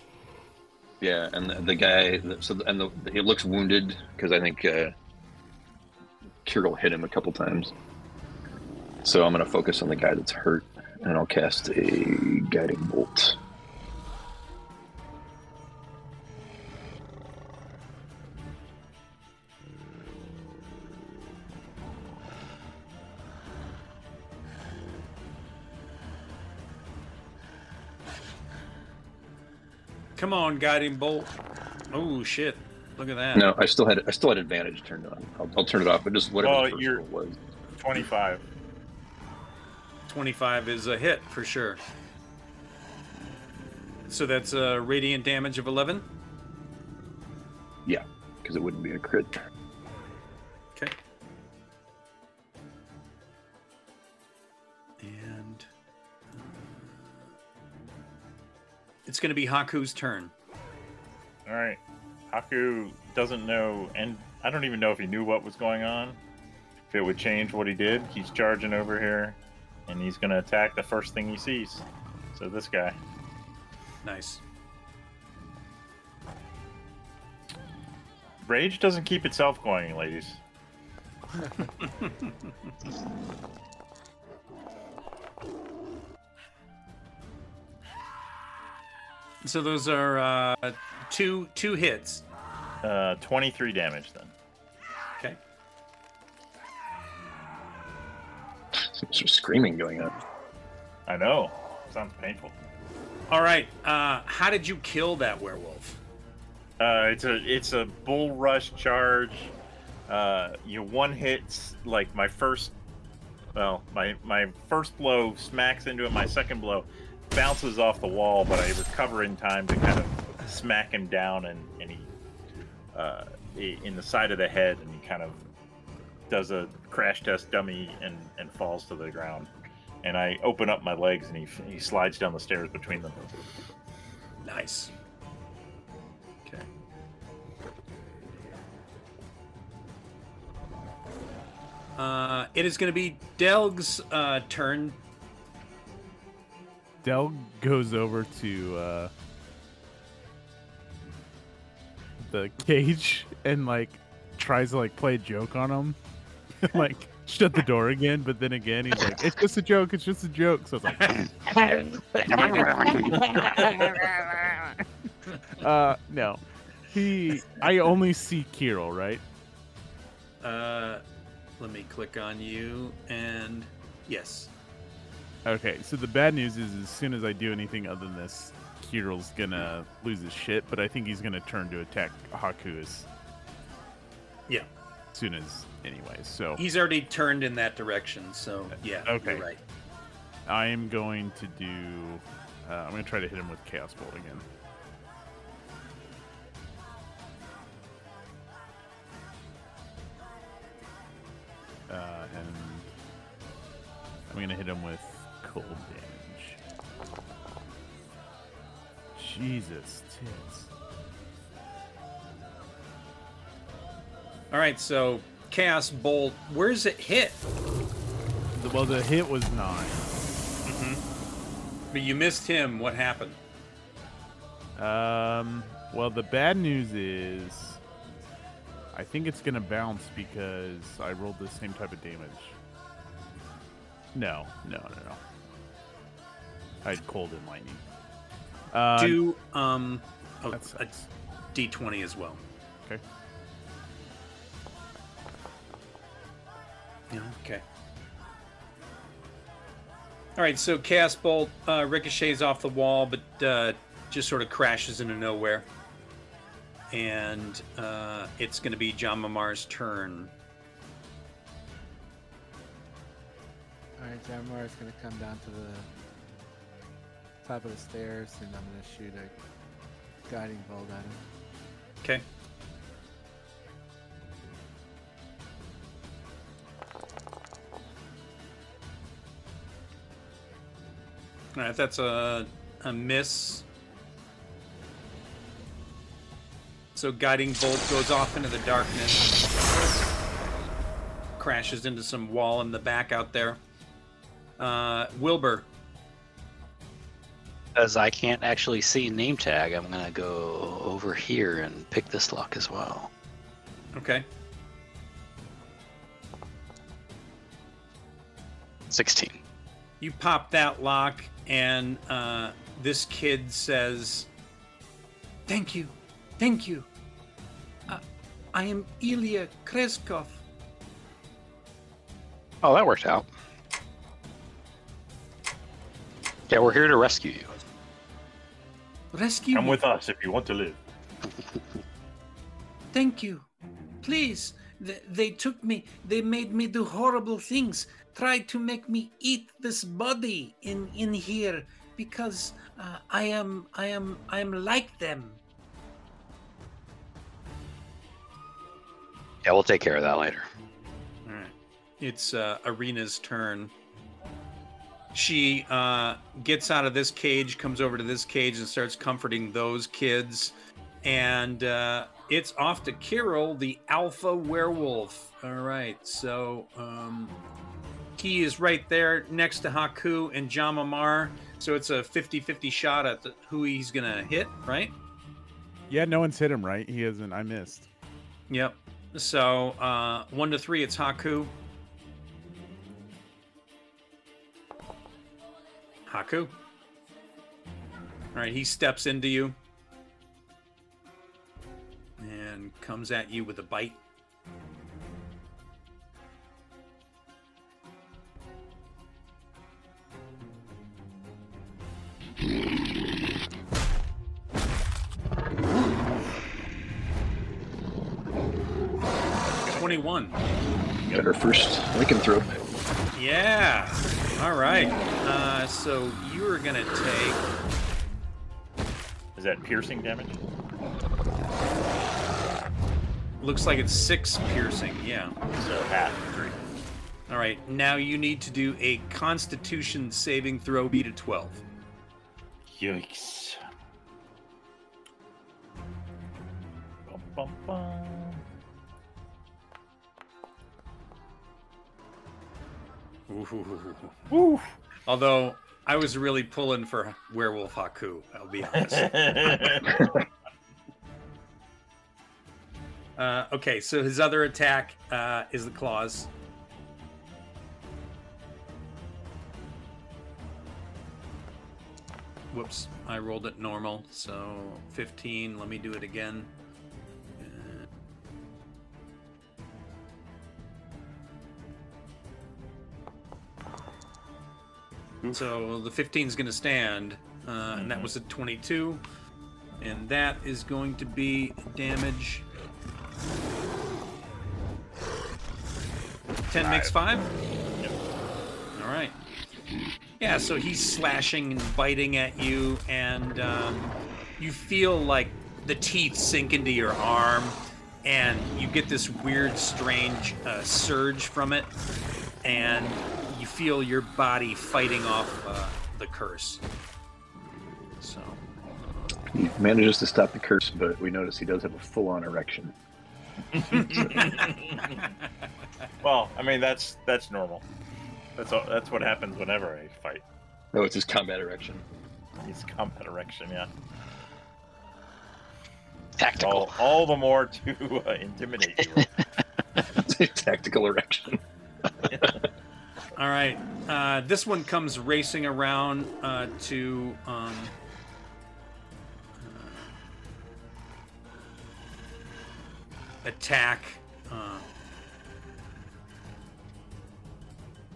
Yeah, and the, the guy. So and the he looks wounded because I think uh, Kiril hit him a couple times. So I'm gonna focus on the guy that's hurt, and I'll cast a guiding bolt. Come on, guiding bolt. Oh shit! Look at that. No, I still had I still had advantage turned on. I'll, I'll turn it off, but just whatever Well, the first you're- roll was. Twenty-five. Twenty-five is a hit for sure. So that's a radiant damage of eleven. Yeah, because it wouldn't be a crit. It's going to be Haaku's turn. All right. Haaku doesn't know, and I don't even know if he knew what was going on. If it would change what he did, he's charging over here, and he's going to attack the first thing he sees. So this guy. Nice. Rage doesn't keep itself going, ladies. *laughs* So those are uh, two two hits. Uh, 23 damage then. Okay. Some screaming going on. I know. Sounds painful. All right. Uh, how did you kill that werewolf? Uh, it's a it's a bull rush charge. Uh, you one hits like my first. Well, my my first blow smacks into it. My second blow bounces off the wall, but I recover in time to kind of smack him down, and and he uh, in the side of the head, and he kind of does a crash test dummy and and falls to the ground. And I open up my legs, and he he slides down the stairs between them. Nice. Okay. Uh, it is going to be Delg's uh, turn. Del goes over to uh, the cage and like tries to like play a joke on him, *laughs* like shut the door again. But then again, he's like, "It's just a joke. It's just a joke." So it's like, *laughs* uh, no. He, I only see Kiril, right? Uh, let me click on you and yes. Okay, so the bad news is, as soon as I do anything other than this, Kiril's gonna lose his shit. But I think he's gonna turn to attack Haaku as Yeah. As soon as, anyway. So He's already turned in that direction, so yeah. Okay. You're right. I am going to do. Uh, I'm gonna try to hit him with Chaos Bolt again. Uh, and I'm gonna hit him with cold damage. Jesus tits. All right, so Chaos Bolt, where's it hit? Well, the hit was nine. But you missed him. What happened? Um. Well, the bad news is, I think it's gonna bounce because I rolled the same type of damage. No, no, no, no. I had cold and lightning. Uh, Do um, oh, that a sucks. D20 as well. Okay. Yeah. Okay. All right, so Chaos Bolt uh, ricochets off the wall, but uh, just sort of crashes into nowhere. And uh, it's going to be Jama'mar's turn. Alright, Jamar is gonna come down to the top of the stairs and I'm gonna shoot a guiding bolt at him. Okay. All right, that's a, a miss. So guiding bolt goes off into the darkness, crashes into some wall in the back out there. Uh, Wilbur, As I can't actually see name tag, I'm gonna go over here and pick this lock as well. okay. 16. You pop that lock, and uh, this kid says, "Thank you, thank you. Uh, I am Ilya Krezkov. Oh, that worked out. Yeah, we're here to rescue you. Rescue Come me. with us if you want to live. *laughs* Thank you. Please. Th- they took me. They made me do horrible things. Tried to make me eat this body in in here because uh, I am I am I am like them." Yeah, we'll take care of that later. All right. It's uh, Ireena's turn. She uh, gets out of this cage, comes over to this cage, and starts comforting those kids. And uh, it's off to Kiril, the alpha werewolf. All right. So um, he is right there next to Haaku and Jama'mar. So it's a 50 50 shot at the, who he's going to hit, right? Yeah, no one's hit him, right? He hasn't. I missed. Yep. So uh, one to three, it's Haaku. Haaku. All right, he steps into you and comes at you with a bite. Twenty-one. Got our first lycanthrope. Yeah. All right. Uh, so you are gonna take. Is that piercing damage? Looks like it's six piercing. Yeah. So half three. All right. Now you need to do a Constitution saving throw, beat a twelve. Yikes. Bum, bum, bum. Ooh. Although I was really pulling for Werewolf Haaku. I'll be honest. *laughs* uh, okay. So his other attack uh, is the claws. Whoops, I rolled it normal, so 15. Let me do it again. So the 15 is going to stand, uh, and that was a 22. And that is going to be damage. 10 makes 5? All right. Yeah, so he's slashing and biting at you, and um, you feel like the teeth sink into your arm, and you get this weird, strange uh, surge from it, and feel your body fighting off uh, the curse. So, He manages to stop the curse, but we notice he does have a full-on erection. *laughs* Well, I mean that's that's normal. That's all, that's what happens whenever I fight. Oh, it's his combat erection. He's combat erection, yeah. Tactical. All, all the more to uh, intimidate you. *laughs* Tactical erection. *laughs* all right, uh, this one comes racing around uh, to. Um, uh, attack uh,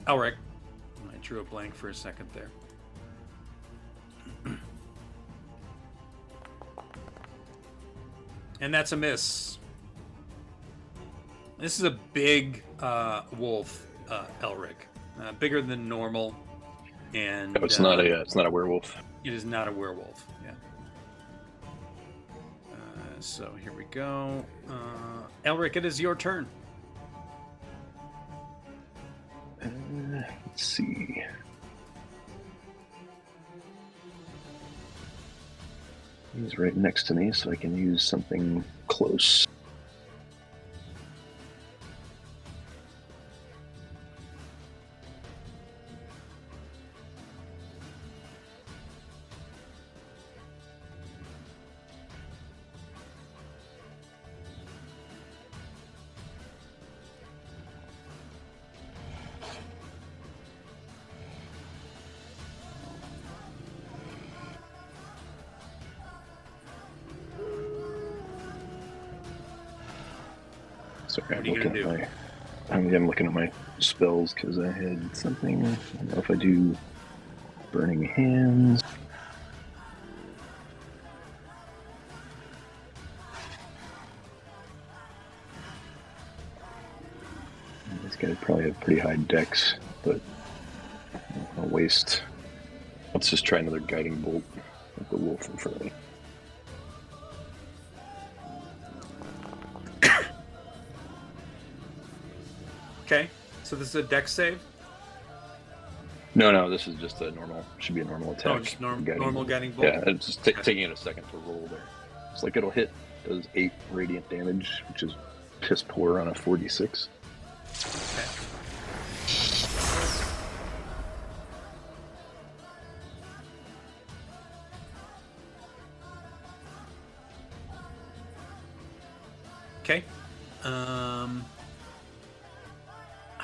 Elrich. I drew a blank for a second there. and that's a miss. This is a big uh, wolf, uh, Elrich, uh, bigger than normal, and Oh, it's uh, not a uh, it's not a werewolf. It is not a werewolf. Yeah. Uh, so here we go. Uh, Elrich, it is your turn. Uh, let's see. He's right next to me, so I can use something close. Spells because I had something. I don't know if I do burning hands. This guy probably have pretty high decks, but I'll waste. Let's just try another guiding bolt with the wolf in front of me. *coughs* Okay. So this is a deck save. No, no, this is just a normal. Should be a normal oh, attack. Oh, just norm- Guiding normal bolt. guiding bolt. Yeah, it's just ta taking it a second to roll there. It's like it'll hit, does eight radiant damage, which is piss poor on a 46.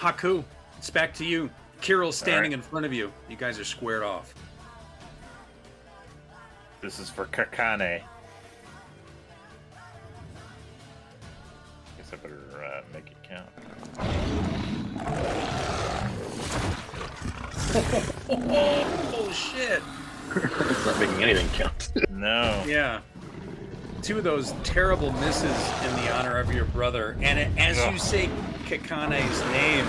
Haaku, it's back to you. Kiril's standing in front of you. You guys are squared off. This is for Kaikane. Guess I better uh, make it count. *laughs* Oh shit! it's not making anything count. *laughs* No. Yeah. Two of those terrible misses in the honor of your brother. And it- as you say Kaikane's name,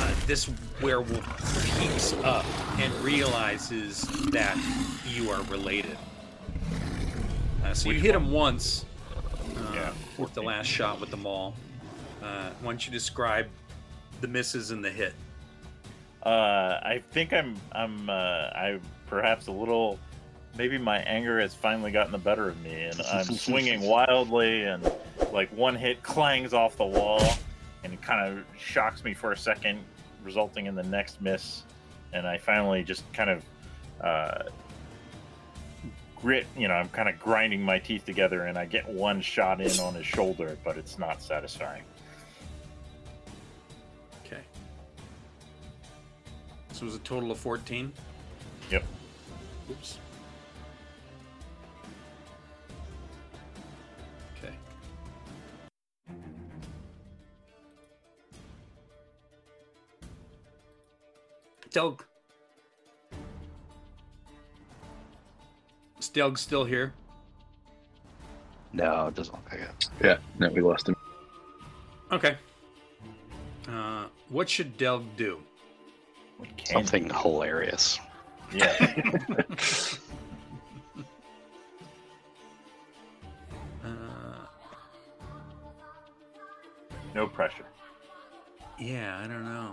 uh, this werewolf peeks up and realizes that you are related. Uh, so you hit him once uh, Yeah, with the last shot with the maul. Uh, why don't you describe the misses and the hit? Uh, I think I'm I'm uh, I perhaps a little maybe my anger has finally gotten the better of me and I'm *laughs* swinging wildly and like one hit clangs off the wall and it kind of shocks me for a second resulting in the next miss and I finally just kind of uh, grit you know I'm kind of grinding my teeth together and I get one shot in on his shoulder but it's not satisfying Okay. So it was a total of 14? Yep. Oops. Doug. Is Doug still here? No, it doesn't look like it. yeah, no, we lost him. Okay. Uh, what should Delg do? What can Something hilarious. yeah *laughs* Uh, no pressure yeah, I don't know.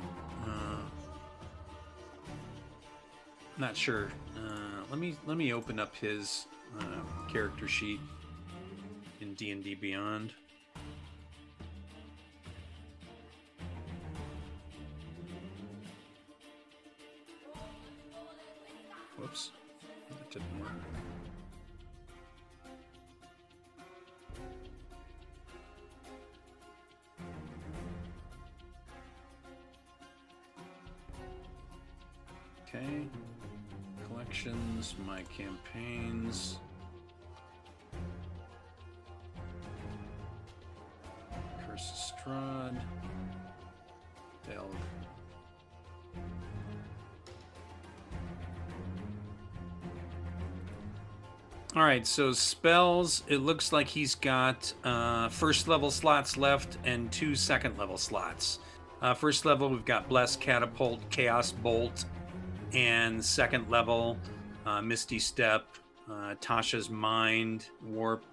Not sure. Uh, let me let me open up his uh, character sheet in D and D Beyond. Whoops, My campaigns. Curse of Strahd. All right, so spells. It looks like he's got uh, first level slots left and two second level slots. Uh, first level, we've got Bless, Catapult, Chaos Bolt, and second level, uh, Misty Step, uh, Tasha's Mind Warp,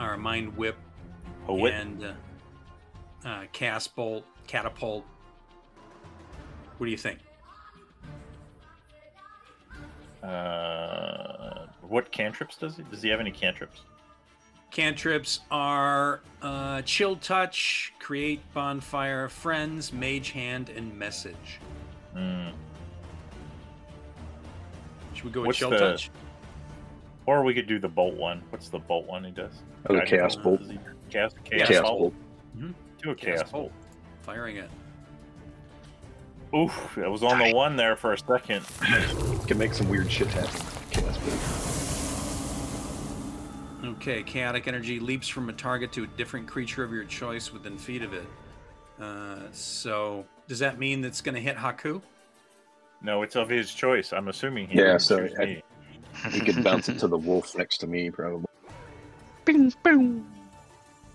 or Mind Whip, whip. and uh, uh, Chaos Bolt, Catapult. What do you think? Uh, what cantrips does he? Does he have any cantrips? Cantrips are uh, Chill Touch, Create Bonfire, Friends, Mage Hand, and Message. Hmm. Should we go with What's the- Touch? Or we could do the bolt one. What's the bolt one he does? Oh, the Guiding chaos bolt. Does he- Chaos, Chaos chaos, Chaos bolt. bolt. Do a chaos, bolt. Firing it. Oof, it was on the one there for a second. *laughs* Can make some weird shit happen. Chaos bolt. Okay, chaotic energy leaps from a target to a different creature of your choice within feet of it. Uh, so, does that mean that's going to hit Haaku? No, it's of his choice. I'm assuming he Yeah, so choose I- me. *laughs* We could bounce it to the wolf next to me, probably. Boom boom.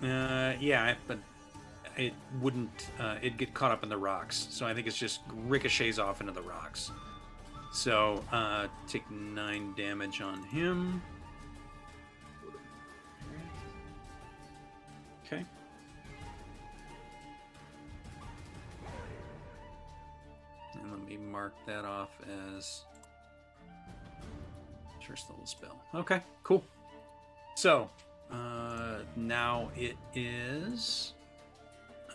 Uh, yeah, but it wouldn't. Uh, it'd get caught up in the rocks. So I think it's just ricochets off into the rocks. So uh, take nine damage on him. And let me mark that off as first level spell. Okay, cool. So, uh, now it is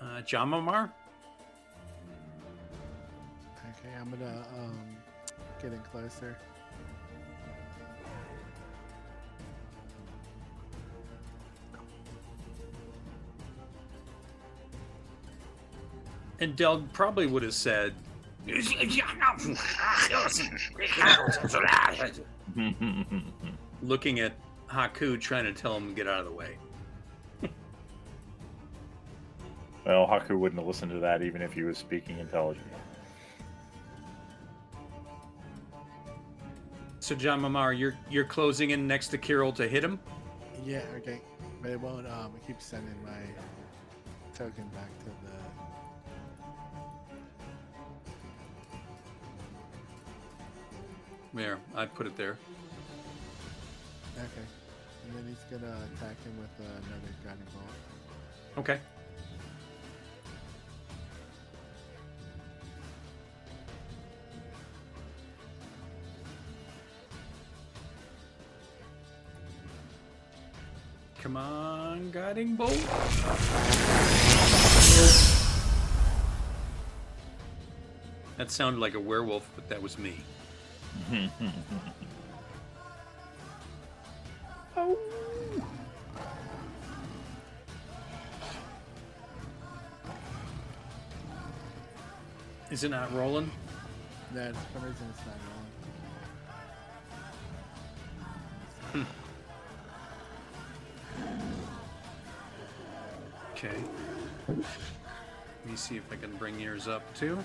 uh, Jama'mar. Okay, I'm gonna um get in closer. And Delg probably would have said, *laughs* looking at Haaku, trying to tell him to get out of the way. well, Haaku wouldn't have listened to that even if he was speaking intelligently. So, Jama'mar, you're you're closing in next to Kiril to hit him. Yeah, okay. But it won't um it keeps sending my token back to the There, I put it there. Okay. And then he's gonna attack him with another guiding bolt. Okay. Come on, guiding bolt. That sounded like a werewolf, but that was me. Oh. Is it not rolling? No, for some reason it's not rolling. Hmm. Okay. Let me see if I can bring yours up too.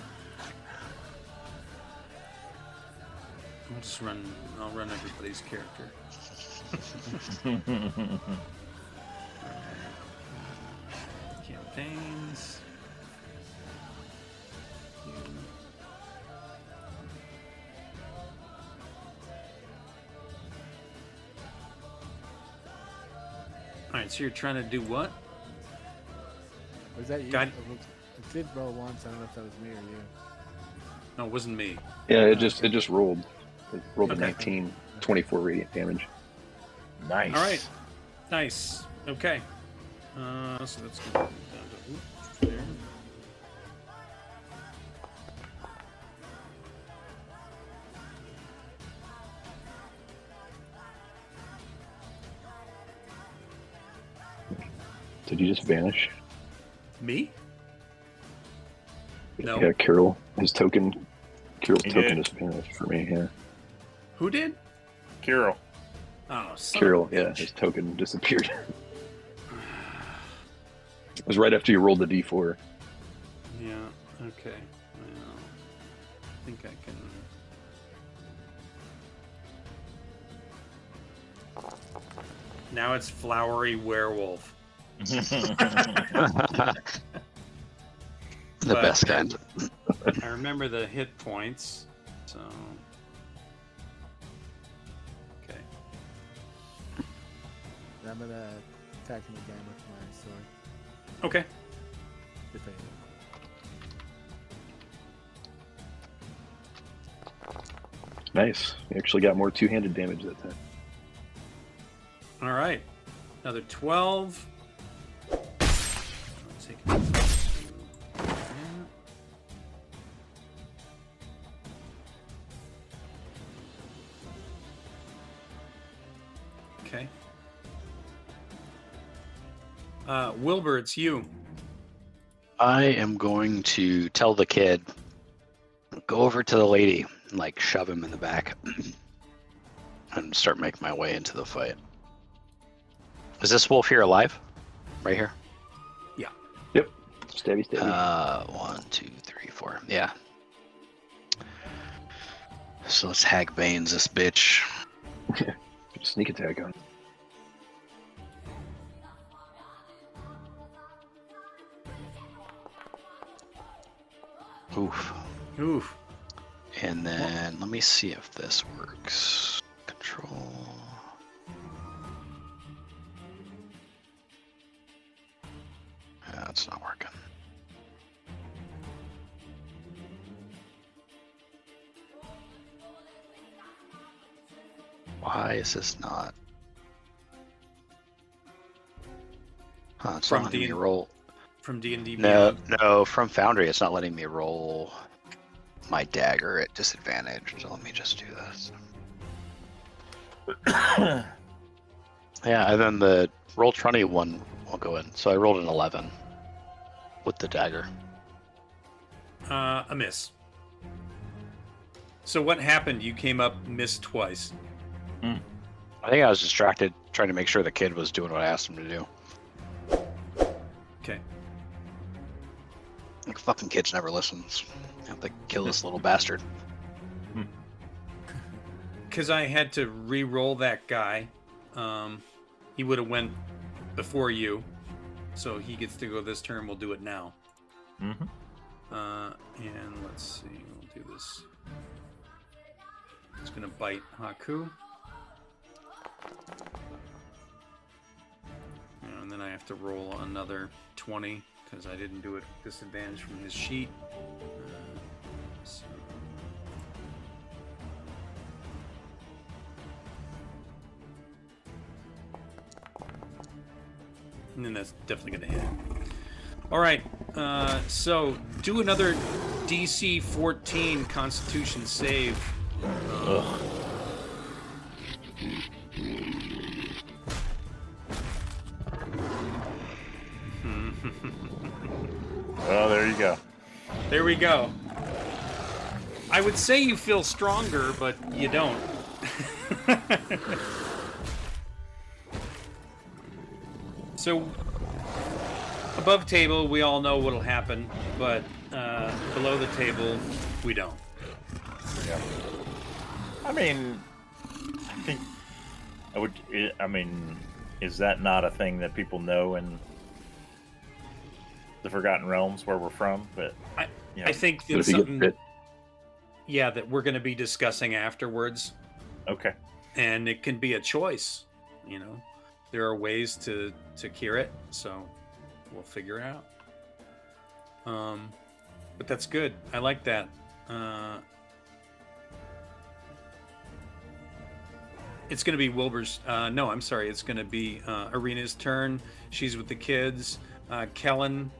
Just run. I'll run everybody's character. *laughs* Campaigns. All right, so you're trying to do what? Was that you? Guide- It did roll once. I don't know if that was me or you. No, it wasn't me. Yeah, it just it just rolled. It rolled a 19, 24 radiant damage. Nice. All right. Nice. Okay. Uh, so let's go down to oops, there. Did you just vanish? Me? No. Yeah, Carol. His token. Carol's He token did. just vanished for me. Yeah. Who did? Kiril. Oh, son of a Carol. Yeah, bitch. his token disappeared. *laughs* it was right after you rolled the d4. Yeah. Okay. Well, I think I can. Now it's flowery werewolf. *laughs* the But- best kind. I remember the hit points, so. And I'm gonna attack him again with my sword. Okay. If I Nice. You actually got more two-handed damage that time. All right. Another 12. It's you. I am going to tell the kid, go over to the lady, and like shove him in the back, *clears throat* and start making my way into the fight. Is this wolf here alive? Right here? Stabby, stabby. Uh, one, two, three, four. Yeah. So let's hack Banes this bitch. *laughs* Sneak attack on. Oof. Oof. And then let me see if this works. Control. Yeah, it's not working. Why is this not? Huh, it's From not letting me roll. From D&D No, no, from Foundry, it's not letting me roll my dagger at disadvantage. So let me just do this. *coughs* Yeah, and then the roll 20 one will go in. So I rolled an 11 with the dagger. Uh, a miss. So what happened? You came up, missed twice. I think I was distracted trying to make sure the kid was doing what I asked him to do. Okay. Like, fucking kids never listens. I have to kill this little bastard. Because I had to re-roll that guy. Um, he would have went before you, so he gets to go this turn. We'll do it now. Mhm. Uh, and let's see. We'll do this. It's gonna bite Haaku. And then I have to roll another 20 because I didn't do it disadvantage from his sheet. Uh, And then that's definitely going to hit. All right. Uh, so do another DC 14 Constitution save. Ugh. There we go. I would say you feel stronger, but you don't. *laughs* so, above table, we all know what'll happen, but uh, below the table, we don't. Yeah. I mean, I think I would. I- mean, is that not a thing that people know in the Forgotten Realms where we're from? But I- you know, I think But it's if you get something, yeah, that we're going to be discussing afterwards. okay. and it can be a choice you know there are ways to to cure it so we'll figure it out um but that's good i like that uh it's going to be Wilbur's. Uh, no, I'm sorry. It's going to be uh, Ireena's turn. She's with the kids. Uh, Kellen,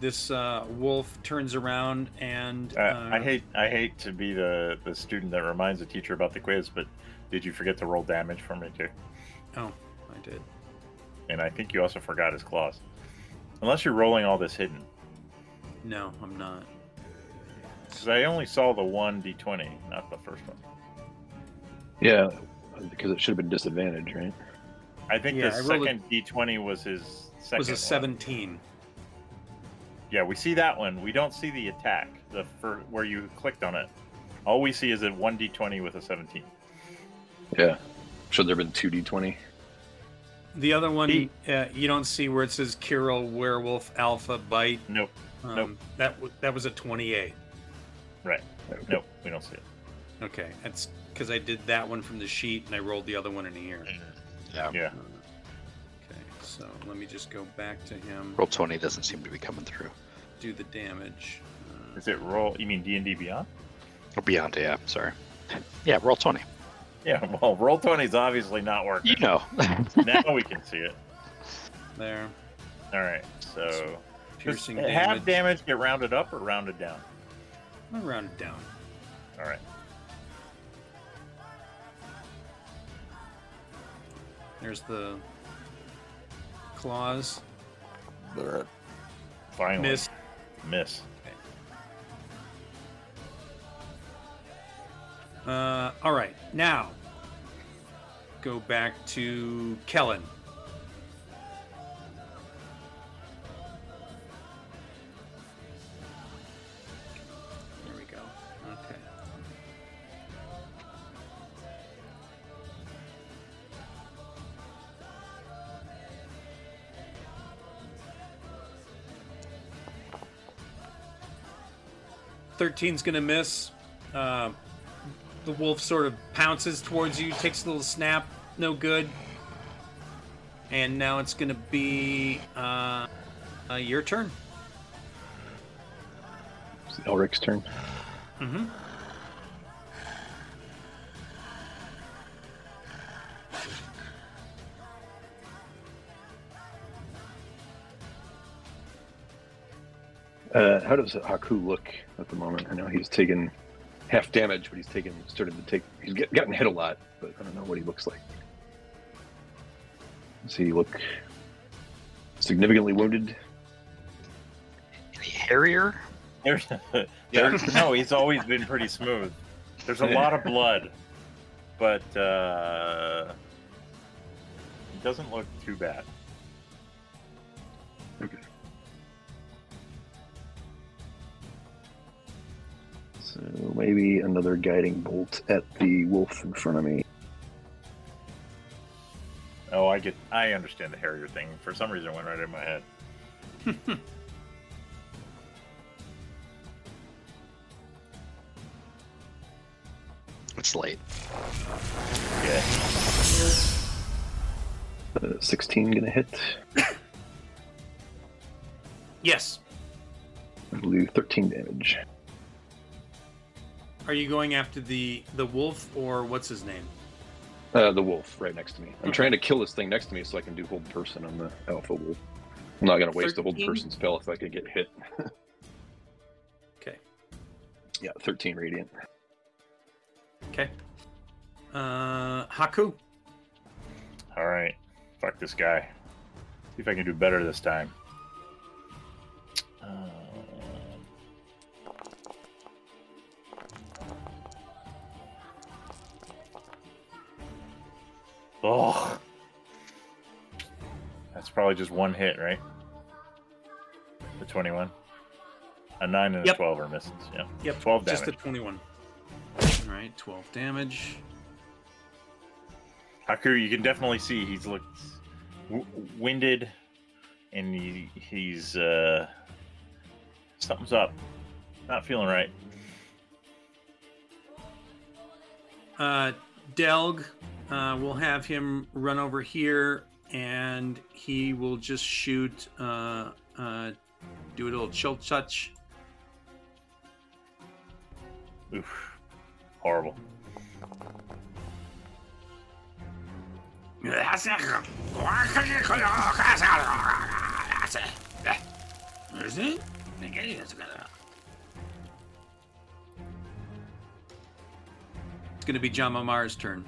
this uh, wolf turns around and. Uh, Uh, I hate I hate to be the the student that reminds the teacher about the quiz, but did you forget to roll damage for me too? Oh, I did. And I think you also forgot his claws. Unless you're rolling all this hidden, No, I'm not. because I only saw the one d20, not the first one. Yeah, because it should have been disadvantage, right? I think Yeah, the I second d20 was his second. was a one. 17. Yeah, we see that one. We don't see the attack, the fir- where you clicked on it. All we see is a one d20 with a 17. Yeah. Should there have been two d20? The other one, He- uh, you don't see where it says Kiril Werewolf Alpha Bite. Nope. Um, Nope. That w- that was a 28. Right. Okay. Nope. We don't see it. Okay, that's because I did that one from the sheet and I rolled the other one in here. Yeah. Yeah. Okay, so let me just go back to him. Roll 20 doesn't seem to be coming through. Do the damage. Uh, Is it roll? You mean D and D Beyond? Or beyond, yeah. Sorry. Yeah, roll 20. Yeah. *laughs* Well, roll 20 is obviously not working. You know. *laughs* now we can see it. there. All right. So does Piercing half damage. damage get rounded up or rounded down? I'll round it down. All right. There's the claws. Finally. Miss. Miss. Uh, all right, now go back to Kellen. Thirteen's gonna miss. Uh, the wolf sort of pounces towards you, takes a little snap, no good. And now it's gonna be uh, uh, your turn. It's Elrich's turn. Mm-hmm. Uh, how does Haaku look at the moment? I know he's taken half damage, but he's taken started to take. He's get, gotten hit a lot, but I don't know what he looks like. Does he look significantly wounded? Hairier? There's, *laughs* there's, no, he's always been pretty smooth. There's a lot of blood, but uh, it doesn't look too bad. So maybe another guiding bolt at the wolf in front of me. Oh, I get, I understand the Harrier thing. For some reason, it went right in my head. *laughs* It's late. Yeah. Uh, 16 gonna hit. *coughs* Yes. It'll do 13 damage. Are you going after the the wolf or what's his name? Uh, the wolf right next to me. I'm Okay. trying to kill this thing next to me so I can do hold person on the alpha wolf. I'm not gonna waste a hold 13? person spell if I could get hit. *laughs* Okay. Yeah, 13 radiant. Okay. Uh, Haaku. All right. Fuck this guy. See if I can do better this time. Um, Oh. That's probably just one hit, right? The 21. A 9 and Yep. a 12 are misses. Yeah. Yep. 12 damage. Just a 21. All right, 12 damage. Haaku, you can definitely see he's looked w- winded, and he, he's uh, something's up. Not feeling right. Uh, Delg, uh, we'll have him run over here, and he will just shoot. Uh, uh, do a little chill touch. Oof, horrible. It's going to be Jama'mar's turn.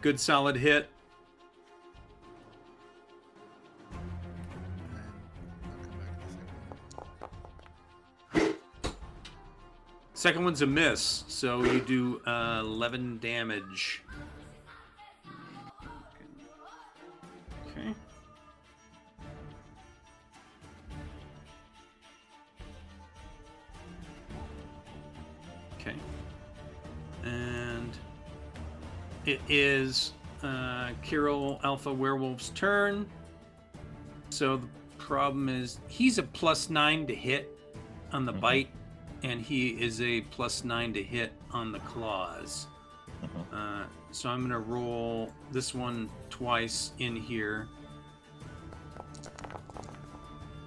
Good solid hit. Second one's a miss, so you do uh, 11 damage. It is uh, Kiril Alpha Werewolf's turn. So the problem is he's a plus nine to hit on the Mhm. bite, and he is a plus nine to hit on the claws. Mhm. Uh, so I'm gonna roll this one twice in here.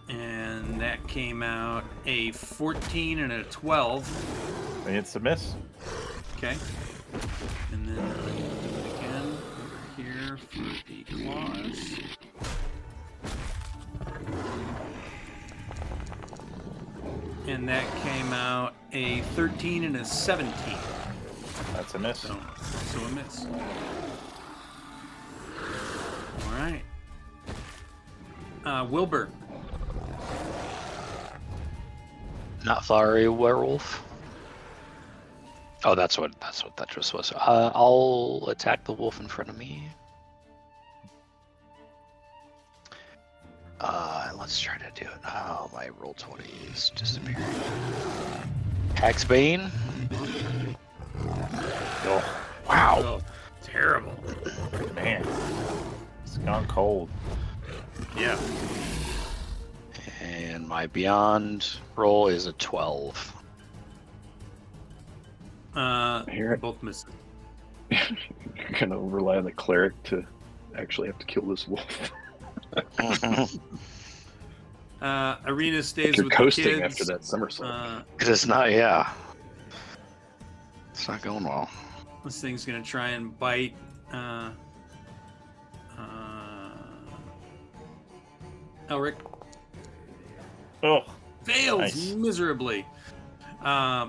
And that came out a 14 and a 12. I it's a miss. Okay. And then I'm gonna do it again over here for the claws. And that came out a 13 and a 17. That's a miss. So, so a miss. All right. Uh, Wilbur. Not fiery werewolf. Oh, that's what that's what that just was. Uh, I'll attack the wolf in front of me. Uh, let's try to do it. Oh, my roll twenty is disappearing. Hex Bane. Oh, Wow. Oh, terrible. man. It's gone cold. Yeah. And my beyond roll is a twelve. Uh, Here, both misses. *laughs* you're gonna rely on the cleric to actually have to kill this wolf. *laughs* Uh, Ireena stays you're with coasting the kids. after that somersault. Uh, It is not. Yeah. It's not going well. this thing's gonna try and bite. Uh, uh, Elrich Oh, fails Nice. miserably. Uh,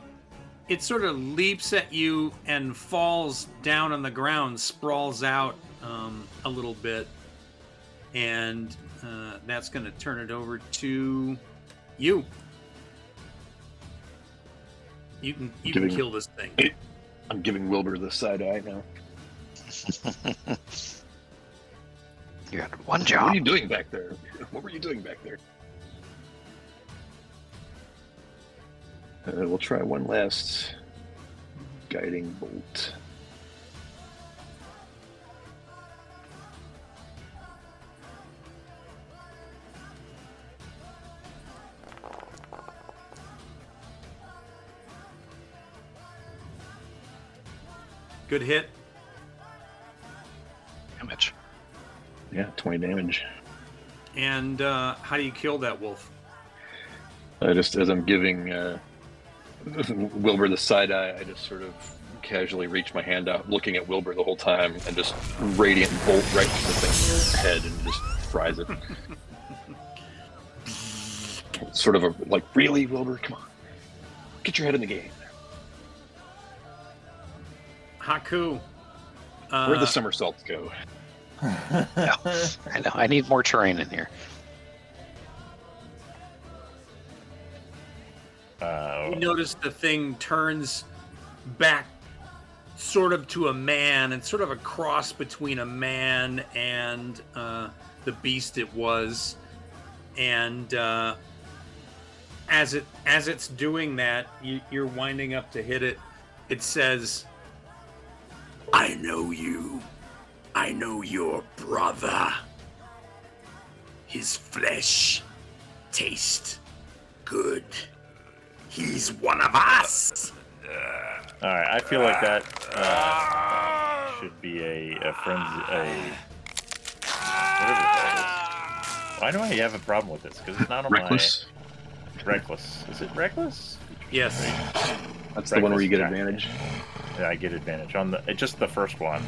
it sort of leaps at you and falls down on the ground, sprawls out um, a little bit, and uh, that's going to turn it over to you. You can you can kill this thing. I'm giving Wilbur the side eye now. *laughs* You had one job. What job. were you doing back there? What were you doing back there? Uh, we'll try one last guiding bolt. Good hit. Damage. Yeah, 20 damage. And uh, how do you kill that wolf? I just as I'm giving uh, *laughs* Wilbur the side eye, I just sort of casually reach my hand out, looking at Wilbur the whole time, and just radiant bolt right to the thing's head and just fries it. *laughs* sort of a like, really, Wilbur? Come on, get your head in the game. Haaku. Uh, Where'd the somersaults go? *laughs* I know. I need more terrain in here. uh, you notice the thing turns back sort of to a man and sort of a cross between a man and uh, the beast it was and uh, as it as it's doing that you, you're winding up to hit it it says I know you. I know your brother. His flesh tastes good. He's one of us. all right, I feel like that uh, should be a, a frenzy. A, Whatever the hell it is. Why do I have a problem with this? Because it's not on Reckless. my reckless. Is it reckless? Yes. That's the one where you get Reckless, advantage. Yeah, I get advantage on the just the first one.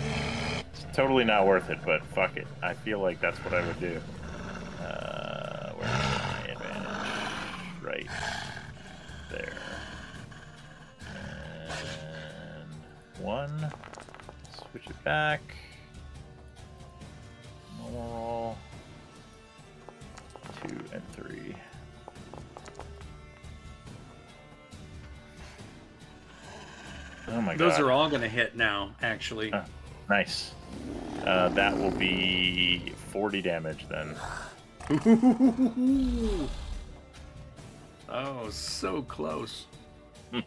It's totally not worth it, but fuck it. I feel like that's what I would do. Uh, where's my advantage? Right there. And one. Switch it back. Normal. Two and three. Oh my god. Those are all going to hit now, actually. Uh. Nice. Uh, that will be 40 damage then. *laughs* oh, so close. *laughs* all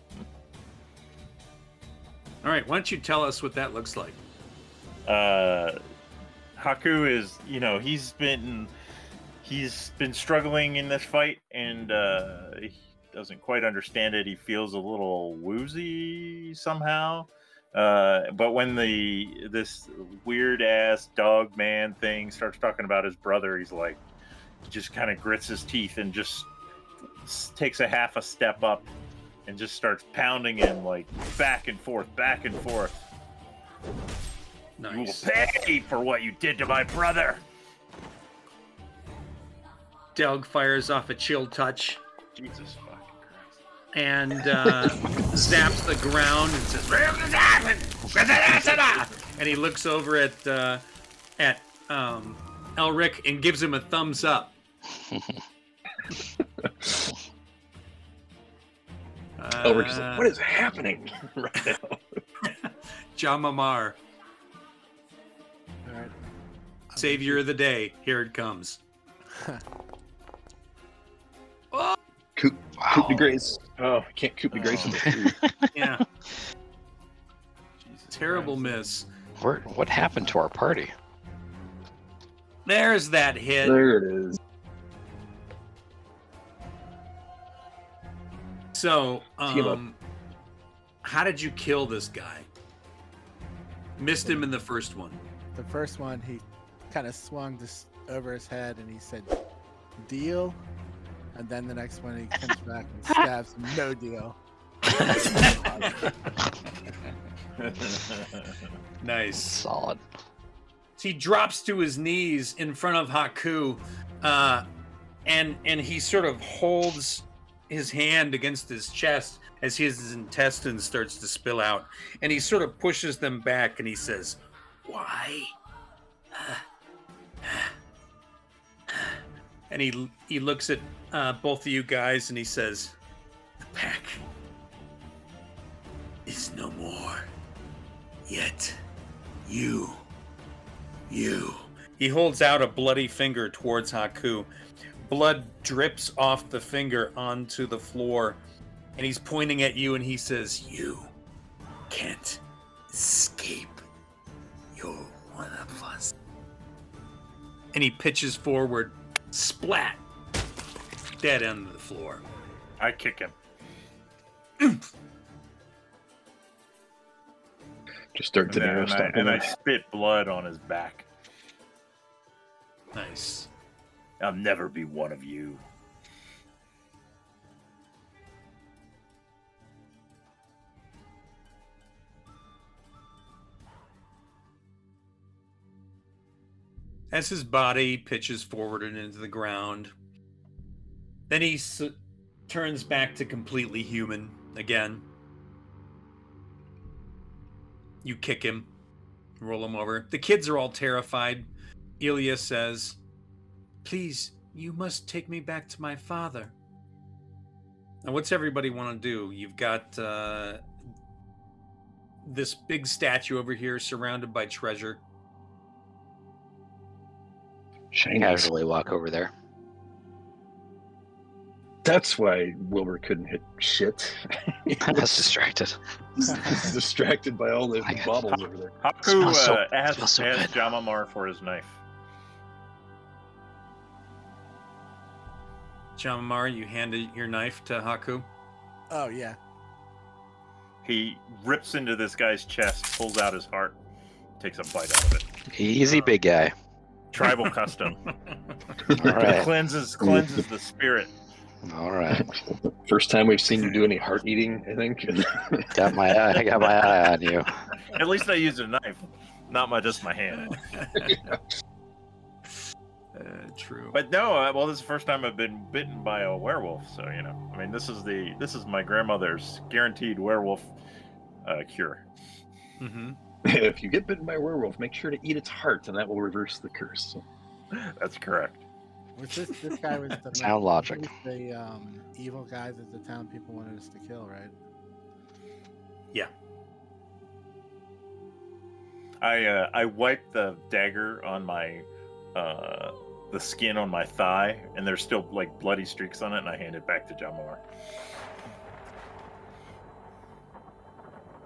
right, why don't you tell us what that looks like? Uh, Haaku is, you know, he's been he's been struggling in this fight and uh, doesn't quite understand it. He feels a little woozy somehow. Uh, but when the this weird ass dog man thing starts talking about his brother, he's like, just kind of grits his teeth and just takes a half a step up and just starts pounding him like back and forth, back and forth. You will pay for what you did to my brother. Delg fires off a chill touch Jesus. And uh, zaps the ground and says, and he looks over at uh, at um, Elrich and gives him a thumbs up. *laughs* Elrich's like, what is happening *laughs* right now? *laughs* Jama'mar, All right. savior of the day. Here it comes. Coop, Wow. Coop de Grace. Oh, can't Coop de Grace in the tree. *laughs* Yeah, Jesus terrible Christ. miss. Where, what happened to our party? There's that hit. There it is. So, um, how did you kill this guy? Missed him in the first one. The first one, he kind of swung this over his head and he said, "Deal." And then the next one, he *laughs* comes back and stabs him, "No deal." *laughs* Nice. Solid. So he drops to his knees in front of Haaku, uh, and and he sort of holds his hand against his chest as his intestines starts to spill out, and he sort of pushes them back, and he says, "Why?" And he he looks at uh, both of you guys, and he says, "The pack is no more. Yet, you." You. He holds out a bloody finger towards Haaku. Blood drips off the finger onto the floor, and he's pointing at you and he says, You can't escape. You're one of us. And he pitches forward, splat, dead end of the floor. I kick him. Just start And, to and, I, and I spit blood on his back. Nice. I'll never be one of you. As his body pitches forward and into the ground, then he s- turns back to completely human again. You kick him, roll him over. The kids are all terrified. Ilya says, Please, you must take me back to my father. Now, what's everybody want to do? You've got uh, this big statue over here surrounded by treasure. Shiny. Casually walk over there. That's why Wilbur couldn't hit shit. *laughs* *laughs* I was distracted. Distracted by all the I got- over there. Haaku Smells so- uh, asked, so asked good. Jama'mar for his knife. Jama'mar, you handed your knife to Haaku. Oh yeah. He rips into this guy's chest, pulls out his heart, takes a bite out of it. Easy, big guy. Tribal custom. *laughs* All right. cleanses cleanses the spirit. All right. First time we've seen you do any heart eating, I think. *laughs* Got my eye, I got my eye on you. At least I used a knife, not my just my hand. *laughs* Uh, true. But no, uh, well, this is the first time I've been bitten by a werewolf. So you know, I mean, this is the this is my grandmother's guaranteed werewolf uh, cure. hmm *laughs* if you get bitten by a werewolf, make sure to eat its heart, and that will reverse the curse. *laughs* That's correct. Was this this guy was the Sound logic. The um, evil guy that the town people wanted us to kill, right? Yeah. I uh, I wiped the dagger on my uh, the skin on my thigh, and there's still like bloody streaks on it, and I hand it back to Jamar.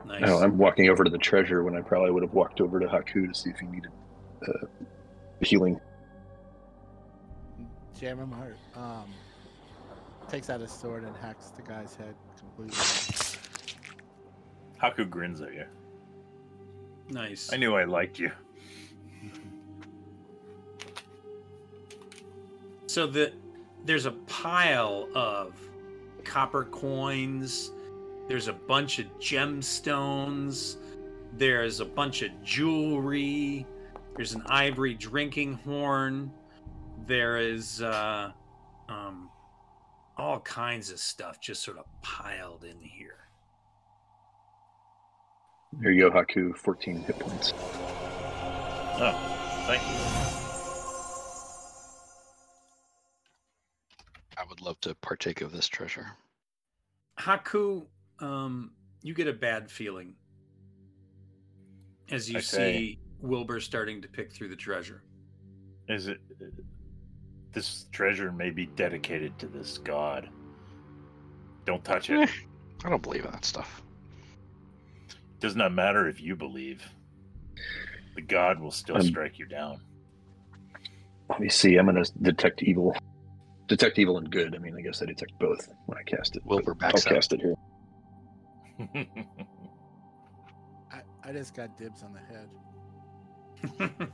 Nice. No, I'm walking over to the treasure when I probably would have walked over to Haaku to see if he needed uh, healing. Jama'mar um, takes out his sword and hacks the guy's head completely. Haaku grins at you. nice. I knew I liked you. So the there's a pile of copper coins. There's a bunch of gemstones. There's a bunch of jewelry. There's an ivory drinking horn. There is uh, um, all kinds of stuff just sort of piled in here. Here you go, Haaku. 14 hit points. Oh, thank you. I would love to partake of this treasure. Haaku, um, you get a bad feeling as you I say- see Wilbur starting to pick through the treasure. Is it? This treasure may be dedicated to this god. Don't touch it. *laughs* I don't believe in that stuff. It Does not matter if you believe. The god will still Um, strike you down. Let me see. I'm going to detect evil. Detect evil and good. I mean, I guess I detect both when I cast it. Wilbur but I'll cast it here. I, I just got dibs on the head. *laughs*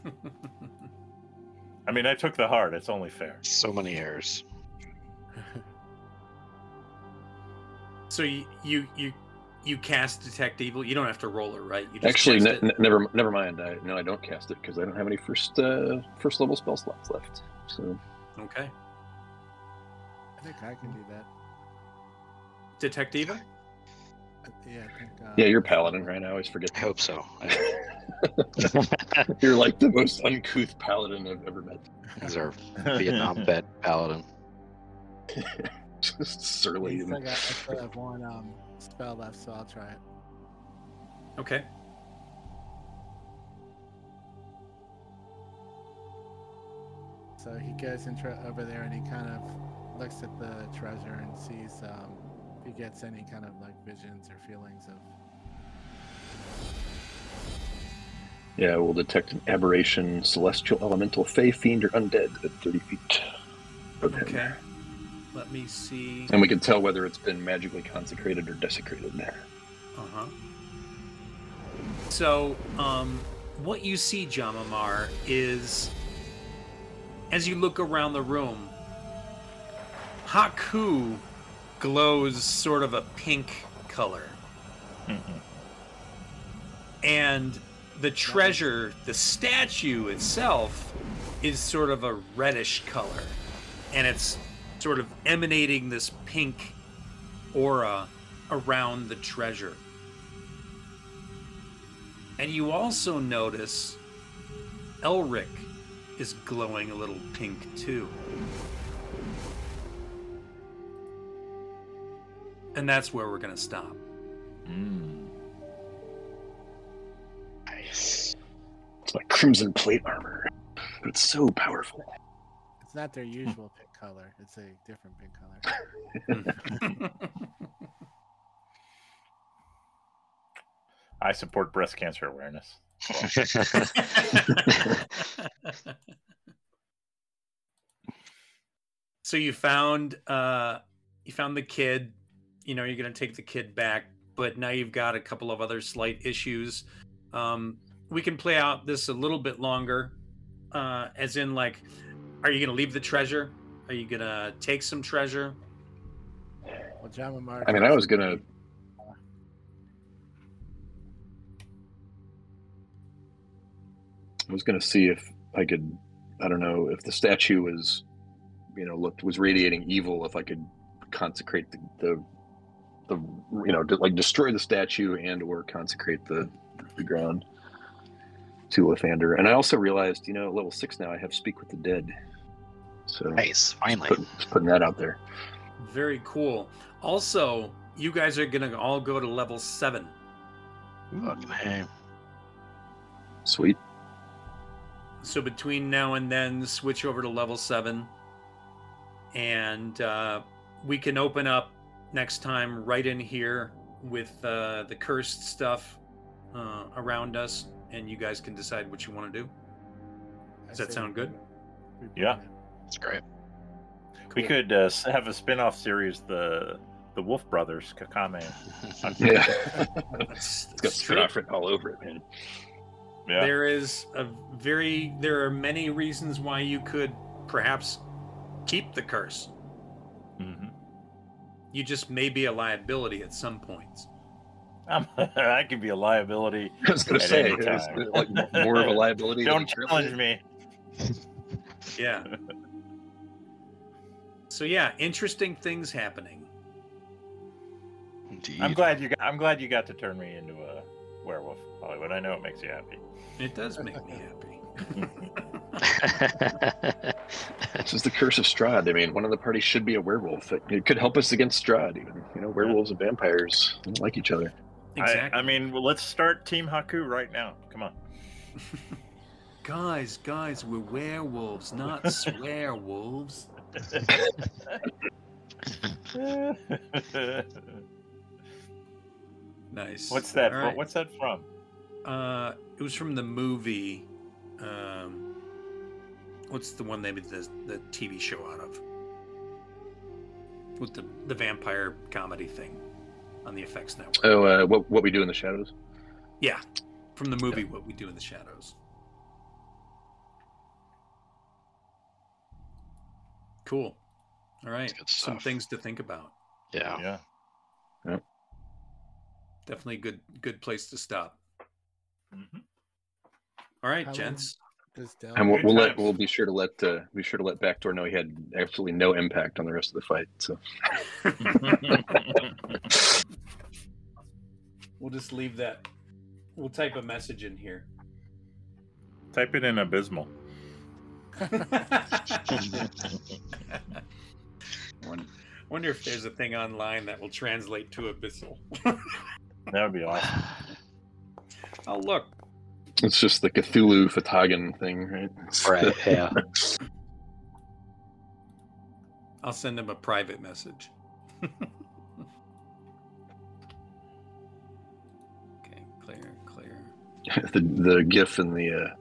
I mean, I took the heart. It's only fair. So many errors. *laughs* so you, you you you cast detect evil. You don't have to roll it, right? You just Actually, ne- it. ne- never, never mind. I, no, I don't cast it because I don't have any first, uh, first level spell slots left. So okay. I think I can do that. Detect evil. Yeah, I think. Uh, yeah, you're paladin, right? I always forget. I hope so. *laughs* you're like the most uncouth paladin I've ever met. He's our Vietnam *laughs* vet paladin. *laughs* Just I surly. still, And... got, I still have one um, spell left, so I'll try it. Okay. So he goes into over there and he kind of looks at the treasure and sees um, if he gets any kind of like visions or feelings of. Yeah, we'll detect an aberration, celestial, elemental, fey, fiend, or undead at 30 feet of him. Okay. Let me see. And we can tell whether it's been magically consecrated or desecrated. There. Uh huh. So, um, what you see, Jama'mar, is as you look around the room, Haaku glows sort of a pink color, Mhm. and the treasure, the statue itself, is sort of a reddish color, and it's sort of emanating this pink aura around the treasure. And you also notice Elrich is glowing a little pink too. And that's where we're going to stop. Mm. Nice. It's like crimson plate armor. But it's so powerful. It's not their usual *laughs* pink color. It's a different pink color. *laughs* I support breast cancer awareness. *laughs* so you found uh you found the kid you know you're going to take the kid back but now you've got a couple of other slight issues um we can play out this a little bit longer Uh, as in, like, are you gonna leave the treasure? Are you gonna take some treasure? Well, Jama Marcus. I mean, I was gonna. I was gonna see if I could. I don't know if the statue was, you know, looked was radiating evil. If I could consecrate the, the, the you know, like destroy the statue and or consecrate the the ground to Lathander. And I also realized, you know, at level six now I have speak with the dead. So Nice, finally. putting, just putting that out there. Very cool. Also, you guys are gonna all go to level seven. Fucking hey. Sweet. So between now and then, switch over to level seven, and uh, we can open up next time right in here with uh, the cursed stuff uh, around us, and you guys can decide what you want to do. I Does that sound good? bring Yeah. bring. It's great. We could uh, have a spin-off series, the the Wolf Brothers, Kakame. *laughs* Yeah. That's, it's got that's true. spin-off written all over it, man. Yeah. There is a very there are many reasons why you could perhaps keep the curse. hmm You just may be a liability at some points. *laughs* I could be a liability. *laughs* I was gonna say, any like more of a liability. Don't a challenge me. Yeah. *laughs* so yeah, interesting things happening. Indeed. I'm glad you got. I'm glad you got to turn me into a werewolf, Hollywood. I know it makes you happy. It does make me happy. *laughs* This is the curse of Strahd. I mean, one of the parties should be a werewolf. It, it could help us against Strahd, even. You know, werewolves and vampires don't like each other. exactly. I, I mean, well, let's start Team Haaku right now. Come on. *laughs* guys, guys, we're werewolves, not swearwolves. *laughs* Nice. what's that? Right. What's that from? Uh, it was from the movie. Um, what's the one they made the the TV show out of? With the the vampire comedy thing on the FX network. Oh, uh, what, what we do in the shadows? yeah, from the movie What We Do in the Shadows. Cool. All right, some things to think about. yeah. Yeah. Definitely a good good place to stop. Mhm. All right, How gents. And we'll, we'll let we'll be sure to let uh, be sure to let Backdoor know he had absolutely no impact on the rest of the fight. So *laughs* We'll just leave that. We'll type a message in here. Type it in abysmal. *laughs* Wonder if there's a thing online that will translate to abyssal. That would be awesome. *laughs* oh look, it's just the Cthulhu Fatagan thing, right? Right. *laughs* Yeah. I'll send him a private message. okay, clear, clear. *laughs* the the GIF in the uh,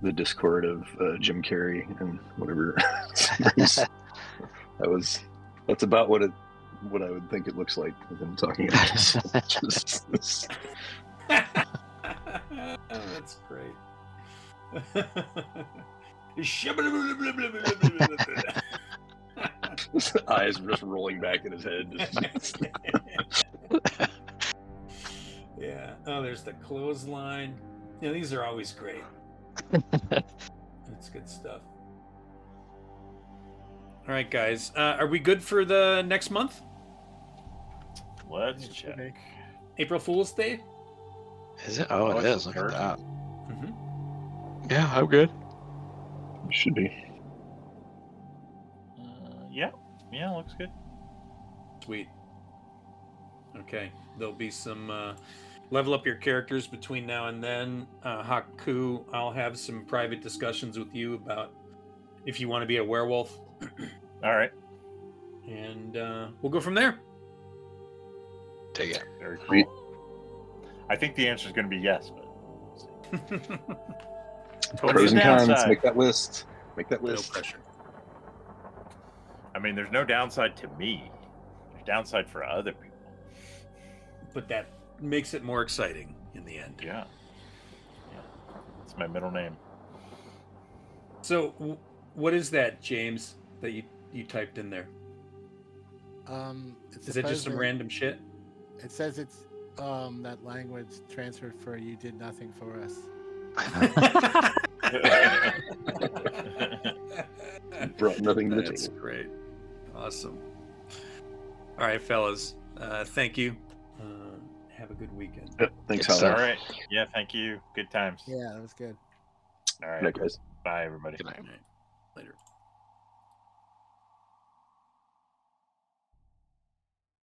the Discord of uh, Jim Carrey and whatever. *laughs* that was that's about what it what I would think it looks like with him talking about this. Just- Oh, that's great. his *laughs* eyes just rolling back in his head. *laughs* yeah. Oh, there's the clothesline. Yeah, these are always great. That's good stuff. All right, guys. Uh, are we good for the next month? Let's check. April Fool's Day? Is it? Oh, it Oh, is. Look at that. Mm-hmm. Yeah, I'm good. Should be. Uh, yeah, yeah, looks good. Sweet. Okay. There'll be some uh, level up your characters between now and then. Uh, Haaku, I'll have some private discussions with you about if you want to be a werewolf, *clears throat* All right, and uh, we'll go from there. Take it. very cool. Sweet. I think the answer is going to be yes, but *laughs* What's Pros and cons. Make that list. Make that list. no list. pressure. I mean, there's no downside to me. There's downside for other people. But that makes it more exciting in the end. Yeah, yeah. It's my middle name. So, w- what is that, James? That you you typed in there? Um, it's Is it just some random shit? It says it's um that language transferred for you did nothing for us. *laughs* Brought nothing to the That's table. great. Awesome. All right, fellas. Uh, thank you. Uh, have a good weekend. Yep, Thanks, Good Holly. All stuff. right. Yeah. Thank you. Good times. Yeah, that was good. All right. Good night, guys. Bye, everybody. Good night. All right. Later.